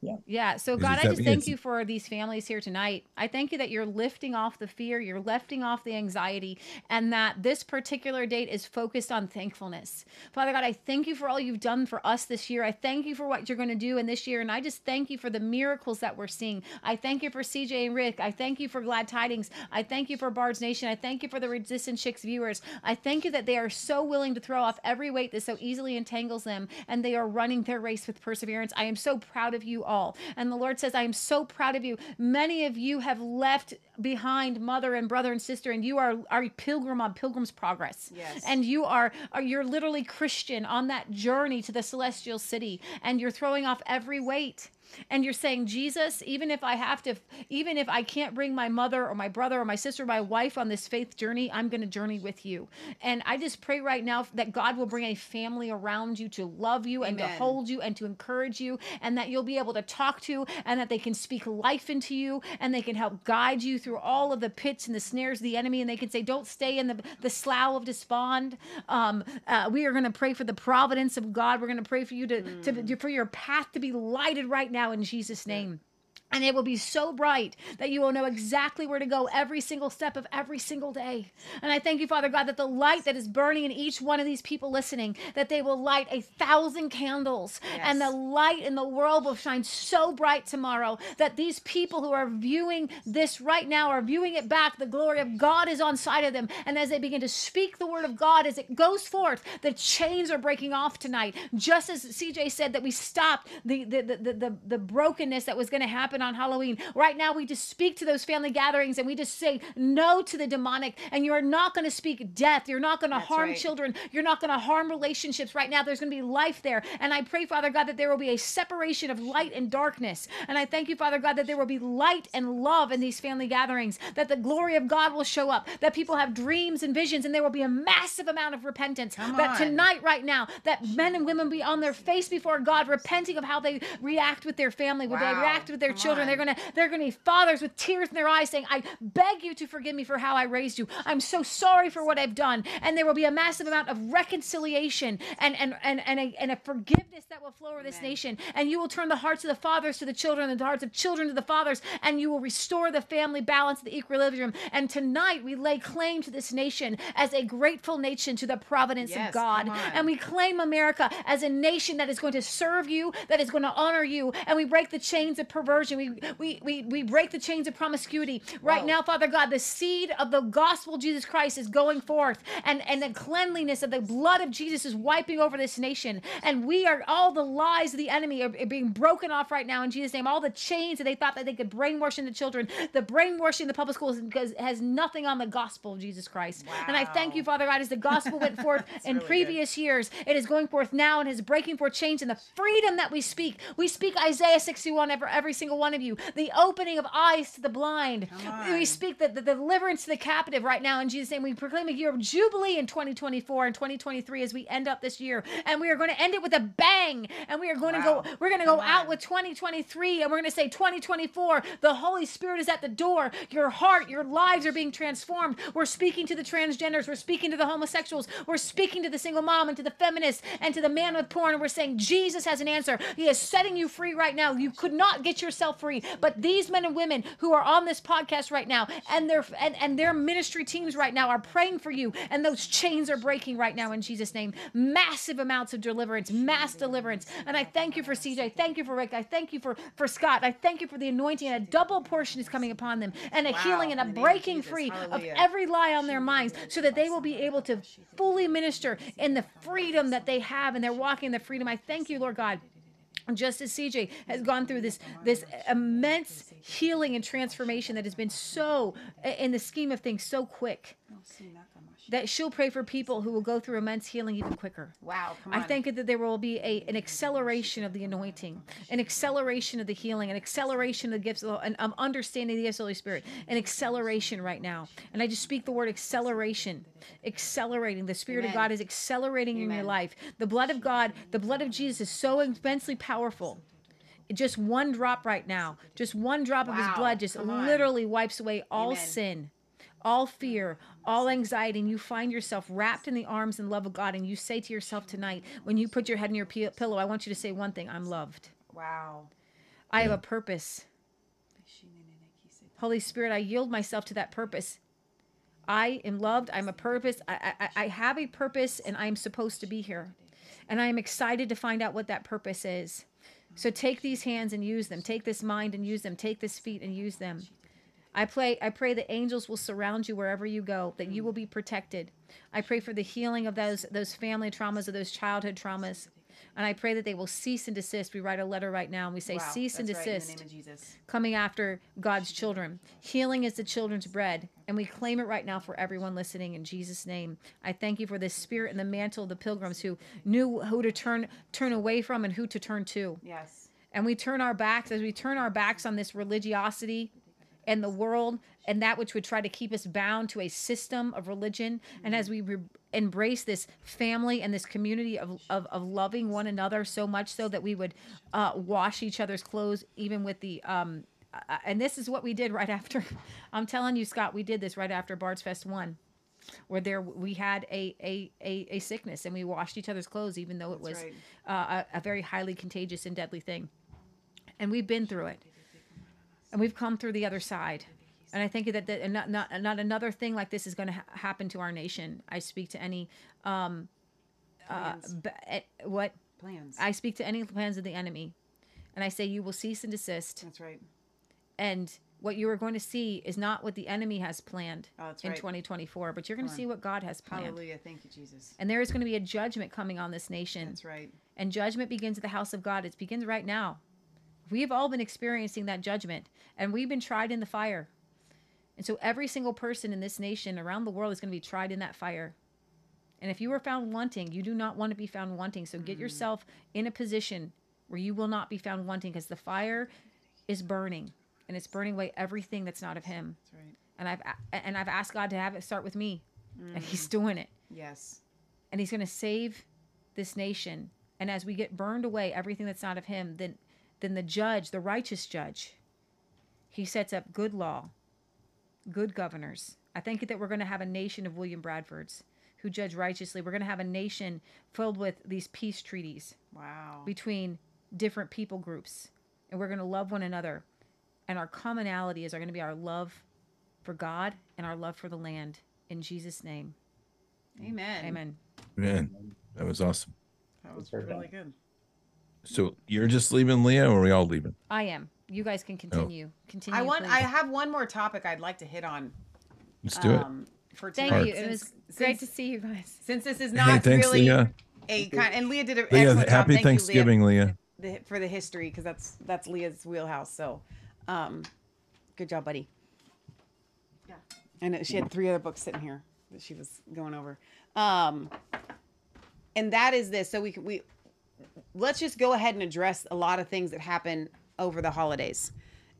Yeah. yeah. So Is God, I just thank you for these families here tonight. I thank you that you're lifting off the fear, you're lifting off the anxiety, and that this particular date is focused on thankfulness. Father God, I thank you for all you've done for us this year. I thank you for what you're going to do in this year, and I just thank you for the miracles that we're seeing. I thank you for CJ and Rick. I thank you for Glad Tidings. I thank you for Bards Nation. I thank you for the Resistance Chicks viewers. I thank you that they are so willing to throw off every weight that so easily entangles them, and they are running their race with perseverance. I am so proud of you all. And the Lord says, I am so proud of you. Many of you have left behind mother and brother and sister, and you are, are a pilgrim on pilgrim's progress. Yes. And you are, are you're literally Christian on that journey to the celestial city, and you're throwing off every weight. And you're saying, Jesus, even if I have to, even if I can't bring my mother or my brother or my sister or my wife on this faith journey, I'm going to journey with you. And I just pray right now that God will bring a family around you to love you and to hold you and to encourage you, and that you'll be able to talk to, and that they can speak life into you, and they can help guide you through all of the pits and the snares of the enemy, and they can say, Don't stay in the, the slough of despond. Um, uh, we are going to pray for the providence of God. We're going to pray for you to, to for your path to be lighted right now in Jesus' name. And it will be so bright that you will know exactly where to go every single step of every single day. And I thank you, Father God, that the light that is burning in each one of these people listening, that they will light a thousand candles. And the light in the world will shine so bright tomorrow that these people who are viewing this right now are viewing it back. The glory of God is on side of them. And as they begin to speak the word of God as it goes forth, the chains are breaking off tonight. Just as CJ said that we stopped the the the, the, the, the brokenness that was going to happen on Halloween. Right now we just speak to those family gatherings and we just say no to the demonic. And you're not going to speak death. You're not going to harm right. children. You're not going to harm relationships. Right now there's going to be life there. And I pray, Father God, that there will be a separation of light and darkness. And I thank you, Father God, that there will be light and love in these family gatherings, that the glory of God will show up, that people have dreams and visions, and there will be a massive amount of repentance. That on. tonight, right now, that men and women be on their face before God, repenting of how they react with their family, would they react with their Come children. On. They're gonna they're gonna be fathers with tears in their eyes saying, I beg you to forgive me for how I raised you. I'm so sorry for what I've done. And there will be a massive amount of reconciliation and and and, and, a, and a forgiveness that will flow over this nation. And you will turn the hearts of the fathers to the children and the hearts of children to the fathers, and you will restore the family balance, the equilibrium. And tonight we lay claim to this nation as a grateful nation to the providence Yes, of God. And we claim America as a nation that is going to serve you, that is going to honor you, and we break the chains of perversion. We we we, we break the chains of promiscuity. Right Whoa. now, Father God, the seed of the gospel Jesus Christ is going forth, and, and the cleanliness of the blood of Jesus is wiping over this nation. And we are all the lies of the enemy are, are being broken off right now in Jesus' name. All the chains that they thought that they could brainwash into children, the brainwashing in the public schools because has nothing on the gospel of Jesus Christ. And I thank you, Father God, as the gospel went forth in really good. previous years, it is going forth now and is breaking forth change and the freedom that we speak. We speak Isaiah 61 every, every single one of you, the opening of eyes to the blind. We speak the, the deliverance to the captive right now in Jesus' name. We proclaim a year of jubilee in 2024 and 2023 as we end up this year. And we are going to end it with a bang. And we are going Wow. to go, we're going to go out with 2023 and we're going to say 2024 the holy spirit is at the door your heart your lives are being transformed we're speaking to the transgenders we're speaking to the homosexuals we're speaking to the single mom and to the feminists and to the man with porn and we're saying jesus has an answer he is setting you free right now you could not get yourself free. But these men and women who are on this podcast right now and their and, and their ministry teams right now are praying for you and those chains are breaking right now in jesus name. Massive amounts of deliverance mass deliverance. And i thank you for cj thank you for rick. I thank you for for scott. I thank you for the anointing and a double portion is coming upon them and a Wow. healing and a In the name of breaking free Hallelujah. of every lie on their minds so that they will be able to fully minister in the freedom that they have and they're walking in the freedom. I thank you lord god just as CJ has gone through this this immense healing and transformation that has been so in the scheme of things so quick that she'll pray for people who will go through immense healing even quicker. Wow, come I think that there will be a an acceleration of the anointing, an acceleration of the healing, an acceleration of the gifts, of, an um, understanding the gifts of the Holy Spirit, an acceleration right now. And I just speak the word acceleration, accelerating. The Spirit of God is accelerating in your life. The blood of God, the blood of Jesus is so immensely powerful. Just one drop right now, just one drop of his blood just come on. literally wipes away all Amen. sin all fear, all anxiety, and you find yourself wrapped in the arms and love of God, and you say to yourself tonight, when you put your head in your pi- pillow, I want you to say one thing I'm loved. Wow. I have a purpose. Holy Spirit, I yield myself to that purpose. I am loved. I'm a purpose. I, I, I have a purpose, and I am supposed to be here. And I am excited to find out what that purpose is. So take these hands and use them. Take this mind and use them. Take this feet and use them. I pray I pray that angels will surround you wherever you go, that you mm. will be protected. I pray for the healing of those those family traumas, of those childhood traumas. And I pray that they will cease and desist. We write a letter right now and we say Wow, cease and that's right, in the desist name of Jesus. coming after God's children. Healing is the children's bread, and we claim it right now for everyone listening in Jesus' name. I thank you for the spirit and the mantle of the pilgrims who knew who to turn turn away from and who to turn to. Yes. And we turn our backs as we turn our backs on this religiosity and the world and that which would try to keep us bound to a system of religion. And as we re- embrace this family and this community of, of, of loving one another so much so that we would uh, wash each other's clothes even with the um, uh, and this is what we did right after. I'm telling you scott we did this right after bards fest 1 where there we had a, a, a, a sickness and we washed each other's clothes even though it was right. uh, a, a very highly contagious and deadly thing. And we've been through it and we've come through the other side and i think that, that and not, not, not another thing like this is going to ha- happen to our nation i speak to any um uh b- eh, what Plans. i speak to any plans of the enemy and i say you will cease and desist That's right. and what you are going to see is not what the enemy has planned Oh, that's in right. 2024 but you're going to Come on. see what god has planned Hallelujah. Thank you, Jesus. and there is going to be a judgment coming on this nation That's right. and judgment begins at the house of God. It begins right now. We've all been experiencing that judgment, and we've been tried in the fire. And so every single person in this nation around the world is going to be tried in that fire. And if you are found wanting, you do not want to be found wanting. So get mm. yourself in a position where you will not be found wanting because the fire is burning and it's burning away everything that's not of him. That's right. And I've and I've asked God to have it start with me. And he's mm. doing it Yes. and he's going to save this nation and as we get burned away everything that's not of him then then the judge the righteous judge He sets up good law, good governors. I think that we're going to have a nation of William Bradfords who judge righteously. We're going to have a nation filled with these peace treaties. Wow. Between different people groups. And we're going to love one another. And our commonality is are going to be our love for God and our love for the land. In Jesus' name. Amen. Amen. Man, that was awesome. That was really good. So you're just leaving, Leah, or are we all leaving? I am. You guys can continue. Continue. I want. please. I have one more topic I'd like to hit on. Let's do it. um, For Thank tonight, you. It was since- great to since- see you guys. Since this is Hey, not thanks, really Leah. a kind, and Leah did an Leah, excellent job. happy Thank Thanksgiving, you, Leah. Leah, the, for the history because that's that's Leah's wheelhouse. So, um, good job, buddy. Yeah, I know she had three other books sitting here that she was going over. Um, and that is this. So we can- we let's just go ahead and address a lot of things that happen over the holidays.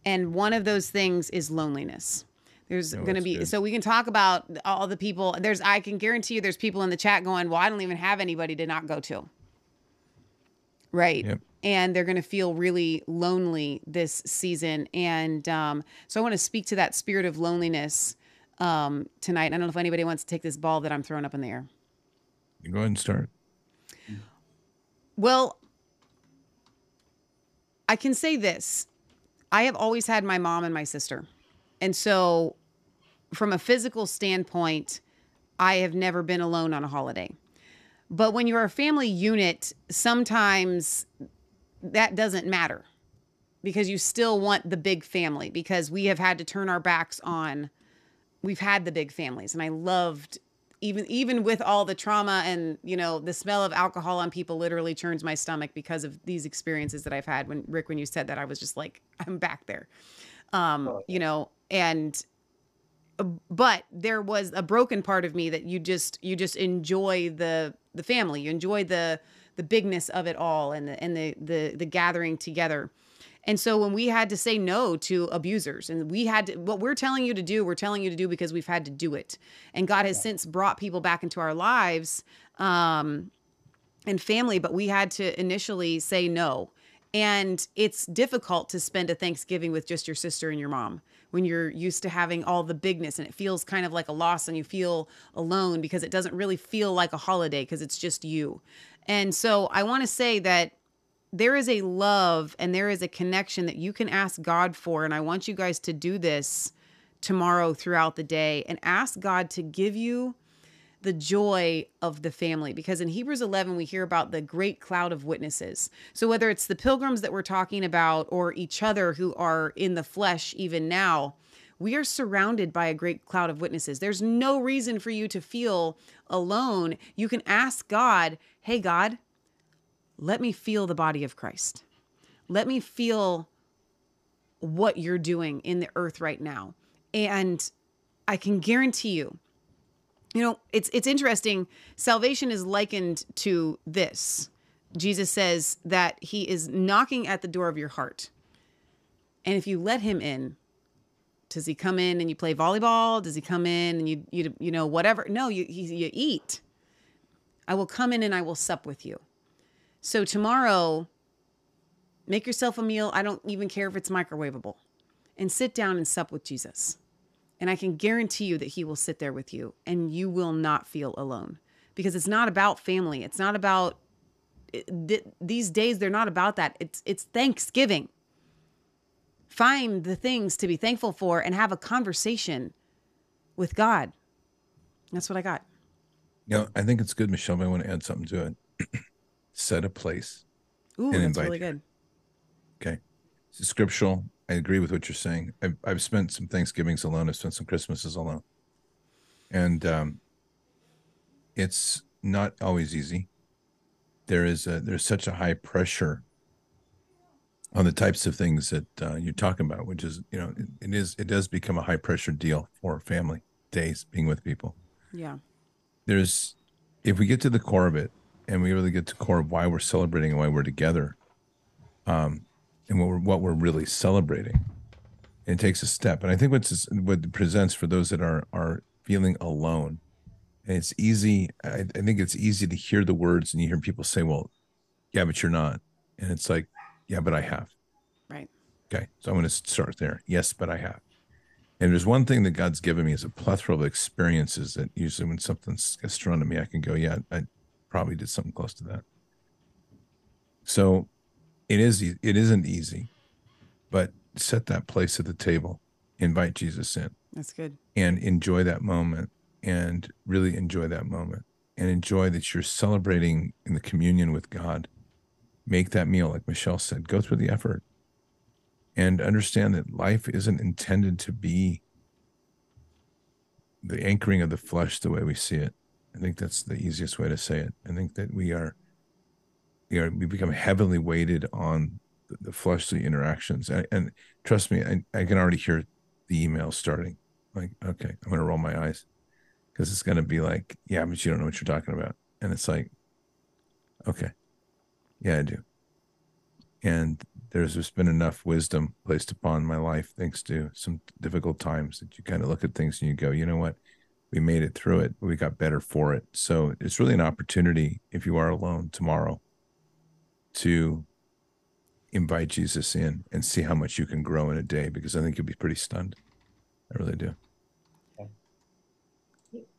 And one of those things is loneliness. There's Oh, going to be good. so we can talk about all the people. There's I can guarantee you there's people in the chat going, "Well, I don't even have anybody to not go to." Right. Yep. And they're going to feel really lonely this season. And um, so I want to speak to that spirit of loneliness um, tonight. I don't know if anybody wants to take this ball that I'm throwing up in the air. You go ahead and start. Well, I can say this. I have always had my mom and my sister. And so, from a physical standpoint, I have never been alone on a holiday. But when you're a family unit, sometimes that doesn't matter because you still want the big family because we have had to turn our backs on we've had the big families and I loved even even with all the trauma and you know the smell of alcohol on people literally churns my stomach because of these experiences that I've had when Rick when you said that I was just like I'm back there. Um you know and but there was a broken part of me that you just you just enjoy the the family. You enjoy the the bigness of it all and the and the the, the gathering together and so when we had to say no to abusers and we had to what we're telling you to do we're telling you to do because we've had to do it. And god has since brought people back into our lives um and family but we had to initially say no. And it's difficult to spend a Thanksgiving with just your sister and your mom when you're used to having all the bigness and it feels kind of like a loss and you feel alone because it doesn't really feel like a holiday because it's just you. And so I want to say that there is a love and there is a connection that you can ask God for. And I want you guys to do this tomorrow throughout the day and ask God to give you the joy of the family because in Hebrews 11 we hear about the great cloud of witnesses. So whether it's the pilgrims that we're talking about or each other who are in the flesh even now, we are surrounded by a great cloud of witnesses. There's no reason for you to feel alone. You can ask God, "Hey God, let me feel the body of Christ. Let me feel what you're doing in the earth right now." And I can guarantee you you know, it's it's interesting. Salvation is likened to this. Jesus says that he is knocking at the door of your heart. And if you let him in, does he come in and you play volleyball? Does he come in and you you you know whatever? No, you you eat. I will come in and I will sup with you. So tomorrow make yourself a meal. I don't even care if it's microwavable. And sit down and sup with Jesus. And I can guarantee you that he will sit there with you and you will not feel alone because it's not about family. It's not about th- these days they're not about that. It's it's Thanksgiving. Find the things to be thankful for and have a conversation with God. That's what I got. You know, I think it's good, Michelle. I want to add something to it. Set a place. Ooh, And that's really you. good. Okay. It's scriptural. I agree with what you're saying. I've, I've spent some Thanksgivings alone. I've spent some Christmases alone. And um, it's not always easy. There is a, there's such a high pressure on the types of things that uh, you're talking about, which is, you know, it, it is, it does become a high pressure deal for family days being with people. Yeah. There's, if we get to the core of it and we really get to the core of why we're celebrating and why we're together, um, and what we're what we're really celebrating. It takes a step, and I think what's what presents for those that are are feeling alone, and it's easy. I, I think it's easy to hear the words, and you hear people say, "Well, yeah, but you're not," and it's like, "Yeah, but I have." Right. Okay. So I'm going to start there. Yes, but I have. And there's one thing that God's given me is a plethora of experiences that usually when something's gets thrown at me, I can go, yeah, I probably did something close to that. So it is, it isn't easy, but set that place at the table, invite Jesus in. That's good. And enjoy that moment and really enjoy that moment and enjoy that you're celebrating in the communion with God. Make that meal, like Michelle said, go through the effort and understand that life isn't intended to be the anchoring of the flesh the way we see it. I think that's the easiest way to say it. I think that we are, we are, we become heavily weighted on the, the fleshly interactions. And, trust me, I, I can already hear the emails starting. Like, okay, I'm going to roll my eyes because it's going to be like, yeah, but you don't know what you're talking about. And it's like, okay, yeah, I do. And there's just been enough wisdom placed upon my life thanks to some difficult times that you kind of look at things and you go, you know what? We made it through it. We got better for it. So it's really an opportunity if you are alone tomorrow to invite Jesus in and see how much you can grow in a day because I think you'll be pretty stunned. I really do.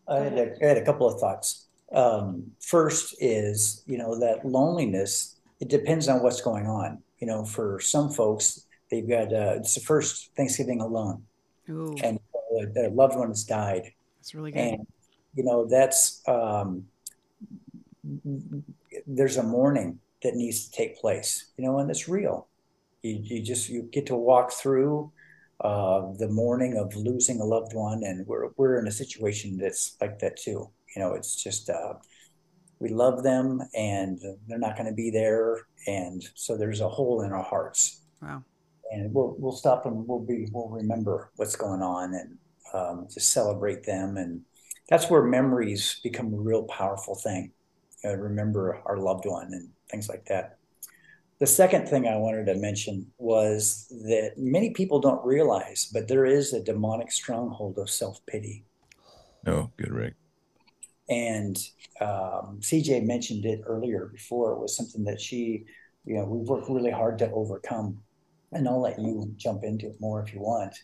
I had a, I had a couple of thoughts. Um, first is, you know, that loneliness, it depends on what's going on you know, for some folks, they've got uh, it's the first Thanksgiving alone, Ooh. and uh, their loved ones died. That's really good. And you know, that's um, there's a mourning that needs to take place. You know, and it's real. You, you just you get to walk through uh, the mourning of losing a loved one, and we're we're in a situation that's like that too. You know, it's just uh, we love them and they're not going to be there and so there's a hole in our hearts wow and we'll we'll stop and we'll be we'll remember what's going on and um, just celebrate them and that's where memories become a real powerful thing you know, remember our loved one and things like that the second thing i wanted to mention was that many people don't realize but there is a demonic stronghold of self-pity oh good rick and um, CJ mentioned it earlier before. It was something that she, you know, we've worked really hard to overcome. And I'll let you jump into it more if you want.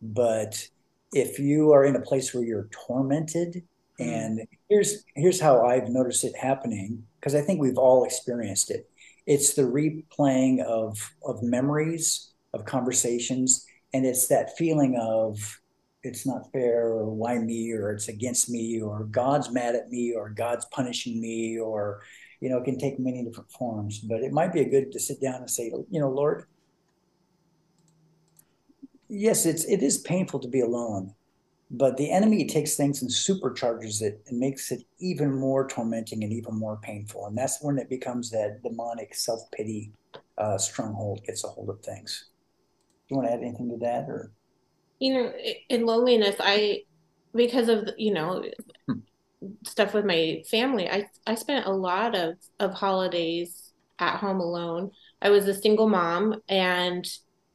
But if you are in a place where you're tormented, mm-hmm. and here's here's how I've noticed it happening, because I think we've all experienced it. It's the replaying of of memories, of conversations, and it's that feeling of it's not fair or why me or it's against me or god's mad at me or god's punishing me or you know it can take many different forms but it might be a good to sit down and say you know lord yes it's it is painful to be alone but the enemy takes things and supercharges it and makes it even more tormenting and even more painful. And that's when it becomes that demonic self-pity uh, stronghold gets a hold of things. Do you want to add anything to that or? You know in loneliness i because of you know stuff with my family i i spent a lot of of holidays at home alone. I was a single mom and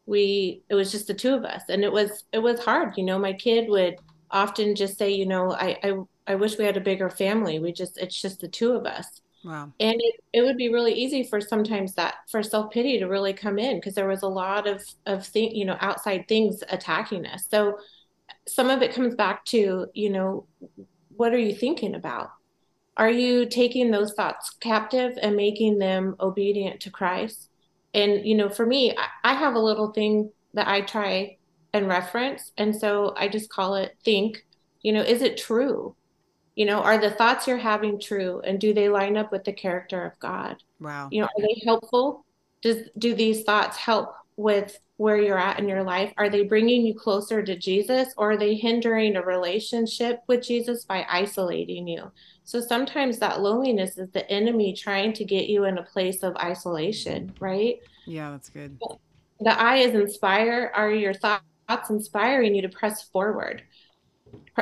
we it was just the two of us and it was it was hard you know my kid would often just say you know i i, I wish we had a bigger family we just it's just the two of us Wow. And it, it would be really easy for sometimes that for self pity to really come in because there was a lot of of thing you know outside things attacking us. So some of it comes back to you know what are you thinking about? Are you taking those thoughts captive and making them obedient to Christ? And you know, for me, I, I have a little thing that I try and reference, and so I just call it think. You know, is it true? you know are the thoughts you're having true and do they line up with the character of god wow you know are they helpful does do these thoughts help with where you're at in your life are they bringing you closer to jesus or are they hindering a relationship with jesus by isolating you so sometimes that loneliness is the enemy trying to get you in a place of isolation right yeah that's good the i is inspire are your thoughts inspiring you to press forward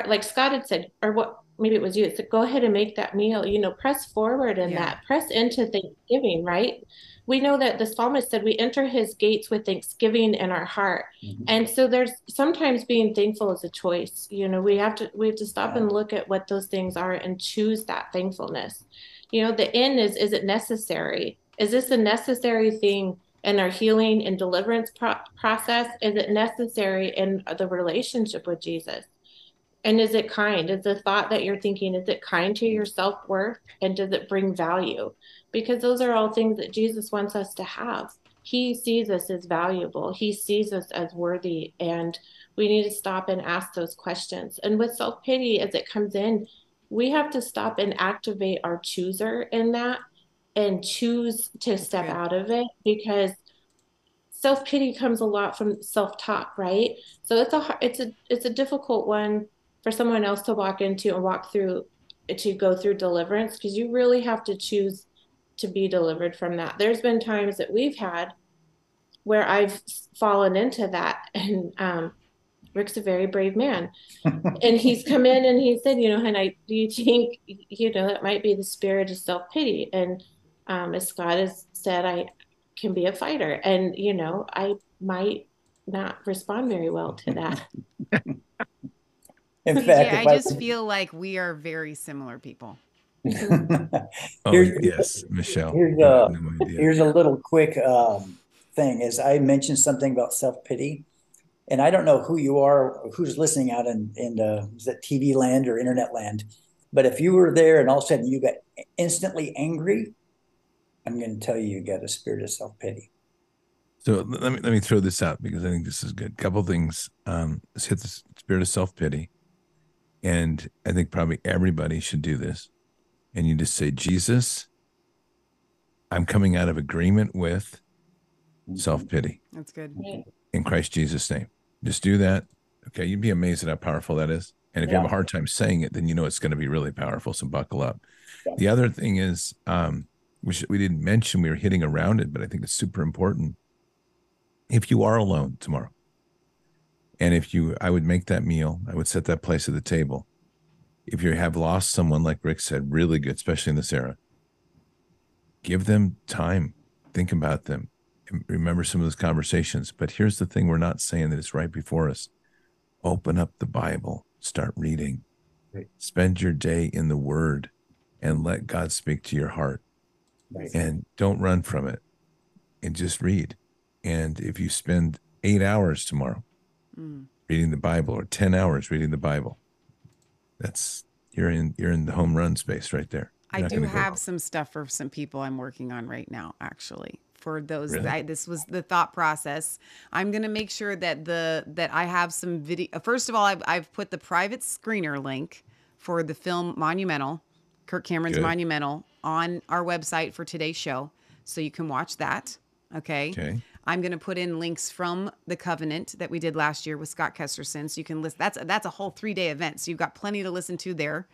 like scott had said or what maybe it was you. It's like, go ahead and make that meal, you know, press forward in yeah. that, press into Thanksgiving, right? We know that the psalmist said we enter his gates with thanksgiving in our heart. Mm-hmm. And so there's sometimes being thankful is a choice. You know, we have to we have to stop yeah. and look at what those things are and choose that thankfulness. You know, the end is is it necessary? Is this a necessary thing in our healing and deliverance pro- process? Is it necessary in the relationship with Jesus? And is it kind? Is the thought that you're thinking, is it kind to your self worth? And does it bring value? Because those are all things that Jesus wants us to have. He sees us as valuable, He sees us as worthy. And we need to stop and ask those questions. And with self pity, as it comes in, we have to stop and activate our chooser in that and choose to step out of it because self pity comes a lot from self talk, right? So it's a it's a it's a difficult one for someone else to walk into and walk through to go through deliverance because you really have to choose to be delivered from that. There's been times that we've had where I've fallen into that and um, Rick's a very brave man. and he's come in and he said, you know, and I do you think, you know, that might be the spirit of self pity. And um, as Scott has said, I can be a fighter. And, you know, I might not respond very well to that. In fact, yeah, I, I just feel like we are very similar people. oh, yes, Michelle. Here's a, no here's a little quick um, thing. As I mentioned something about self pity, and I don't know who you are, who's listening out in in uh, is that TV land or internet land, but if you were there and all of a sudden you got instantly angry, I'm going to tell you you got a spirit of self pity. So let me let me throw this out because I think this is good. Couple things. Um, let's hit the spirit of self pity, and I think probably everybody should do this. And you just say, Jesus, I'm coming out of agreement with self pity. That's good. In Christ Jesus' name. Just do that. Okay. You'd be amazed at how powerful that is. And if yeah. you have a hard time saying it, then you know it's going to be really powerful. So buckle up. Yeah. The other thing is, um, which we didn't mention, we were hitting around it, but I think it's super important. If you are alone tomorrow, and if you, I would make that meal, I would set that place at the table. If you have lost someone, like Rick said, really good, especially in this era, give them time, think about them, remember some of those conversations. But here's the thing we're not saying that it's right before us. Open up the Bible, start reading, right. spend your day in the Word, and let God speak to your heart. Right. And don't run from it and just read. And if you spend eight hours tomorrow mm. reading the Bible or 10 hours reading the Bible, that's you're in you're in the home run space right there. You're I do have go. some stuff for some people I'm working on right now, actually for those really? I, this was the thought process i'm going to make sure that the that i have some video uh, first of all I've, I've put the private screener link for the film monumental kirk cameron's Good. monumental on our website for today's show so you can watch that okay okay I'm going to put in links from the covenant that we did last year with Scott Kesterson. So you can list that's that's a whole three day event. So you've got plenty to listen to there.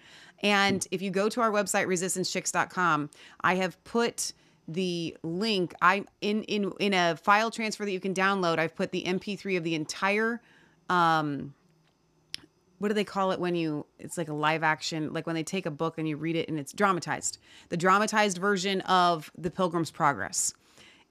And if you go to our website, resistancechicks.com, I have put the link i in in in a file transfer that you can download i've put the mp3 of the entire um what do they call it when you it's like a live action like when they take a book and you read it and it's dramatized the dramatized version of the pilgrim's progress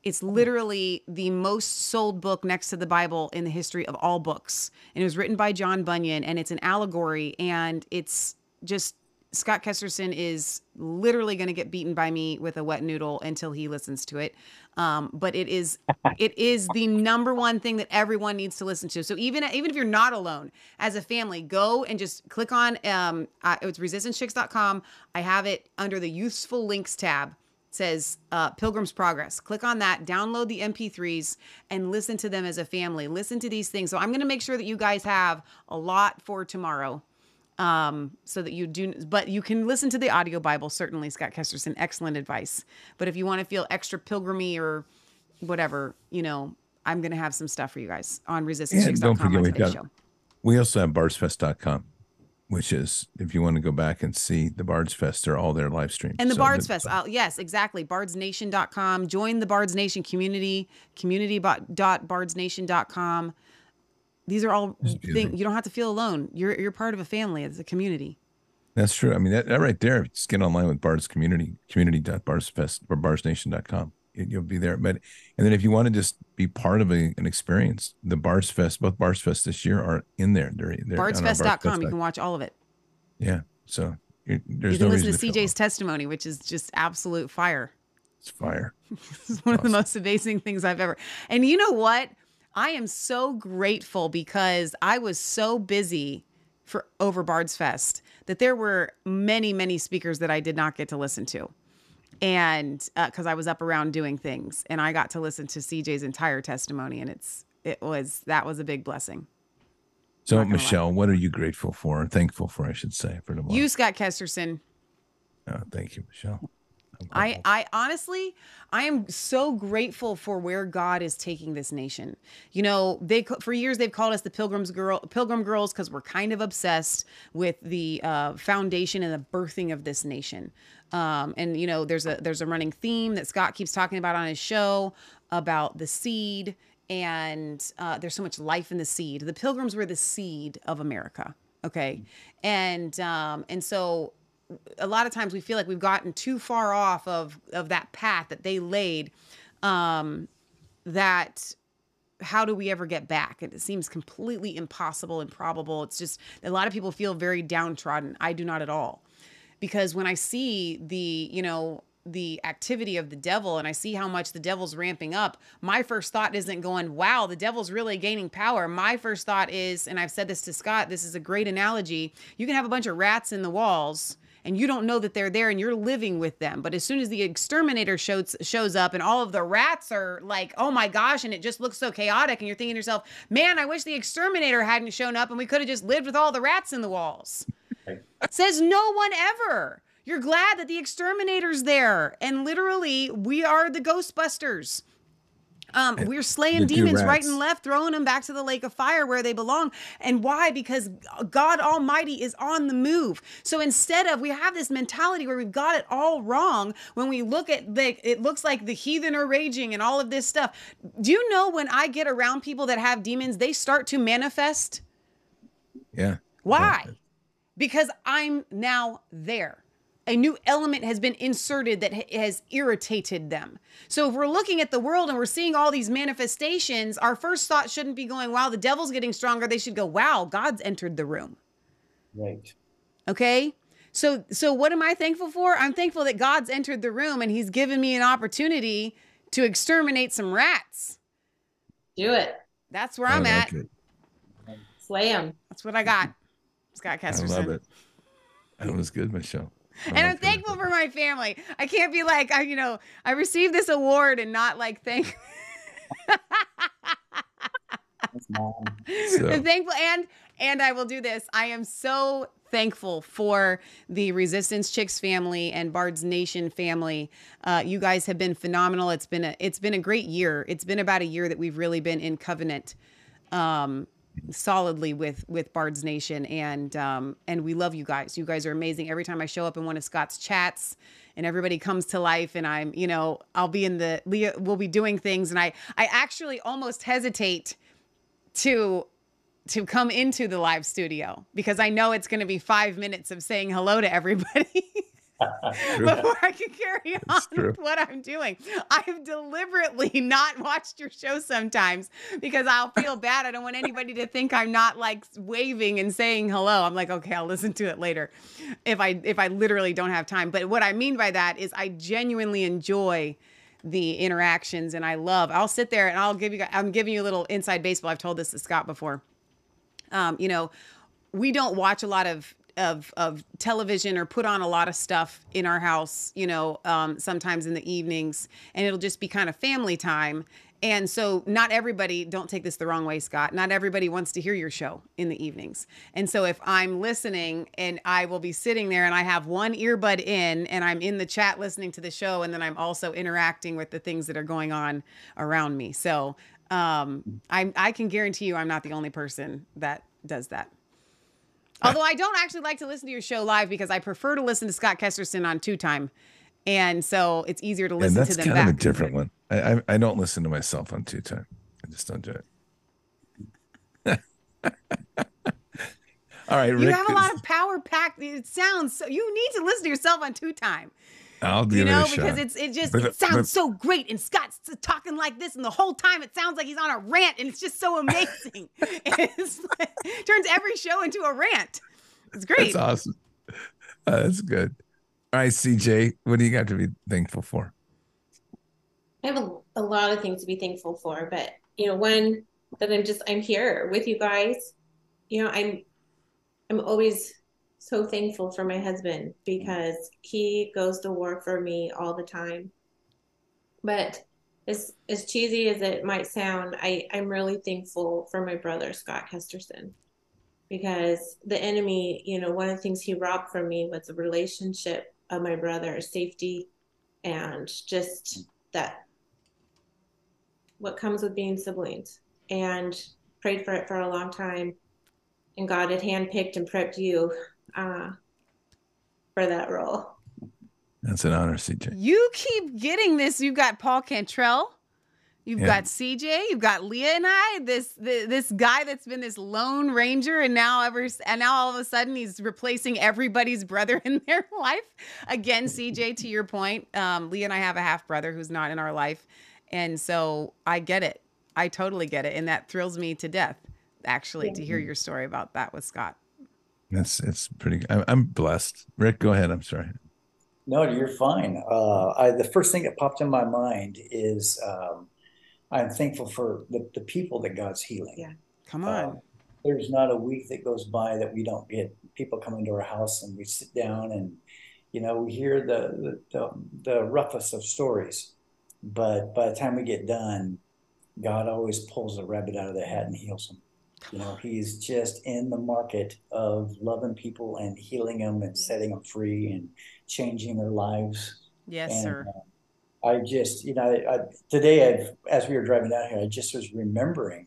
it's literally the most sold book next to the bible in the history of all books and it was written by john bunyan and it's an allegory and it's just Scott Kesterson is literally going to get beaten by me with a wet noodle until he listens to it. Um, but it is it is the number one thing that everyone needs to listen to. So even even if you're not alone as a family, go and just click on um, uh, it's resistancechicks.com. I have it under the useful links tab. Says uh, Pilgrim's Progress. Click on that, download the MP3s, and listen to them as a family. Listen to these things. So I'm going to make sure that you guys have a lot for tomorrow um, so that you do. But you can listen to the audio Bible. Certainly, Scott Kesterson, excellent advice. But if you want to feel extra pilgrimy or whatever, you know, I'm going to have some stuff for you guys on resistancechicks.com. Yeah, don't forget we've got. We also have bardsfest.com which is if you want to go back and see the Bards Fest, they're all their live streams. And the so Bards Fest, uh, yes, exactly. Bardsnation.com. Join the Bards Nation community, community.bardsnation.com. These are all things you don't have to feel alone. You're you're part of a family. It's a community. That's true. I mean, that, that right there, just get online with Bard's community, community.bardsfest or bardsnation.com. You'll be there. But, and then if you want to just be part of a, an experience, the Bards Fest, both Bards Fest this year are in there. They're, they're bardsfest.com. You can watch all of it. Yeah. So there's you can no listen to CJ's testimony, which is just absolute fire. It's fire. it's one awesome. of the most amazing things I've ever. And you know what? I am so grateful because I was so busy for over Bards Fest that there were many, many speakers that I did not get to listen to. And because uh, I was up around doing things and I got to listen to CJ's entire testimony and it's, it was, that was a big blessing. So, Michelle, lie. what are you grateful for and thankful for, I should say, for tomorrow? You, Scott Kesterson. Oh, thank you, Michelle. I, I honestly, I am so grateful for where God is taking this nation. You know, they for years they've called us the Pilgrims Girl, Pilgrim Girls, because we're kind of obsessed with the uh, foundation and the birthing of this nation. Um, and you know, there's a there's a running theme that Scott keeps talking about on his show about the seed, and uh, there's so much life in the seed. The Pilgrims were the seed of America. Okay, and um, and so a lot of times we feel like we've gotten too far off of of that path that they laid um that how do we ever get back it seems completely impossible improbable it's just a lot of people feel very downtrodden i do not at all because when i see the you know the activity of the devil and I see how much the devil's ramping up, my first thought isn't going, wow, the devil's really gaining power. My first thought is, and I've said this to Scott, this is a great analogy. You can have a bunch of rats in the walls and you don't know that they're there and you're living with them. But as soon as the exterminator shows shows up and all of the rats are like, "Oh my gosh," and it just looks so chaotic and you're thinking to yourself, "Man, I wish the exterminator hadn't shown up and we could have just lived with all the rats in the walls." Says no one ever. You're glad that the exterminator's there and literally we are the ghostbusters. Um, we're slaying demons right and left, throwing them back to the lake of fire where they belong. And why? Because God Almighty is on the move. So instead of we have this mentality where we've got it all wrong when we look at the it looks like the heathen are raging and all of this stuff. Do you know when I get around people that have demons, they start to manifest? Yeah. Why? Because I'm now there a new element has been inserted that has irritated them. So if we're looking at the world and we're seeing all these manifestations, our first thought shouldn't be going, wow, the devil's getting stronger. They should go, wow, God's entered the room. Right. Okay? So so what am I thankful for? I'm thankful that God's entered the room and he's given me an opportunity to exterminate some rats. Do it. That's where I I'm like at. It. Slay them. That's what I got. Scott Kesterson. I love it. That was good, Michelle and I'm thankful for my family. I can't be like, I, you know, I received this award and not like thank. so. I'm thankful and and I will do this. I am so thankful for the Resistance Chicks family and Bards Nation family. Uh, you guys have been phenomenal. It's been a it's been a great year. It's been about a year that we've really been in covenant. Um, solidly with with Bards Nation, and um, and we love you guys. You guys are amazing. Every time I show up in one of Scott's chats, and everybody comes to life, and I'm you know I'll be in the Leah. We'll be doing things, and I I actually almost hesitate to to come into the live studio because I know it's going to be five minutes of saying hello to everybody. before I can carry on with what I'm doing. I've deliberately not watched your show sometimes because I'll feel bad. I don't want anybody to think I'm not like waving and saying hello. I'm like, okay, I'll listen to it later if I if I literally don't have time. But what I mean by that is I genuinely enjoy the interactions and I love. I'll sit there and I'll give you I'm giving you a little inside baseball. I've told this to Scott before. Um, you know, we don't watch a lot of of of television or put on a lot of stuff in our house, you know, um, sometimes in the evenings, and it'll just be kind of family time. And so, not everybody, don't take this the wrong way, Scott, not everybody wants to hear your show in the evenings. And so, if I'm listening and I will be sitting there and I have one earbud in and I'm in the chat listening to the show, and then I'm also interacting with the things that are going on around me. So, um, I, I can guarantee you I'm not the only person that does that. Although I don't actually like to listen to your show live because I prefer to listen to Scott Kesterson on two time. And so it's easier to listen to them That's kind back. of a different one. I, I, I don't listen to myself on two time. I just don't do it. All right, you Rick have a lot of power packed. It sounds so. You need to listen to yourself on two time. I'll do you know because it's it just but, it sounds but, so great and Scott's talking like this and the whole time it sounds like he's on a rant and it's just so amazing. it turns every show into a rant. It's great. That's awesome. Uh, that's good. All right, CJ, what do you got to be thankful for? I have a, a lot of things to be thankful for, but you know, one that I'm just I'm here with you guys. You know, I'm I'm always so thankful for my husband because he goes to war for me all the time. But as as cheesy as it might sound, I I'm really thankful for my brother Scott Kesterson because the enemy, you know, one of the things he robbed from me was the relationship of my brother, safety, and just that what comes with being siblings. And prayed for it for a long time, and God had handpicked and prepped you uh, for that role. That's an honor, CJ. You keep getting this. You've got Paul Cantrell. You've Yeah. got CJ. You've got Leah and I. This this, this guy that's been this lone ranger, and now ever and now all of a sudden he's replacing everybody's brother in their life. Again, CJ, to your point, um, Leah and I have a half brother who's not in our life, and so I get it. I totally get it, and that thrills me to death. Actually, to hear your story about that with Scott. That's it's pretty. I'm, I'm blessed. Rick, go ahead. I'm sorry. No, you're fine. Uh, I, the first thing that popped in my mind is um, I'm thankful for the, the people that God's healing. Yeah. Come Uh, on. there's not a week that goes by that we don't get people coming to our house and we sit down and you know we hear the the, the, the roughest of stories but by the time we get done god always pulls the rabbit out of the hat and heals them you know he's just in the market of loving people and healing them and setting them free and changing their lives Yes, and, sir. uh, I just, you know, I, I, today, I've, as we were driving down here, I just was remembering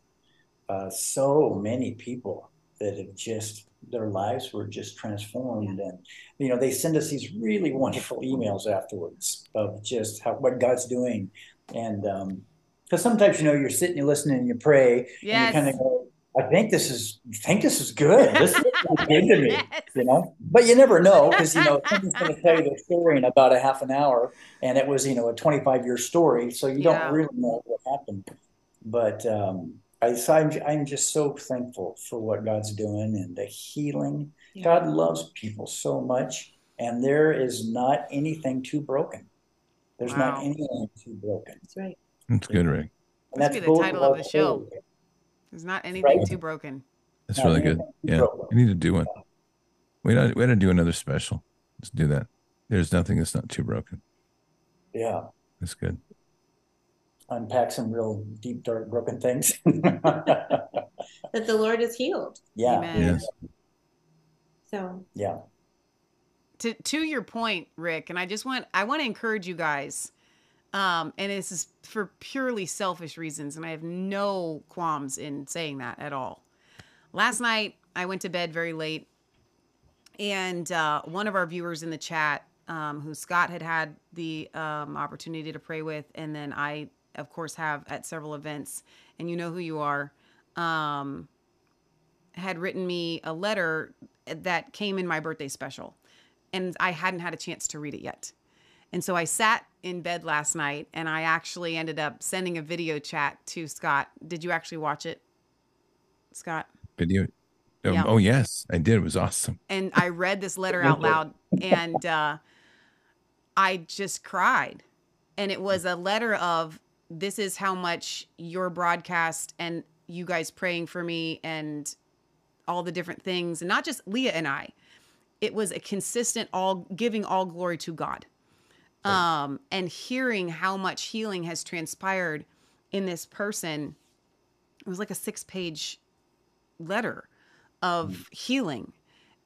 uh, so many people that have just, their lives were just transformed. And, you know, they send us these really wonderful emails afterwards of just how, what God's doing. And, um, because sometimes, you know, you're sitting, you're listening, and you pray, and Yes. you kind of go, I think this is, I think this is good. This is good to me Yes. you know but you never know because you know someone's going to tell you the story in about a half an hour and it was you know a 25 year story so you Yeah. don't really know what happened but um I, so I'm, I'm just so thankful for what god's doing and the healing Yeah. god loves people so much and there is not anything too broken there's Wow. not anything too broken That's right. That's good, Rick. and Must be the title of the show. stories. There's not anything Right. too broken. That's Not really good. Yeah, broken. we need to do one. We don't. We got to do another special. Let's do that. There's nothing that's not too broken. yeah That's good. unpack some real deep dark broken things That the Lord is healed. yeah Amen. Yes. So yeah to to your point, Rick, and I just want I want to encourage you guys. Um, and this is for purely selfish reasons, and I have no qualms in saying that at all. Last night I went to bed very late, and uh, one of our viewers in the chat, um, who Scott had had the um, opportunity to pray with, and then I, of course, have at several events, and you know who you are, um, had written me a letter that came in my birthday special and I hadn't had a chance to read it yet. And so I sat in bed last night and I actually ended up sending a video chat to Scott. Did you actually watch it, Scott? Video. Oh, Yeah. oh, yes, I did. It was awesome. And I read this letter out loud and uh, I just cried. And it was a letter of this is how much your broadcast and you guys praying for me and all the different things, and not just Leah and I. It was a consistent all giving all glory to God. Um, and hearing how much healing has transpired in this person. It was like a six page letter of healing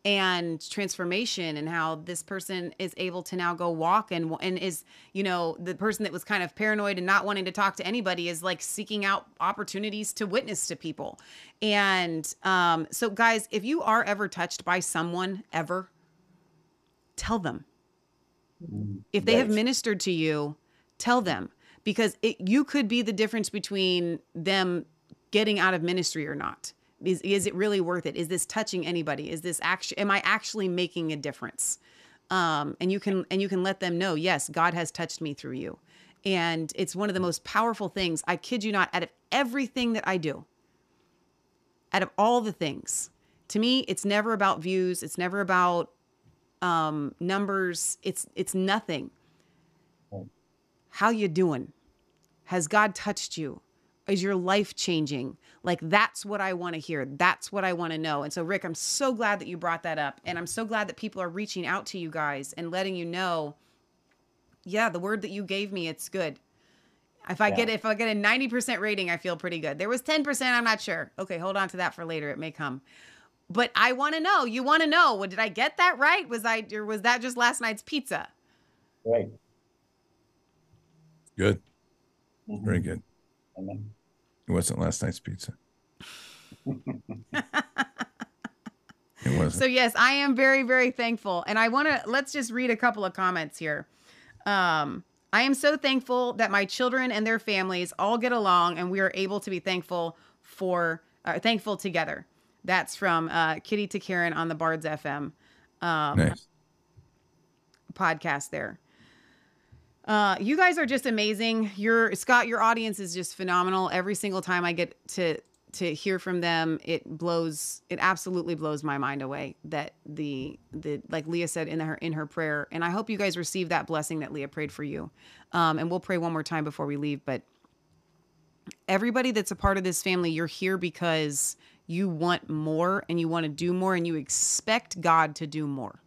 and transformation and how this person is able to now go walk and and is you know the person that was kind of paranoid and not wanting to talk to anybody is like seeking out opportunities to witness to people. And um so guys if you are ever touched by someone ever tell them if they have ministered to you tell them. Because it, you could be the difference between them getting out of ministry or not. Is, is it really worth it? Is this touching anybody? Is this actually am i actually making a difference? Um, and you can and you can let them know yes god has touched me through you. And it's one of the most powerful things. I kid you not out of everything that i do out of all the things to me it's never about views it's never about um, numbers it's it's nothing how you doing Has God touched you? Is your life changing? Like, that's what I want to hear. That's what I want to know. And so, Rick, I'm so glad that you brought that up. And I'm so glad that people are reaching out to you guys and letting you know, yeah, the word that you gave me, it's good. If I yeah. get if I get a 90% rating, I feel pretty good. There was 10%, I'm not sure. Okay, hold on to that for later. It may come. But I want to know. You want to know. Well, did I get that right? Was I or was that just last night's pizza? Right. Good. Mm-hmm. Very good. Amen. It wasn't last night's pizza. it wasn't. So yes, I am very, very thankful. And I want to let's just read a couple of comments here. Um, I am so thankful that my children and their families all get along and we are able to be thankful for uh, thankful together. That's from uh, Kitty to Karen on the Bards FM um, nice. podcast there. Uh, you guys are just amazing. Your Scott, your audience is just phenomenal. Every single time I get to to hear from them, it blows. It absolutely blows my mind away that the the like Leah said in her in her prayer, and I hope you guys receive that blessing that Leah prayed for you. Um, and we'll pray one more time before we leave. But everybody that's a part of this family, you're here because you want more and you want to do more and you expect God to do more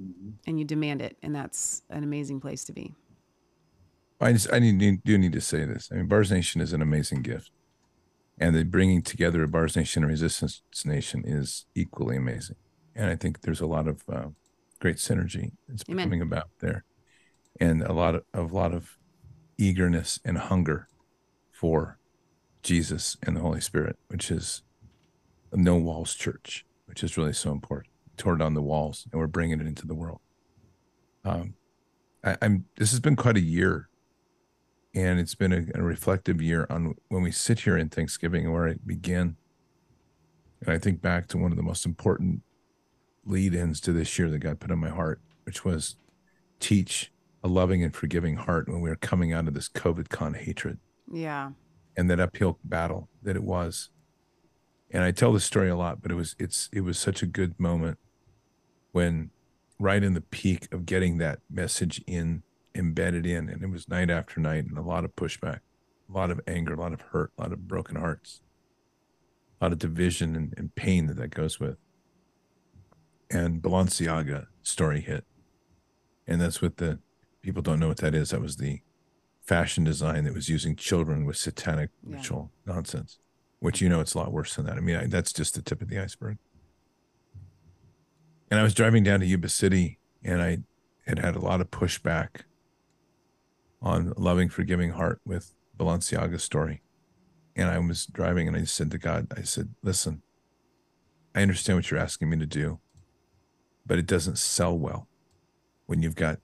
mm-hmm. and you demand it, and that's an amazing place to be. I just I need, do need to say this. I mean, Bards Nation is an amazing gift, and the bringing together of Bards Nation and Resistance Nation is equally amazing. And I think there's a lot of uh, great synergy that's Amen. coming about there, and a lot of a lot of eagerness and hunger for Jesus and the Holy Spirit, which is a no walls church, which is really so important tore down the walls and we're bringing it into the world. Um, I, am this has been quite a year, and it's been a, a, reflective year on when we sit here in Thanksgiving where I begin. And I think back to one of the most important lead-ins to this year that God put on my heart, which was teach a loving and forgiving heart when we are coming out of this COVID con hatred. Yeah. And that uphill battle that it was. And I tell this story a lot, but it was it's it was such a good moment when right in the peak of getting that message in embedded in and it was night after night and a lot of pushback a lot of anger a lot of hurt a lot of broken hearts a lot of division and, and pain that that goes with. And balenciaga story hit. And that's what the people don't know what that is. That was the fashion design that was using children with satanic yeah. ritual nonsense which you know it's a lot worse than that i mean I, that's just the tip of the iceberg and I was driving down to Yuba City and I had had a lot of pushback on loving, forgiving heart with Balenciaga's story. And I was driving and I said to God, I said, listen, I understand what you're asking me to do, but it doesn't sell well when you've got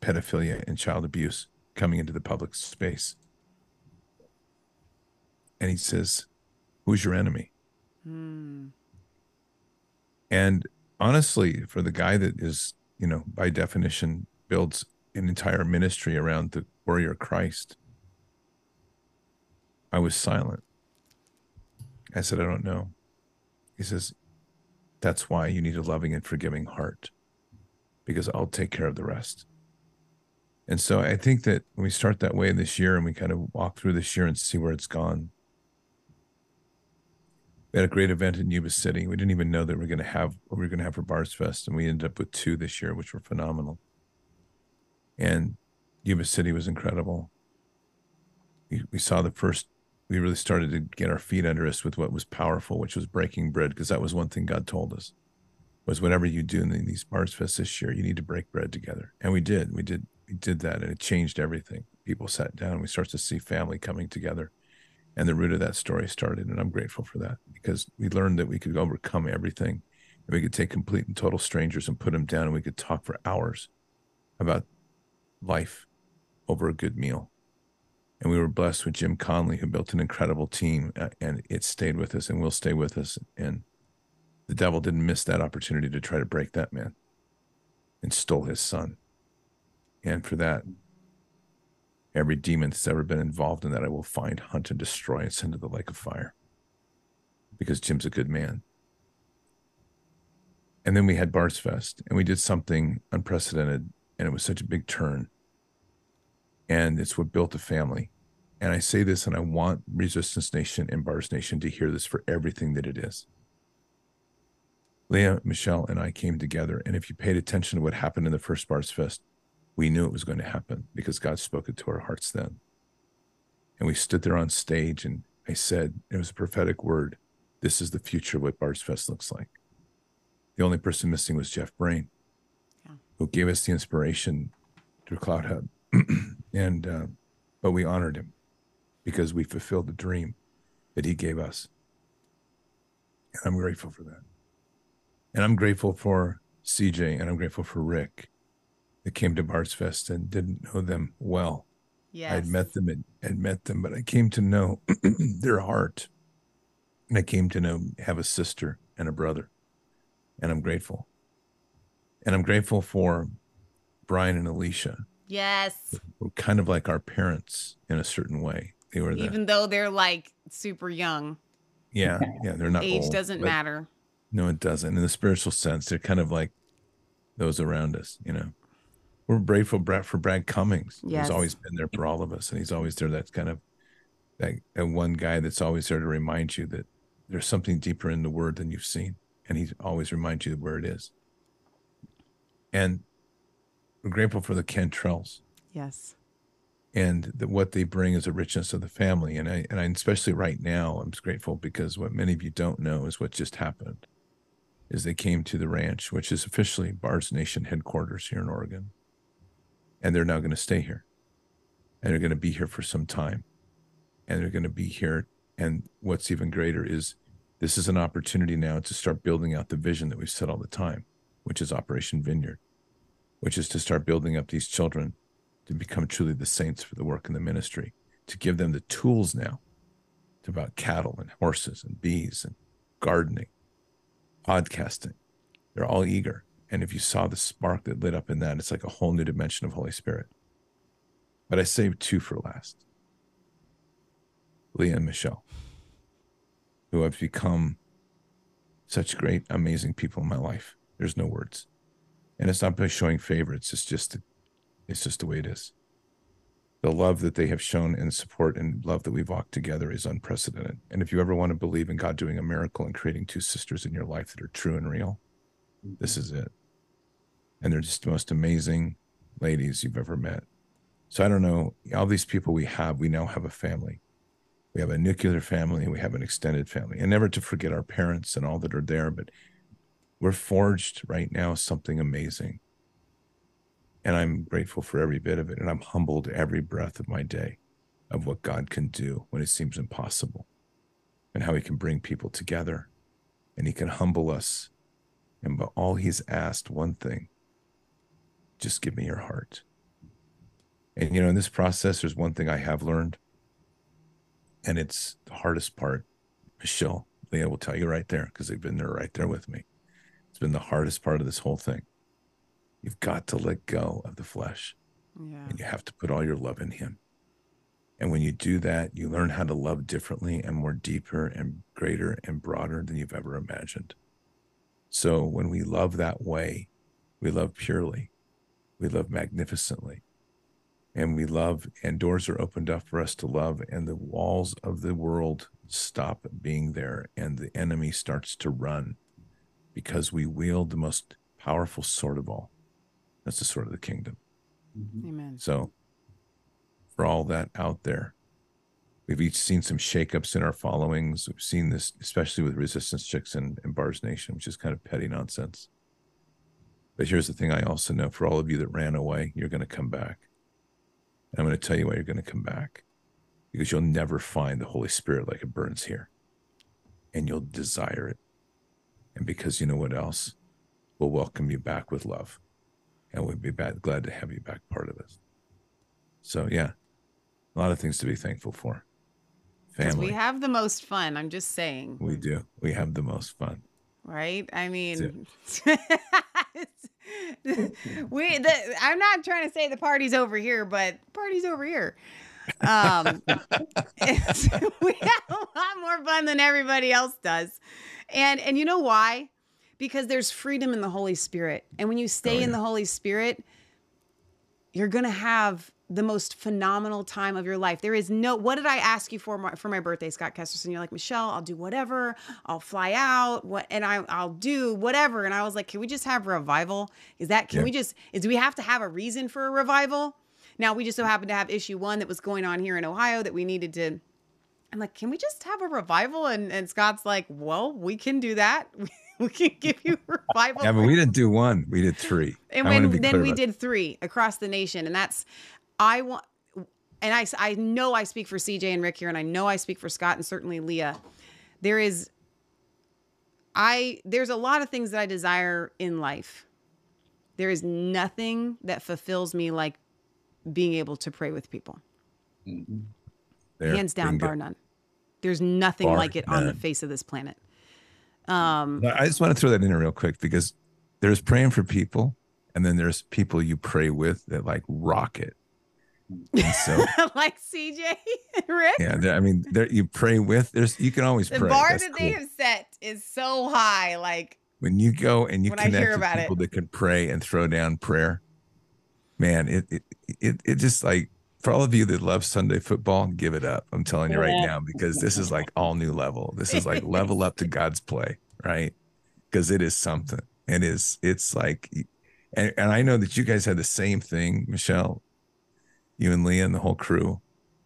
pedophilia and child abuse coming into the public space. And he says, Who's your enemy? Hmm. And honestly, for the guy that is, you know, by definition, builds an entire ministry around the warrior Christ, I was silent. I said, I don't know. He says, That's why you need a loving and forgiving heart, because I'll take care of the rest. And so I think that when we start that way this year and we kind of walk through this year and see where it's gone, we had a great event in Yuba City. We didn't even know that we are going to have what we are going to have for Bards Fest, and we ended up with two this year, which were phenomenal. And Yuba City was incredible. We, we saw the first. We really started to get our feet under us with what was powerful, which was breaking bread, because that was one thing God told us was whatever you do in these Bards Fest this year, you need to break bread together, and we did. We did. Did that, and it changed everything. People sat down. We start to see family coming together and the root of that story started and i'm grateful for that because we learned that we could overcome everything and we could take complete and total strangers and put them down and we could talk for hours about life over a good meal and we were blessed with jim conley who built an incredible team uh, and it stayed with us and will stay with us and the devil didn't miss that opportunity to try to break that man and stole his son and for that Every demon that's ever been involved in that, I will find, hunt, and destroy and send to the lake of fire. Because Jim's a good man. And then we had Bards Fest, and we did something unprecedented, and it was such a big turn. And it's what built a family. And I say this, and I want Resistance Nation and Bards Nation to hear this for everything that it is. Leah, Michelle, and I came together. And if you paid attention to what happened in the first Bards Fest, we knew it was going to happen because God spoke it to our hearts then. And we stood there on stage, and I said, it was a prophetic word. This is the future of what Bards Fest looks like. The only person missing was Jeff Brain, yeah. who gave us the inspiration through Cloud Hub. and, uh, but we honored him because we fulfilled the dream that he gave us. And I'm grateful for that. And I'm grateful for CJ and I'm grateful for Rick that came to Bards Fest and didn't know them well. Yes. I'd met them and had met them, but I came to know their heart. And I came to know have a sister and a brother. And I'm grateful. And I'm grateful for Brian and Alicia. Yes. We're kind of like our parents in a certain way. They were the, even though they're like super young. Yeah, yeah, they're not age old, doesn't matter. No, it doesn't. In the spiritual sense, they're kind of like those around us. You know, we're grateful for Brad Cummings. Yes. He's always been there for all of us, and he's always there. That's kind of that, that one guy that's always there to remind you that there's something deeper in the Word than you've seen, and he always reminds you where it is. And we're grateful for the Cantrells. Yes and the, what they bring is a richness of the family. And I and I especially right now, I'm grateful because what many of you don't know is what just happened. Is they came to the ranch, which is officially Bards Nation headquarters here in Oregon, and they're now going to stay here, and they're going to be here for some time, and they're going to be here. And what's even greater is this is an opportunity now to start building out the vision that we've said all the time, which is Operation Vineyard, which is to start building up these children to become truly the saints for the work in the ministry, to give them the tools now to about cattle and horses and bees and gardening, podcasting. They're all eager. And if you saw the spark that lit up in that, it's like a whole new dimension of Holy Spirit. But I saved two for last Leah and Michelle, who have become such great, amazing people in my life. There's no words. And it's not by showing favorites, it's just it's just the way it is. The love that they have shown and support and love that we've walked together is unprecedented. And if you ever want to believe in God doing a miracle and creating two sisters in your life that are true and real, this is it. And they're just the most amazing ladies you've ever met. So I don't know, all these people we have, we now have a family. We have a nuclear family, we have an extended family. And never to forget our parents and all that are there, but we're forged right now something amazing and I'm grateful for every bit of it. And I'm humbled every breath of my day of what God can do when it seems impossible and how he can bring people together and he can humble us. And but all he's asked one thing just give me your heart. And, you know, in this process, there's one thing I have learned, and it's the hardest part. Michelle, Leah will tell you right there because they've been there right there with me. It's been the hardest part of this whole thing You've got to let go of the flesh. Yeah. And you have to put all your love in him. And when you do that, you learn how to love differently and more deeper and greater and broader than you've ever imagined. So when we love that way, we love purely, we love magnificently, and we love, and doors are opened up for us to love, and the walls of the world stop being there, and the enemy starts to run because we wield the most powerful sword of all, that's the sword of the kingdom. Mm-hmm. Amen. So, for all that out there, we've each seen some shakeups in our followings. We've seen this, especially with Resistance Chicks and, and Bards Nation, which is kind of petty nonsense. But here's the thing I also know for all of you that ran away, you're going to come back. And I'm going to tell you why you're going to come back because you'll never find the Holy Spirit like it burns here. And you'll desire it. And because you know what else? We'll welcome you back with love and we'd be back, glad to have you back part of us. So yeah, a lot of things to be thankful for. Family. We have the most fun. I'm just saying. We do. We have the most fun. Right? I mean, we. The, I'm not trying to say the party's over here, but party's over here. Um, we have a lot more fun than everybody else does, and and you know why? because there's freedom in the Holy Spirit. And when you stay oh, yeah. in the Holy Spirit, you're going to have the most phenomenal time of your life. There is no, what did I ask you for my, for my birthday, Scott Kesterson? You're like, Michelle, I'll do whatever. I'll fly out. What, and I, I'll do whatever. And I was like, can we just have revival? Is that, can Yeah. we just, is, do we have to have a reason for a revival? Now we just so happened to have issue one that was going on here in Ohio that we needed to, I'm like, can we just have a revival? And, and Scott's like, well, we can do that. we can give you revival. Yeah, but we didn't do one. We did three. And when then we about did three across the nation, and that's I want, and I I know I speak for CJ and Rick here, and I know I speak for Scott and certainly Leah. There is, I there's a lot of things that I desire in life. There is nothing that fulfills me like being able to pray with people, there. hands down, bar none. There's nothing Bar like it on the face of this planet. Um, I just want to throw that in real quick because there's praying for people, and then there's people you pray with that like rock it. And so like CJ Rick. yeah, I mean, you pray with. There's you can always The pray. The bar That's that they have set is so high. Like, when you go and you when I connect hear with about it. people that can pray and throw down prayer, man, it it it, it just like for all of you that love Sunday football, give it up. I'm telling you right now because this is like all new level. This is like level up to God's play, right? Because it is something. and It is. It's like, and, and I know that you guys had the same thing, Michelle, you and Leah and the whole crew.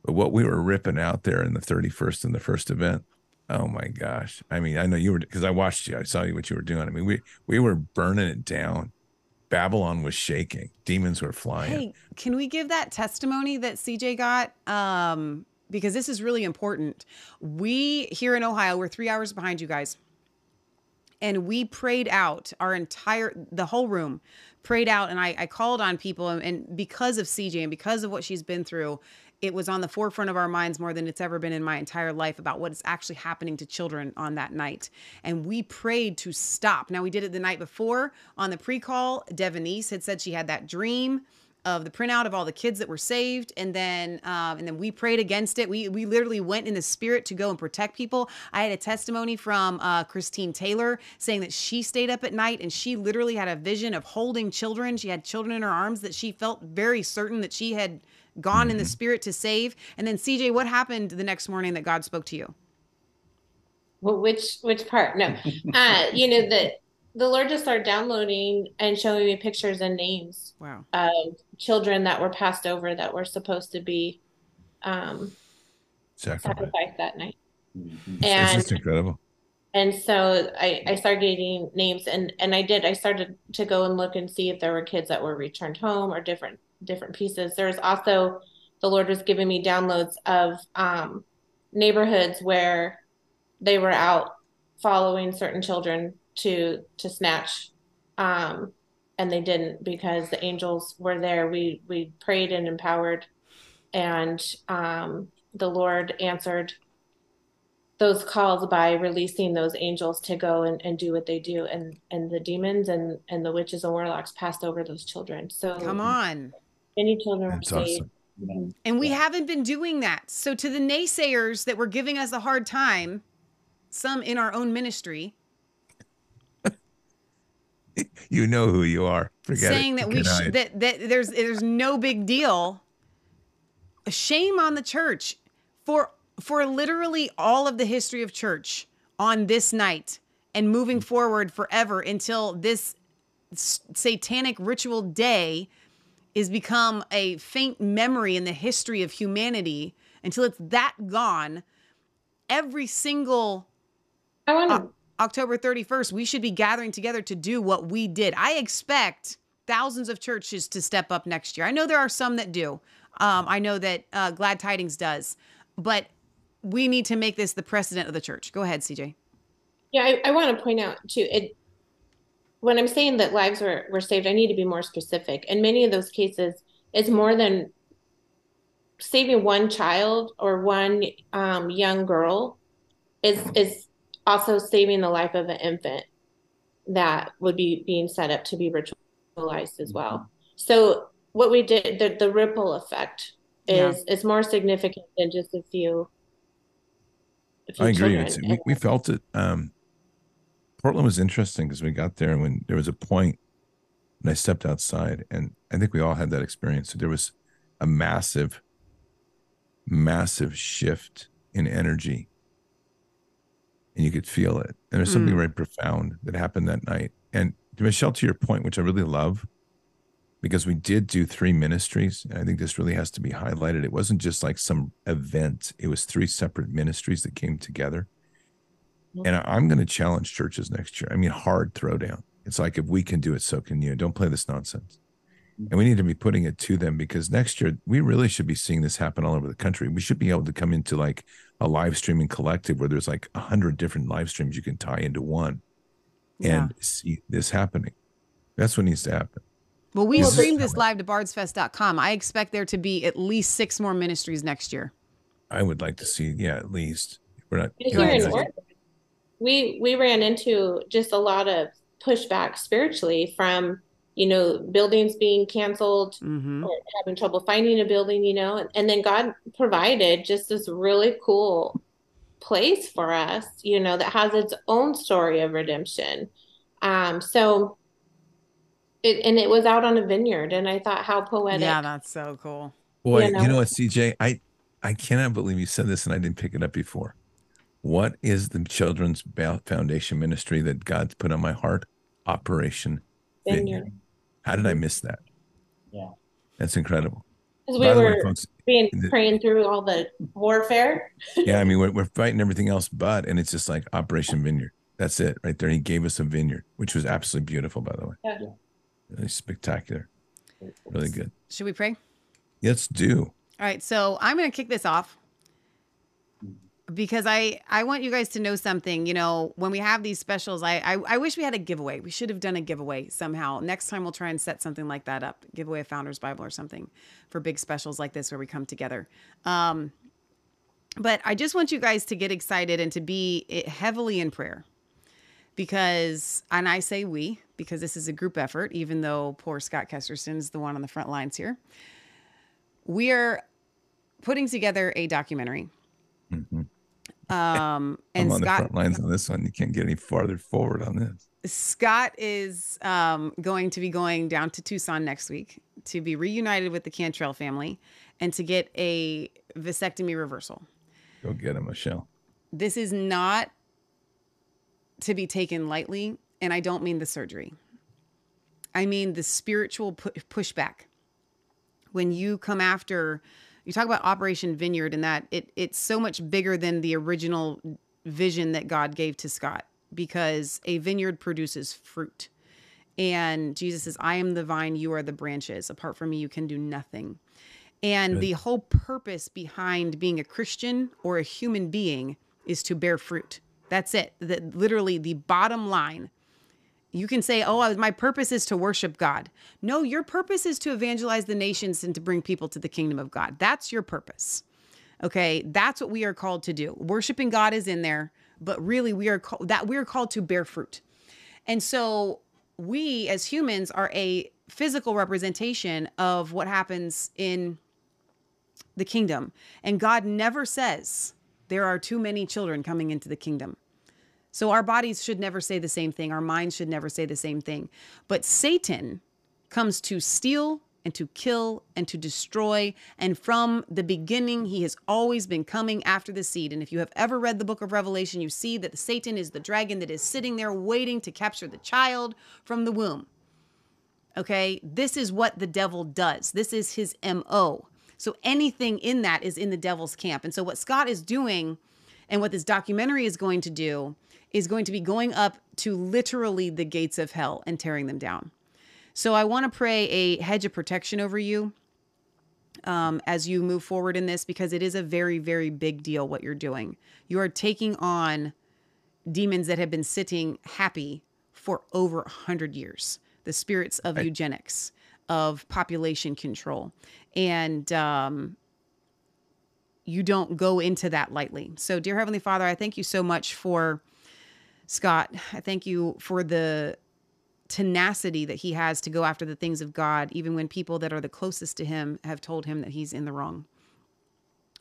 But what we were ripping out there in the 31st and the first event, oh my gosh! I mean, I know you were because I watched you. I saw you what you were doing. I mean, we we were burning it down. Babylon was shaking. Demons were flying. hey, can we give that testimony that CJ got? Um, because this is really important. We here in Ohio, we're three hours behind you guys. And we prayed out our entire, the whole room prayed out. And I, I called on people. And, because of CJ and because of what she's been through, it was on the forefront of our minds more than it's ever been in my entire life about what is actually happening to children on that night. And we prayed to stop. Now, we did it the night before on the pre call. Devonese had said she had that dream of the printout of all the kids that were saved and then um, and then we prayed against it. We we literally went in the spirit to go and protect people. I had a testimony from uh, christine taylor saying that she stayed up at night and she literally had a vision of holding children. She had children in her arms that she felt very certain that she had gone in the spirit to save. And then cj what happened the next morning that god spoke to you? Well, which which part? No, uh, you know the the Lord just started downloading and showing me pictures and names wow of children that were passed over that were supposed to be um, Sacrifice. sacrificed that night. It's, it's And just incredible. and so I, I started getting names and and I did I started to go and look and see if there were kids that were returned home or different different pieces. There's also the Lord was giving me downloads of um, neighborhoods where they were out following certain children to to snatch um, and they didn't because the angels were there. We we prayed and empowered and um, the Lord answered those calls by releasing those angels to go and, and do what they do and and the demons and and the witches and warlocks passed over those children so come on any children were saved awesome. And we haven't been doing that. So to the naysayers that were giving us a hard time, some in our own ministry, You know who you are. Forget saying it. that we sh- that that there's there's no big deal. Shame on the church for for literally all of the history of church on this night and moving forward forever until this s- satanic ritual day is become a faint memory in the history of humanity until it's that gone every single i want to O- October 31st, we should be gathering together to do what we did. I expect thousands of churches to step up next year. I know there are some that do. Um, I know that uh, Glad Tidings does, but we need to make this the precedent of the church. Go ahead, CJ. yeah i, I want to point out too it when i'm saying that lives were, were saved i need to be more specific in many of those cases it's more than saving one child or one um, young girl is is also saving the life of an infant that would be being set up to be ritualized as well. So what we did, the, the ripple effect is is more significant than just a few. a few I agree. We, we felt it. Um, Portland was interesting because we got there and when there was a and I stepped outside, and I think we all had that experience. So There was a massive, massive shift in energy. And you could feel it. And there's something Mm. very profound that happened that night. And Michelle, to your point, which I really love, because we did do three ministries. And I think this really has to be highlighted. It wasn't just like some event, it was three separate ministries that came together. And I'm going to challenge churches next year. I mean, hard throwdown. It's like, if we can do it, so can you. Don't play this nonsense. And we need to be putting it to them because next year we really should be seeing this happen all over the country. We should be able to come into like a live streaming collective where there's like a hundred different live streams you can tie into one and see this happening. That's what needs to happen. Well, we Is this- streamed this live to bardsfest.com. I expect there to be at least six more ministries next year. I would like to see, yeah, at least we're not. And Go here in Oregon, we we ran into just a lot of pushback spiritually from you know buildings being canceled Mm-hmm. or having trouble finding a building, you know, and, and then God provided just this really cool place for us, you know, that has its own story of redemption. Um, so it and it was out on a vineyard, and I thought how poetic. Yeah, that's so cool. Boy, you you know? know what, CJ? I I cannot believe you said this and I didn't pick it up before. What is the Children's Foundation ministry that God's put on my heart? Operation Vineyard. Vineyard. How did I miss that? Yeah. That's incredible. Because we By the way, were folks, being the- praying through all the warfare. yeah, I mean, we're, we're fighting everything else, but, and it's just like Operation Vineyard. That's it right there. He gave us a vineyard, which was absolutely beautiful, by the way. Yeah. Really spectacular. Really good. Should we pray? Let's do. All right, so I'm going to kick this off because I I want you guys to know something. You know, when we have these specials, I I, I wish we had a giveaway. We should have done a giveaway somehow. Next time we'll try and set something like that up. Give away a Founders Bible or something for big specials like this where we come together. Um, but I just want you guys to get excited and to be eh, heavily in prayer because, and I say we because this is a group effort, even though poor Scott Kesterson is the one on the front lines here. We are putting together a documentary. Mhm. Um, I'm and on the front lines on this one. You can't get any farther forward on this. Scott is um, going to be going down to Tucson next week to be reunited with the Cantrell family and to get a vasectomy reversal. Go get him, Michelle. This is not to be taken lightly, and I don't mean the surgery. I mean the spiritual pu- pushback. When you come after, you talk about Operation Vineyard, and that it it's so much bigger than the original vision that God gave to Scott, because a vineyard produces fruit. And Jesus says, I am the vine, you are the branches. Apart from me, you can do nothing. And Good. the whole purpose behind being a Christian or a human being is to bear fruit. That's it. That literally the bottom line. You can say, "Oh, my purpose is to worship God." No, your purpose is to evangelize the nations and to bring people to the kingdom of God. That's your purpose. Okay, that's what we are called to do. Worshiping God is in there, but really we are called that we are called to bear fruit. And so we as humans are a physical representation of what happens in the kingdom. And God never says there are too many children coming into the kingdom. So our bodies should never say the same thing. Our minds should never say the same thing. But Satan comes to steal and to kill and to destroy. And from the beginning, he has always been coming after the seed. And if you have ever read the book of Revelation, you see that Satan is the dragon that is sitting there waiting to capture the child from the womb. Okay, this is what the devil does. This is his MO. So anything in that is in the devil's camp. And so what Scott is doing and what this documentary is going to do is going to be going up to literally the gates of hell and tearing them down. So I want to pray a hedge of protection over you um, as you move forward in this because it is a very, very big deal what you're doing. You are taking on demons that have been sitting happy for over a hundred years. The spirits of eugenics, of population control, and um, you don't go into that lightly. So, dear Heavenly Father, I thank you so much for Scott. I thank you for the tenacity that he has to go after the things of God, even when people that are the closest to him have told him that he's in the wrong.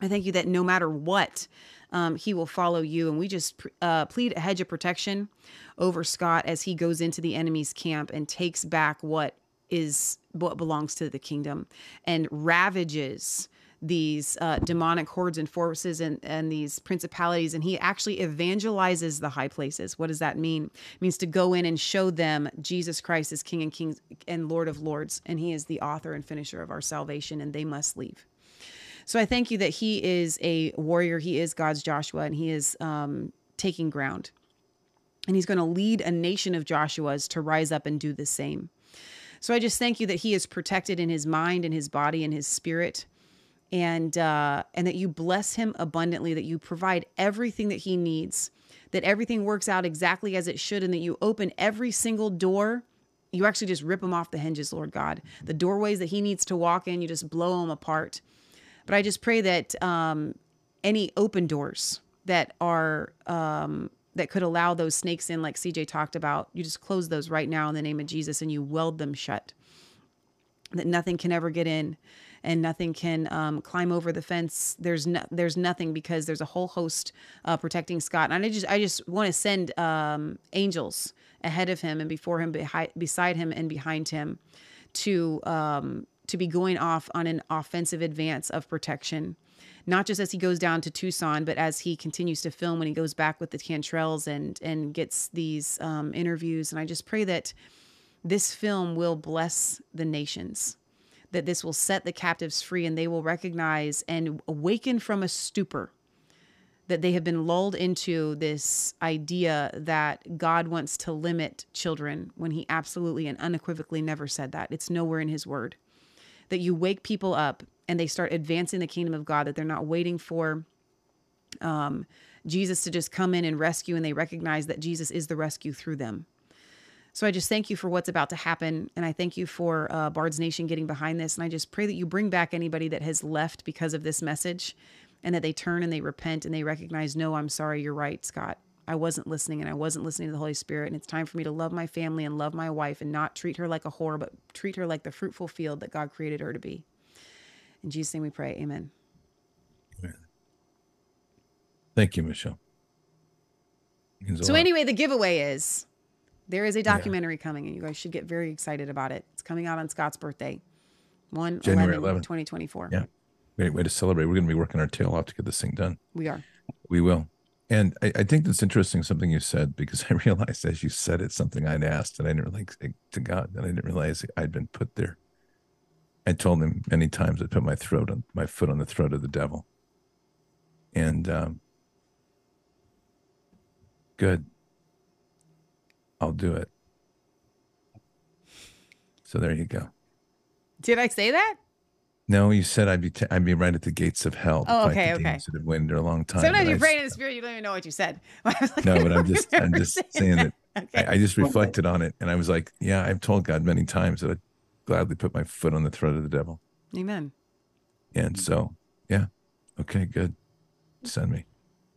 I thank you that no matter what, um, he will follow you. And we just uh, plead a hedge of protection over Scott as he goes into the enemy's camp and takes back what is what belongs to the kingdom and ravages these uh, demonic hordes and forces and, and these principalities and he actually evangelizes the high places. What does that mean? It means to go in and show them jesus christ is king and king and lord of lords and he is the author and finisher of our salvation and they must leave. So i thank you that he is a warrior. He is god's joshua and he is um, taking ground. And he's going to lead a nation of joshuas to rise up and do the same. So i just thank you that he is protected in his mind and his body and his spirit and uh, and that you bless him abundantly, that you provide everything that he needs, that everything works out exactly as it should, and that you open every single door. You actually just rip him off the hinges, Lord God. The doorways that he needs to walk in, you just blow them apart. But I just pray that um, any open doors that are um, that could allow those snakes in, like CJ talked about, you just close those right now in the name of Jesus, and you weld them shut. That nothing can ever get in and nothing can um, climb over the fence. There's no, there's nothing because there's a whole host uh, protecting Scott. And I just I just want to send um, angels ahead of him and before him, behind, beside him, and behind him, to um, to be going off on an offensive advance of protection. Not just as he goes down to Tucson, but as he continues to film when he goes back with the Cantrells and and gets these um, interviews. And I just pray that this film will bless the nations that this will set the captives free and they will recognize and awaken from a stupor that they have been lulled into this idea that God wants to limit children when he absolutely and unequivocally never said that. It's nowhere in his word. That you wake people up and they start advancing the kingdom of God, that they're not waiting for um, Jesus to just come in and rescue, and they recognize that Jesus is the rescue through them. So I just thank you for what's about to happen. And I thank you for uh, Bards Nation getting behind this. And I just pray that you bring back anybody that has left because of this message and that they turn and they repent and they recognize, no, I'm sorry, you're right, Scott. I wasn't listening and I wasn't listening to the Holy Spirit. And it's time for me to love my family and love my wife and not treat her like a whore, but treat her like the fruitful field that God created her to be. In Jesus' name we pray. Amen. Amen. Thank you, Michelle. So, anyway, the giveaway is there is a documentary yeah. coming, and you guys should get very excited about it. It's coming out on Scott's birthday, 1 January 11, 2024. Yeah. Great way to celebrate. We're going to be working our tail off to get this thing done. We are. We will. And I, I think that's interesting, something you said, because I realized as you said it, something I'd asked, and I didn't like to God, and I didn't realize I'd been put there. I told him many times I put my throat on my foot on the throat of the devil. And um, good. I'll do it. So there you go. Did I say that? No, you said I'd be t- I'd be right at the gates of hell. Oh, okay, okay. That have waited a long time. Sometimes you pray in the spirit, you don't even know what you said. like, no, but I'm just I'm just saying that. Okay. I, I, just reflected on it, and I was like, yeah, I've told God many times that I'd gladly put my foot on the throat of the devil. Amen. And so, yeah, okay, good. Send me.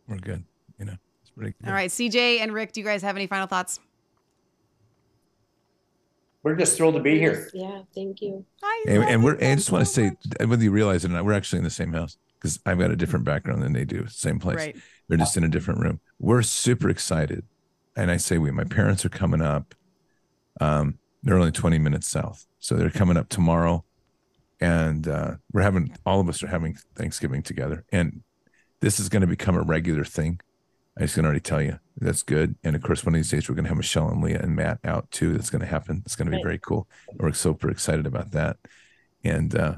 We're good. You know, it's pretty. Good. All right, CJ and Rick, do you guys have any final thoughts? We're just thrilled to be here. Yeah, thank you. And, and we're, I just want to say, whether you realize it or not, we're actually in the same house because I've got a different background than they do. Same place. Right. They're just in a different room. We're super excited. And I say we, my parents are coming up. Um, they're only 20 minutes south. So they're coming up tomorrow. And uh, we're having, all of us are having Thanksgiving together. And this is going to become a regular thing. I just can already tell you that's good. And of course, one of these days we're going to have Michelle and Leah and Matt out too. That's going to happen. It's going to be very cool. We're super excited about that. And uh,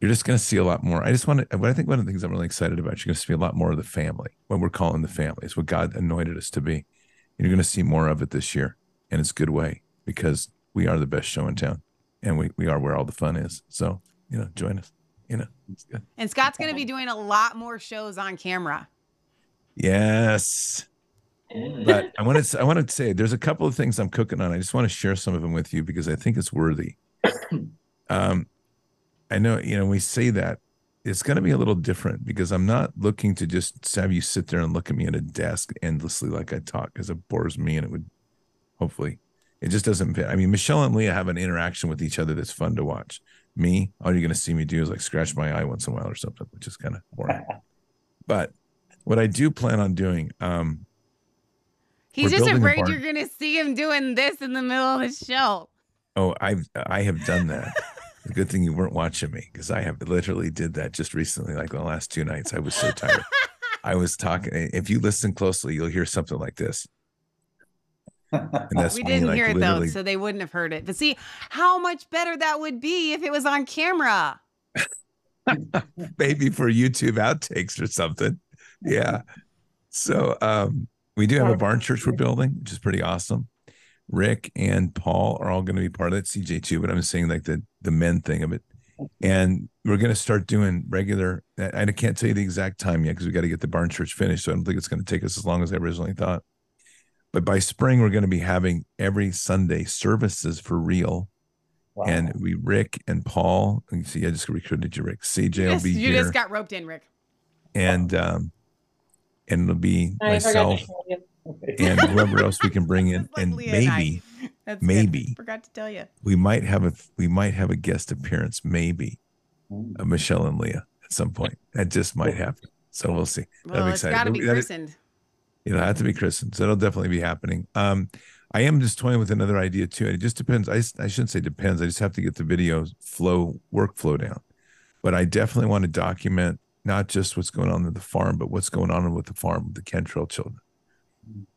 you're just going to see a lot more. I just want to, what I think one of the things I'm really excited about, you're going to see a lot more of the family, what we're calling the family is what God anointed us to be. And you're going to see more of it this year. And it's a good way because we are the best show in town and we, we are where all the fun is. So, you know, join us, you know, it's good. And Scott's going to be doing a lot more shows on camera. Yes but I want to I want to say there's a couple of things I'm cooking on. I just want to share some of them with you because I think it's worthy. Um, I know you know we say that it's going to be a little different because I'm not looking to just have you sit there and look at me at a desk endlessly like I talk because it bores me and it would hopefully it just doesn't fit. I mean, Michelle and Leah have an interaction with each other that's fun to watch. Me, all you're going to see me do is like scratch my eye once in a while or something, which is kind of boring. but what I do plan on doing, um, He's just afraid you're going to see him doing this in the middle of the show. Oh, I've I have done that. The good thing you weren't watching me because I have literally did that just recently, like the last two nights. I was so tired. I was talking. If you listen closely, you'll hear something like this. And that's we didn't like, hear it though, so they wouldn't have heard it. But see how much better that would be if it was on camera. Maybe for YouTube outtakes or something. Yeah. So um, we do have a barn church we're building, which is pretty awesome. Rick and Paul are all going to be part of it. CJ too, but I'm saying like the the men thing of it. And we're going to start doing regular. I can't tell you the exact time yet because we got to get the barn church finished. So I don't think it's going to take us as long as I originally thought. But by spring, we're going to be having every Sunday services for real. Wow. And we, Rick and Paul, you see, I just recruited you, Rick. CJ you will be you here. You just got roped in, Rick. And um, and it'll be I myself and whoever else we can bring in, and maybe, and maybe good. forgot to tell you, we might have a we might have a guest appearance, maybe, of Michelle and Leah at some point. That just might happen. So we'll see. Well, I'm excited. Got to be christened. It'll have to be christened. So it'll definitely be happening. Um, I am just toying with another idea too. And it just depends. I, I shouldn't say depends. I just have to get the video flow workflow down. But I definitely want to document not just what's going on at the farm, but what's going on with the farm with the Cantrell children.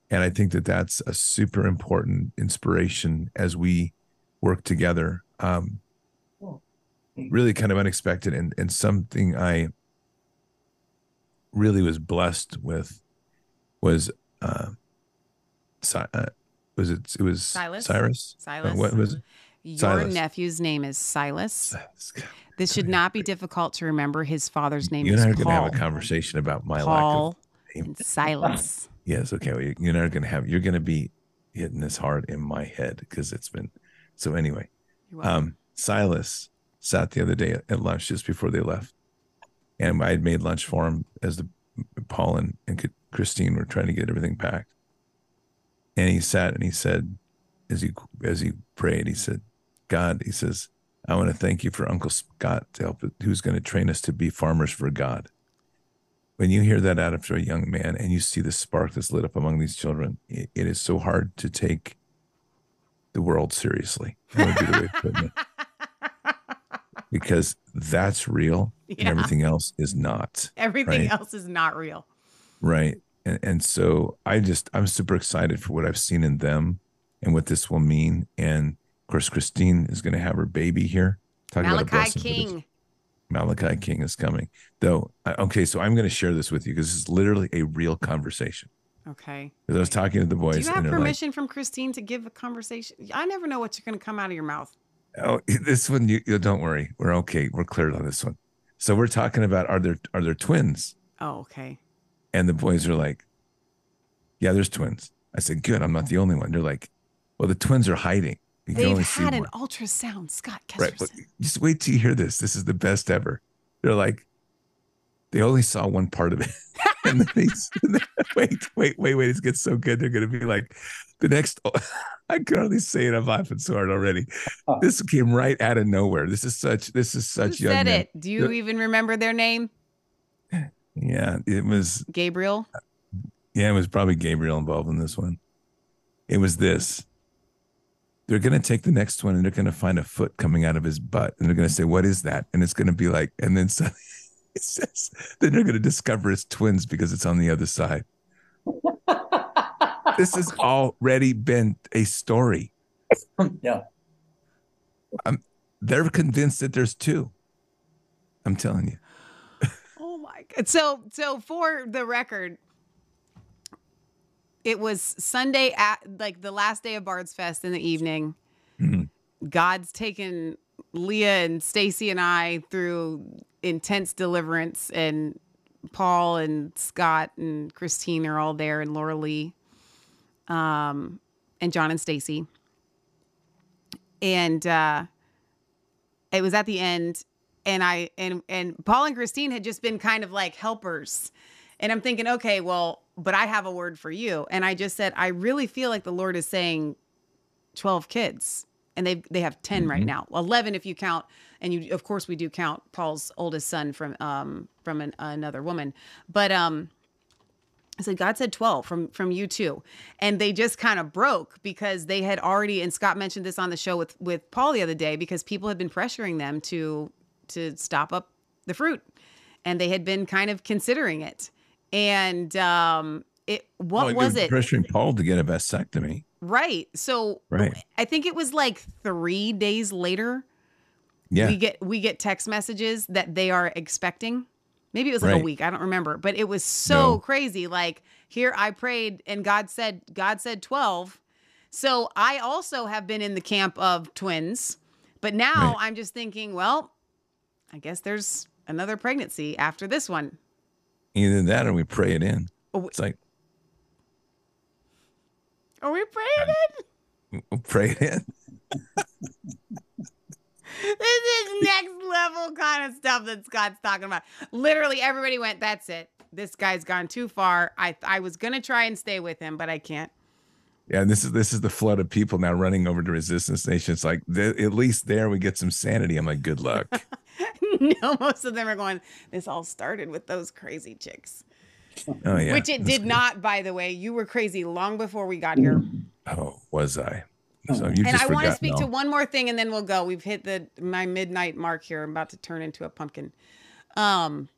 And I think that that's a super important inspiration as we work together. Um, really kind of unexpected and, and something I really was blessed with was uh, uh was it it was Silas Cyrus Silas uh, what was it? Your Silas. nephew's name is Silas. This should not be difficult to remember. His father's name you and I are not going to have a conversation about my Paul lack of name. Silas. Yes. Okay. Well, you're not going to have. You're going to be hitting this hard in my head because it's been. So anyway, um, Silas sat the other day at, at lunch just before they left, and I had made lunch for him as the Paul and, and Christine were trying to get everything packed. And he sat and he said, as he as he prayed, he said, "God," he says, "I want to thank you for Uncle Scott to help, who's going to train us to be farmers for God." When you hear that out of a young man and you see the spark that's lit up among these children, it, it is so hard to take the world seriously. That would be the way to put it. Because that's real yeah. and everything else is not. Everything right? else is not real. Right. And, and so I just, I'm super excited for what I've seen in them and what this will mean. And course, Christine is going to have her baby here. Talk Malachi King. Malachi King is coming. Though, okay, so I'm going to share this with you because this is literally a real conversation. Okay. Because I was talking to the boys. Do you have permission like, from Christine to give a conversation? I never know what's going to come out of your mouth. Oh, this one, you, you don't worry. We're okay. We're cleared on this one. So we're talking about are there are there twins? Oh, okay. And the boys are like, yeah, there's twins. I said, good. I'm not the only one. They're like, well, the twins are hiding. You They've had an one. ultrasound, Scott Kesterson. Right, but just wait till you hear this. This is the best ever. They're like, they only saw one part of it. and then they, wait, wait, wait, wait. It gets so good. They're going to be like, the next, I can hardly say it. I'm laughing so hard already. This came right out of nowhere. This is such, this is such Who young said men. it? Do you even remember their name? Yeah, it was Gabriel. Yeah, it was probably Gabriel involved in this one. It was this. They're going to take the next one and they're going to find a foot coming out of his butt. And they're going to say, What is that? And it's going to be like, and then suddenly it says, then they're going to discover it's twins because it's on the other side. this has already been a story. Yeah. I'm, they're convinced that there's two. I'm telling you. oh my God. So, so for the record, it was Sunday at like the last day of Bards Fest in the evening. Mm-hmm. God's taken Leah and Stacy and I through intense deliverance, and Paul and Scott and Christine are all there, and Laura Lee, um, and John and Stacy. And uh, it was at the end, and I and and Paul and Christine had just been kind of like helpers, and I'm thinking, okay, well, but I have a word for you. And I just said, I really feel like the Lord is saying 12 kids. And they they have 10 mm-hmm. right now. 11 if you count and you of course we do count Paul's oldest son from um from an, another woman. But um I said, God said 12 from from you too. And they just kind of broke because they had already, and Scott mentioned this on the show with with Paul the other day, because people had been pressuring them to to stop up the fruit. And they had been kind of considering it. And um it what Well, was it? Pressuring Paul to get a vasectomy. Right. So Right. I think it was like three days later Yeah. we get we get text messages that they are expecting maybe it was like Right. a week i don't remember but it was so No. crazy like here i prayed and god said god said 12 so i also have been in the camp of twins but now Right. i'm just thinking well i guess there's another pregnancy after this one Either that or we pray it in. Oh, It's like are we praying it we'll pray it in. this is next level kind of stuff that scott's talking about literally everybody went that's it this guy's gone too far i i was gonna try and stay with him but i can't Yeah, and this is this is the flood of people now running over to Resistance Nation. It's like th- at least there we get some sanity. I'm like, good luck. no, most of them are going, this all started with those crazy chicks. Oh yeah, Which it That's did good. not, by the way. You were crazy long before we got here. Oh, was I? So you and just I want to forgot. speak to one more thing and then we'll go. We've hit the my midnight mark here. I'm about to turn into a pumpkin. Um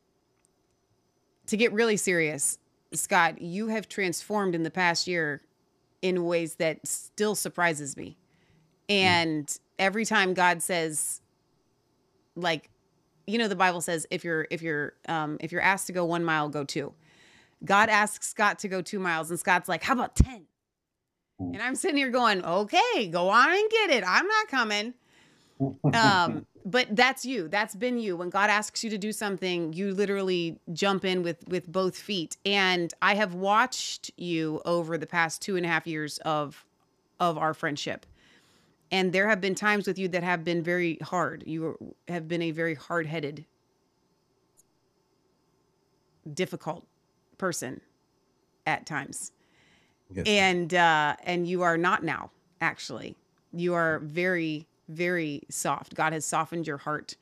to get really serious, Scott, you have transformed in the past year in ways that still surprises me. And every time God says like you know the Bible says if you're if you're um if you're asked to go 1 mile go 2. God asks Scott to go 2 miles and Scott's like how about 10? And I'm sitting here going, "Okay, go on and get it. I'm not coming." um but that's you that's been you when god asks you to do something you literally jump in with with both feet and i have watched you over the past two and a half years of of our friendship and there have been times with you that have been very hard. You have been a very hard-headed difficult person at times. Yes. and uh and you are not now actually. You are very very soft. God has softened your heart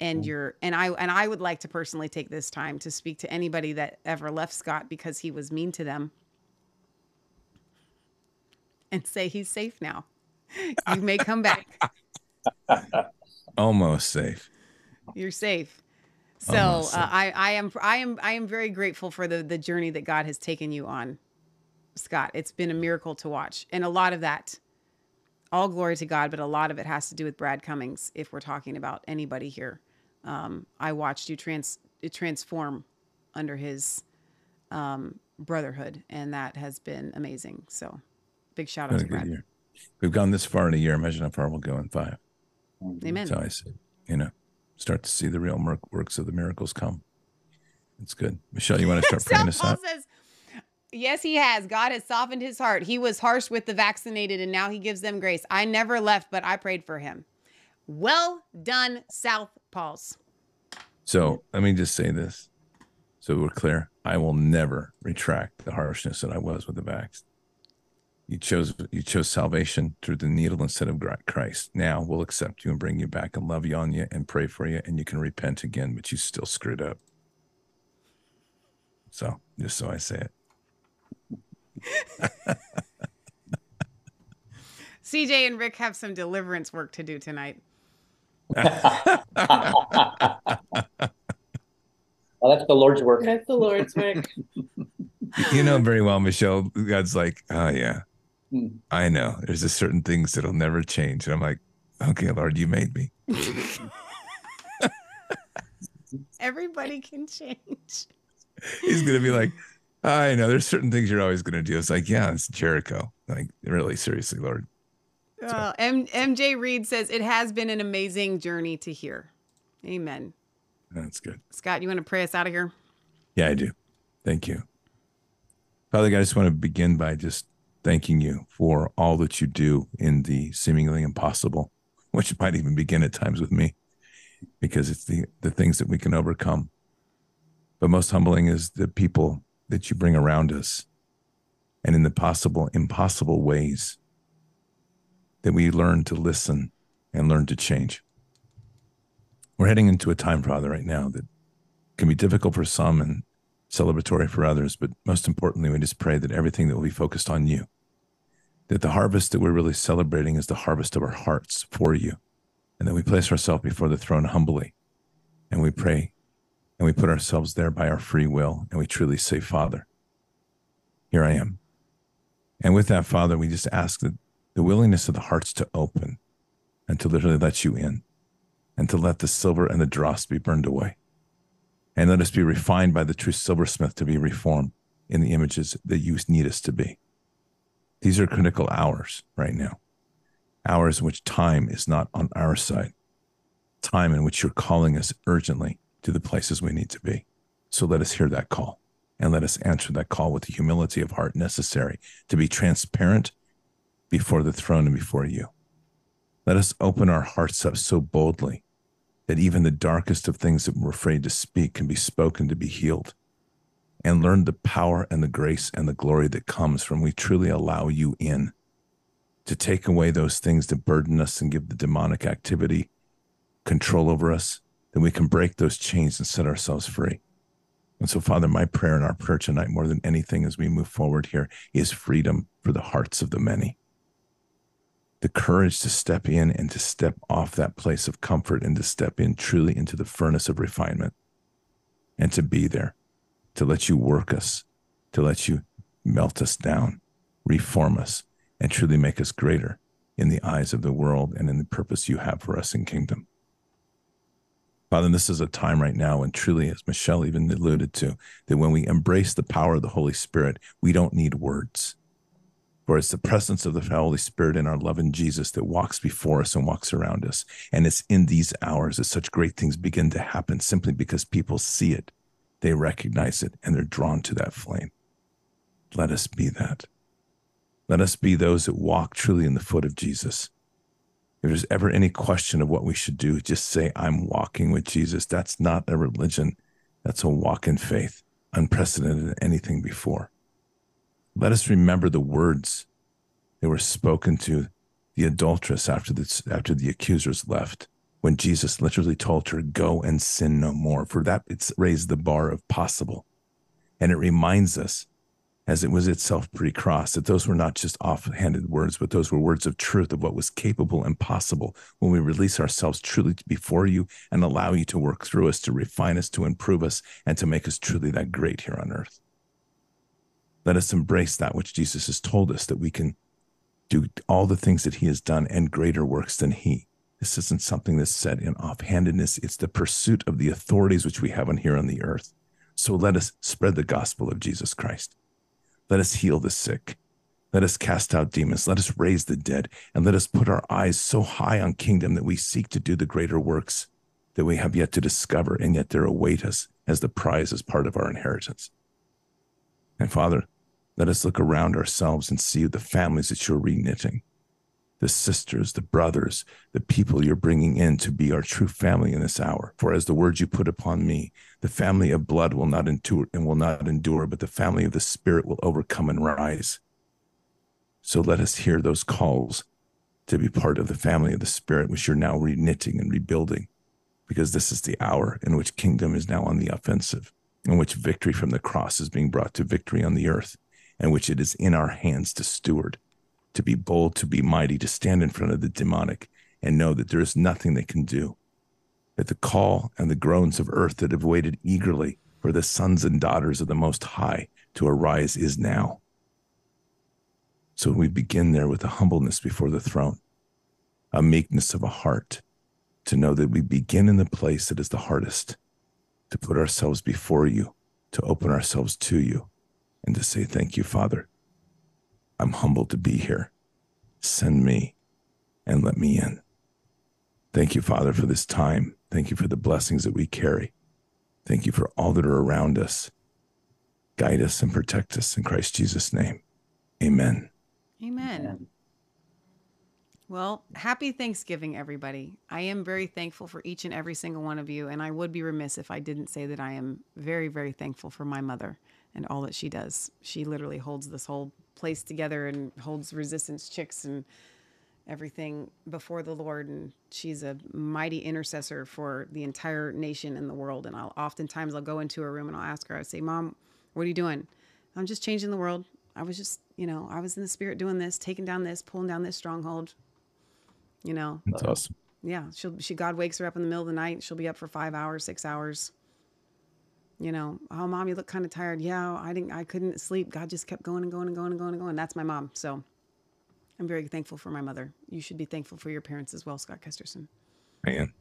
and your and i and i would like to personally take this time to speak to anybody that ever left scott because he was mean to them and say he's safe now you may come back. Almost safe. you're safe. So uh, safe. i i am i am i am very grateful for the the journey that god has taken you on scott. It's been a miracle to watch. And a lot of that all glory to god but a lot of it has to do with brad cummings if we're talking about anybody here. Um, i watched you trans transform under his um, brotherhood and that has been amazing. So big shout out to brad. year. We've gone this far in a year. Imagine how far we'll go in five. Mm-hmm. amen So I said, you know, start to see the real mer- works of the miracles come. It's good. Michelle, you want to start praying us Paul out? says, Yes, he has. God has softened his heart. He was harsh with the vaccinated and now he gives them grace. I never left, but I prayed for him. Well done, South Pauls. So let me just say this so we're clear. I will never retract the harshness that I was with the vax. You chose you chose salvation through the needle instead of Christ. Now we'll accept you and bring you back and love you on you and pray for you, and you can repent again, but you still screwed up. So just so I say it. CJ and Rick have some deliverance work to do tonight. Well, oh, that's the Lord's work. That's the Lord's work. You know very well, Michelle. God's like, oh yeah, I know. There's just certain things that'll never change, and I'm like, okay, Lord, you made me. Everybody can change. He's gonna be like, I know. There's certain things you're always gonna do. It's like, yeah, it's Jericho. Like, really, seriously, Lord. M- MJ Reed says, It has been an amazing journey to hear. Amen. That's good. Scott, you want to pray us out of here? Yeah, I do. Thank you. Father God, I just want to begin by just thanking you for all that you do in the seemingly impossible, which might even begin at times with me, because it's the, the things that we can overcome. But most humbling is the people that you bring around us and in the possible, impossible ways that we learn to listen and learn to change. We're heading into a time, Father, right now that can be difficult for some and celebratory for others, but most importantly, we just pray that everything that will be focused on you, that the harvest that we're really celebrating is the harvest of our hearts for you, and that we place ourselves before the throne humbly, and we pray, and we put ourselves there by our free will, and we truly say, Father, here I am. And with that, Father, we just ask that the willingness of the hearts to open and to literally let you in and to let the silver and the dross be burned away. And let us be refined by the true silversmith to be reformed in the images that you need us to be. These are critical hours right now, hours in which time is not on our side, time in which you're calling us urgently to the places we need to be. So let us hear that call and let us answer that call with the humility of heart necessary to be transparent before the throne and before you. Let us open our hearts up so boldly that even the darkest of things that we're afraid to speak can be spoken to be healed and learn the power and the grace and the glory that comes from we truly allow you in to take away those things that burden us and give the demonic activity control over us, then we can break those chains and set ourselves free. And so, Father, my prayer and our prayer tonight, more than anything as we move forward here, is freedom for the hearts of the many. The courage to step in and to step off that place of comfort and to step in truly into the furnace of refinement and to be there, to let you work us, to let you melt us down, reform us, and truly make us greater in the eyes of the world and in the purpose you have for us in kingdom. Father, this is a time right now, and truly, as Michelle even alluded to, that when we embrace the power of the Holy Spirit, we don't need words. For it's the presence of the Holy Spirit in our love in Jesus that walks before us and walks around us. And it's in these hours that such great things begin to happen simply because people see it, they recognize it, and they're drawn to that flame. Let us be that. Let us be those that walk truly in the foot of Jesus if there's ever any question of what we should do, just say, I'm walking with Jesus. That's not a religion, that's a walk in faith, unprecedented in anything before. Let us remember the words that were spoken to the adulteress after the, after the accusers left, when Jesus literally told her, Go and sin no more. For that, it's raised the bar of possible. And it reminds us as it was itself pre-cross, that those were not just offhanded words, but those were words of truth of what was capable and possible when we release ourselves truly before you and allow you to work through us, to refine us, to improve us, and to make us truly that great here on earth. Let us embrace that which Jesus has told us that we can do all the things that he has done and greater works than he. This isn't something that's said in offhandedness. It's the pursuit of the authorities which we have on here on the earth. So let us spread the gospel of Jesus Christ. Let us heal the sick. Let us cast out demons. Let us raise the dead. And let us put our eyes so high on kingdom that we seek to do the greater works that we have yet to discover, and yet there await us as the prize as part of our inheritance. And Father, let us look around ourselves and see the families that you're reknitting the sisters, the brothers, the people you're bringing in to be our true family in this hour. For as the words you put upon me, the family of blood will not endure and will not endure, but the family of the spirit will overcome and rise. So let us hear those calls to be part of the family of the spirit, which you're now reknitting and rebuilding, because this is the hour in which kingdom is now on the offensive, in which victory from the cross is being brought to victory on the earth, and which it is in our hands to steward to be bold, to be mighty, to stand in front of the demonic and know that there is nothing they can do. That the call and the groans of earth that have waited eagerly for the sons and daughters of the Most High to arise is now. So we begin there with a humbleness before the throne, a meekness of a heart, to know that we begin in the place that is the hardest, to put ourselves before you, to open ourselves to you, and to say, Thank you, Father. I'm humbled to be here. Send me and let me in. Thank you, Father, for this time. Thank you for the blessings that we carry. Thank you for all that are around us. Guide us and protect us in Christ Jesus' name. Amen. Amen. Well, happy Thanksgiving, everybody. I am very thankful for each and every single one of you. And I would be remiss if I didn't say that I am very, very thankful for my mother and all that she does. She literally holds this whole place together and holds resistance chicks and everything before the Lord, and she's a mighty intercessor for the entire nation and the world. And I'll oftentimes I'll go into her room and I'll ask her. I say, "Mom, what are you doing?" I'm just changing the world. I was just, you know, I was in the spirit doing this, taking down this, pulling down this stronghold. You know, That's awesome. yeah. She'll she God wakes her up in the middle of the night. She'll be up for five hours, six hours. You know, oh mom, you look kind of tired. Yeah, I didn't, I couldn't sleep. God just kept going and going and going and going and going. That's my mom. So I'm very thankful for my mother. You should be thankful for your parents as well, Scott Kesterson. Man,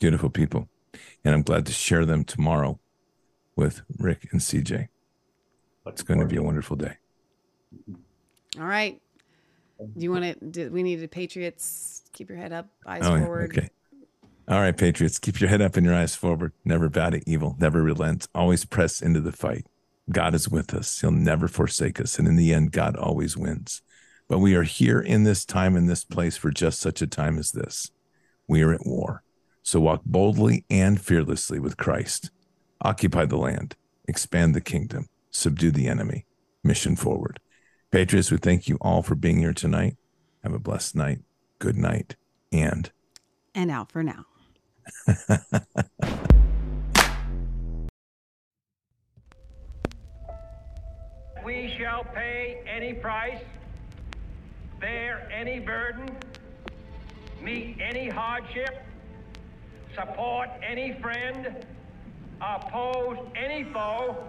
beautiful people. And I'm glad to share them tomorrow with Rick and CJ. It's going to be a wonderful day. All right. Do you want to? Do we need the Patriots? Keep your head up, eyes Oh, yeah, forward. okay. All right, Patriots, keep your head up and your eyes forward. Never bow to evil, never relent, always press into the fight. God is with us. He'll never forsake us. And in the end, God always wins. But we are here in this time, in this place, for just such a time as this. We are at war. So walk boldly and fearlessly with Christ. Occupy the land, expand the kingdom, subdue the enemy. Mission forward. Patriots, we thank you all for being here tonight. Have a blessed night. Good night. And And out for now. We shall pay any price, bear any burden, meet any hardship, support any friend, oppose any foe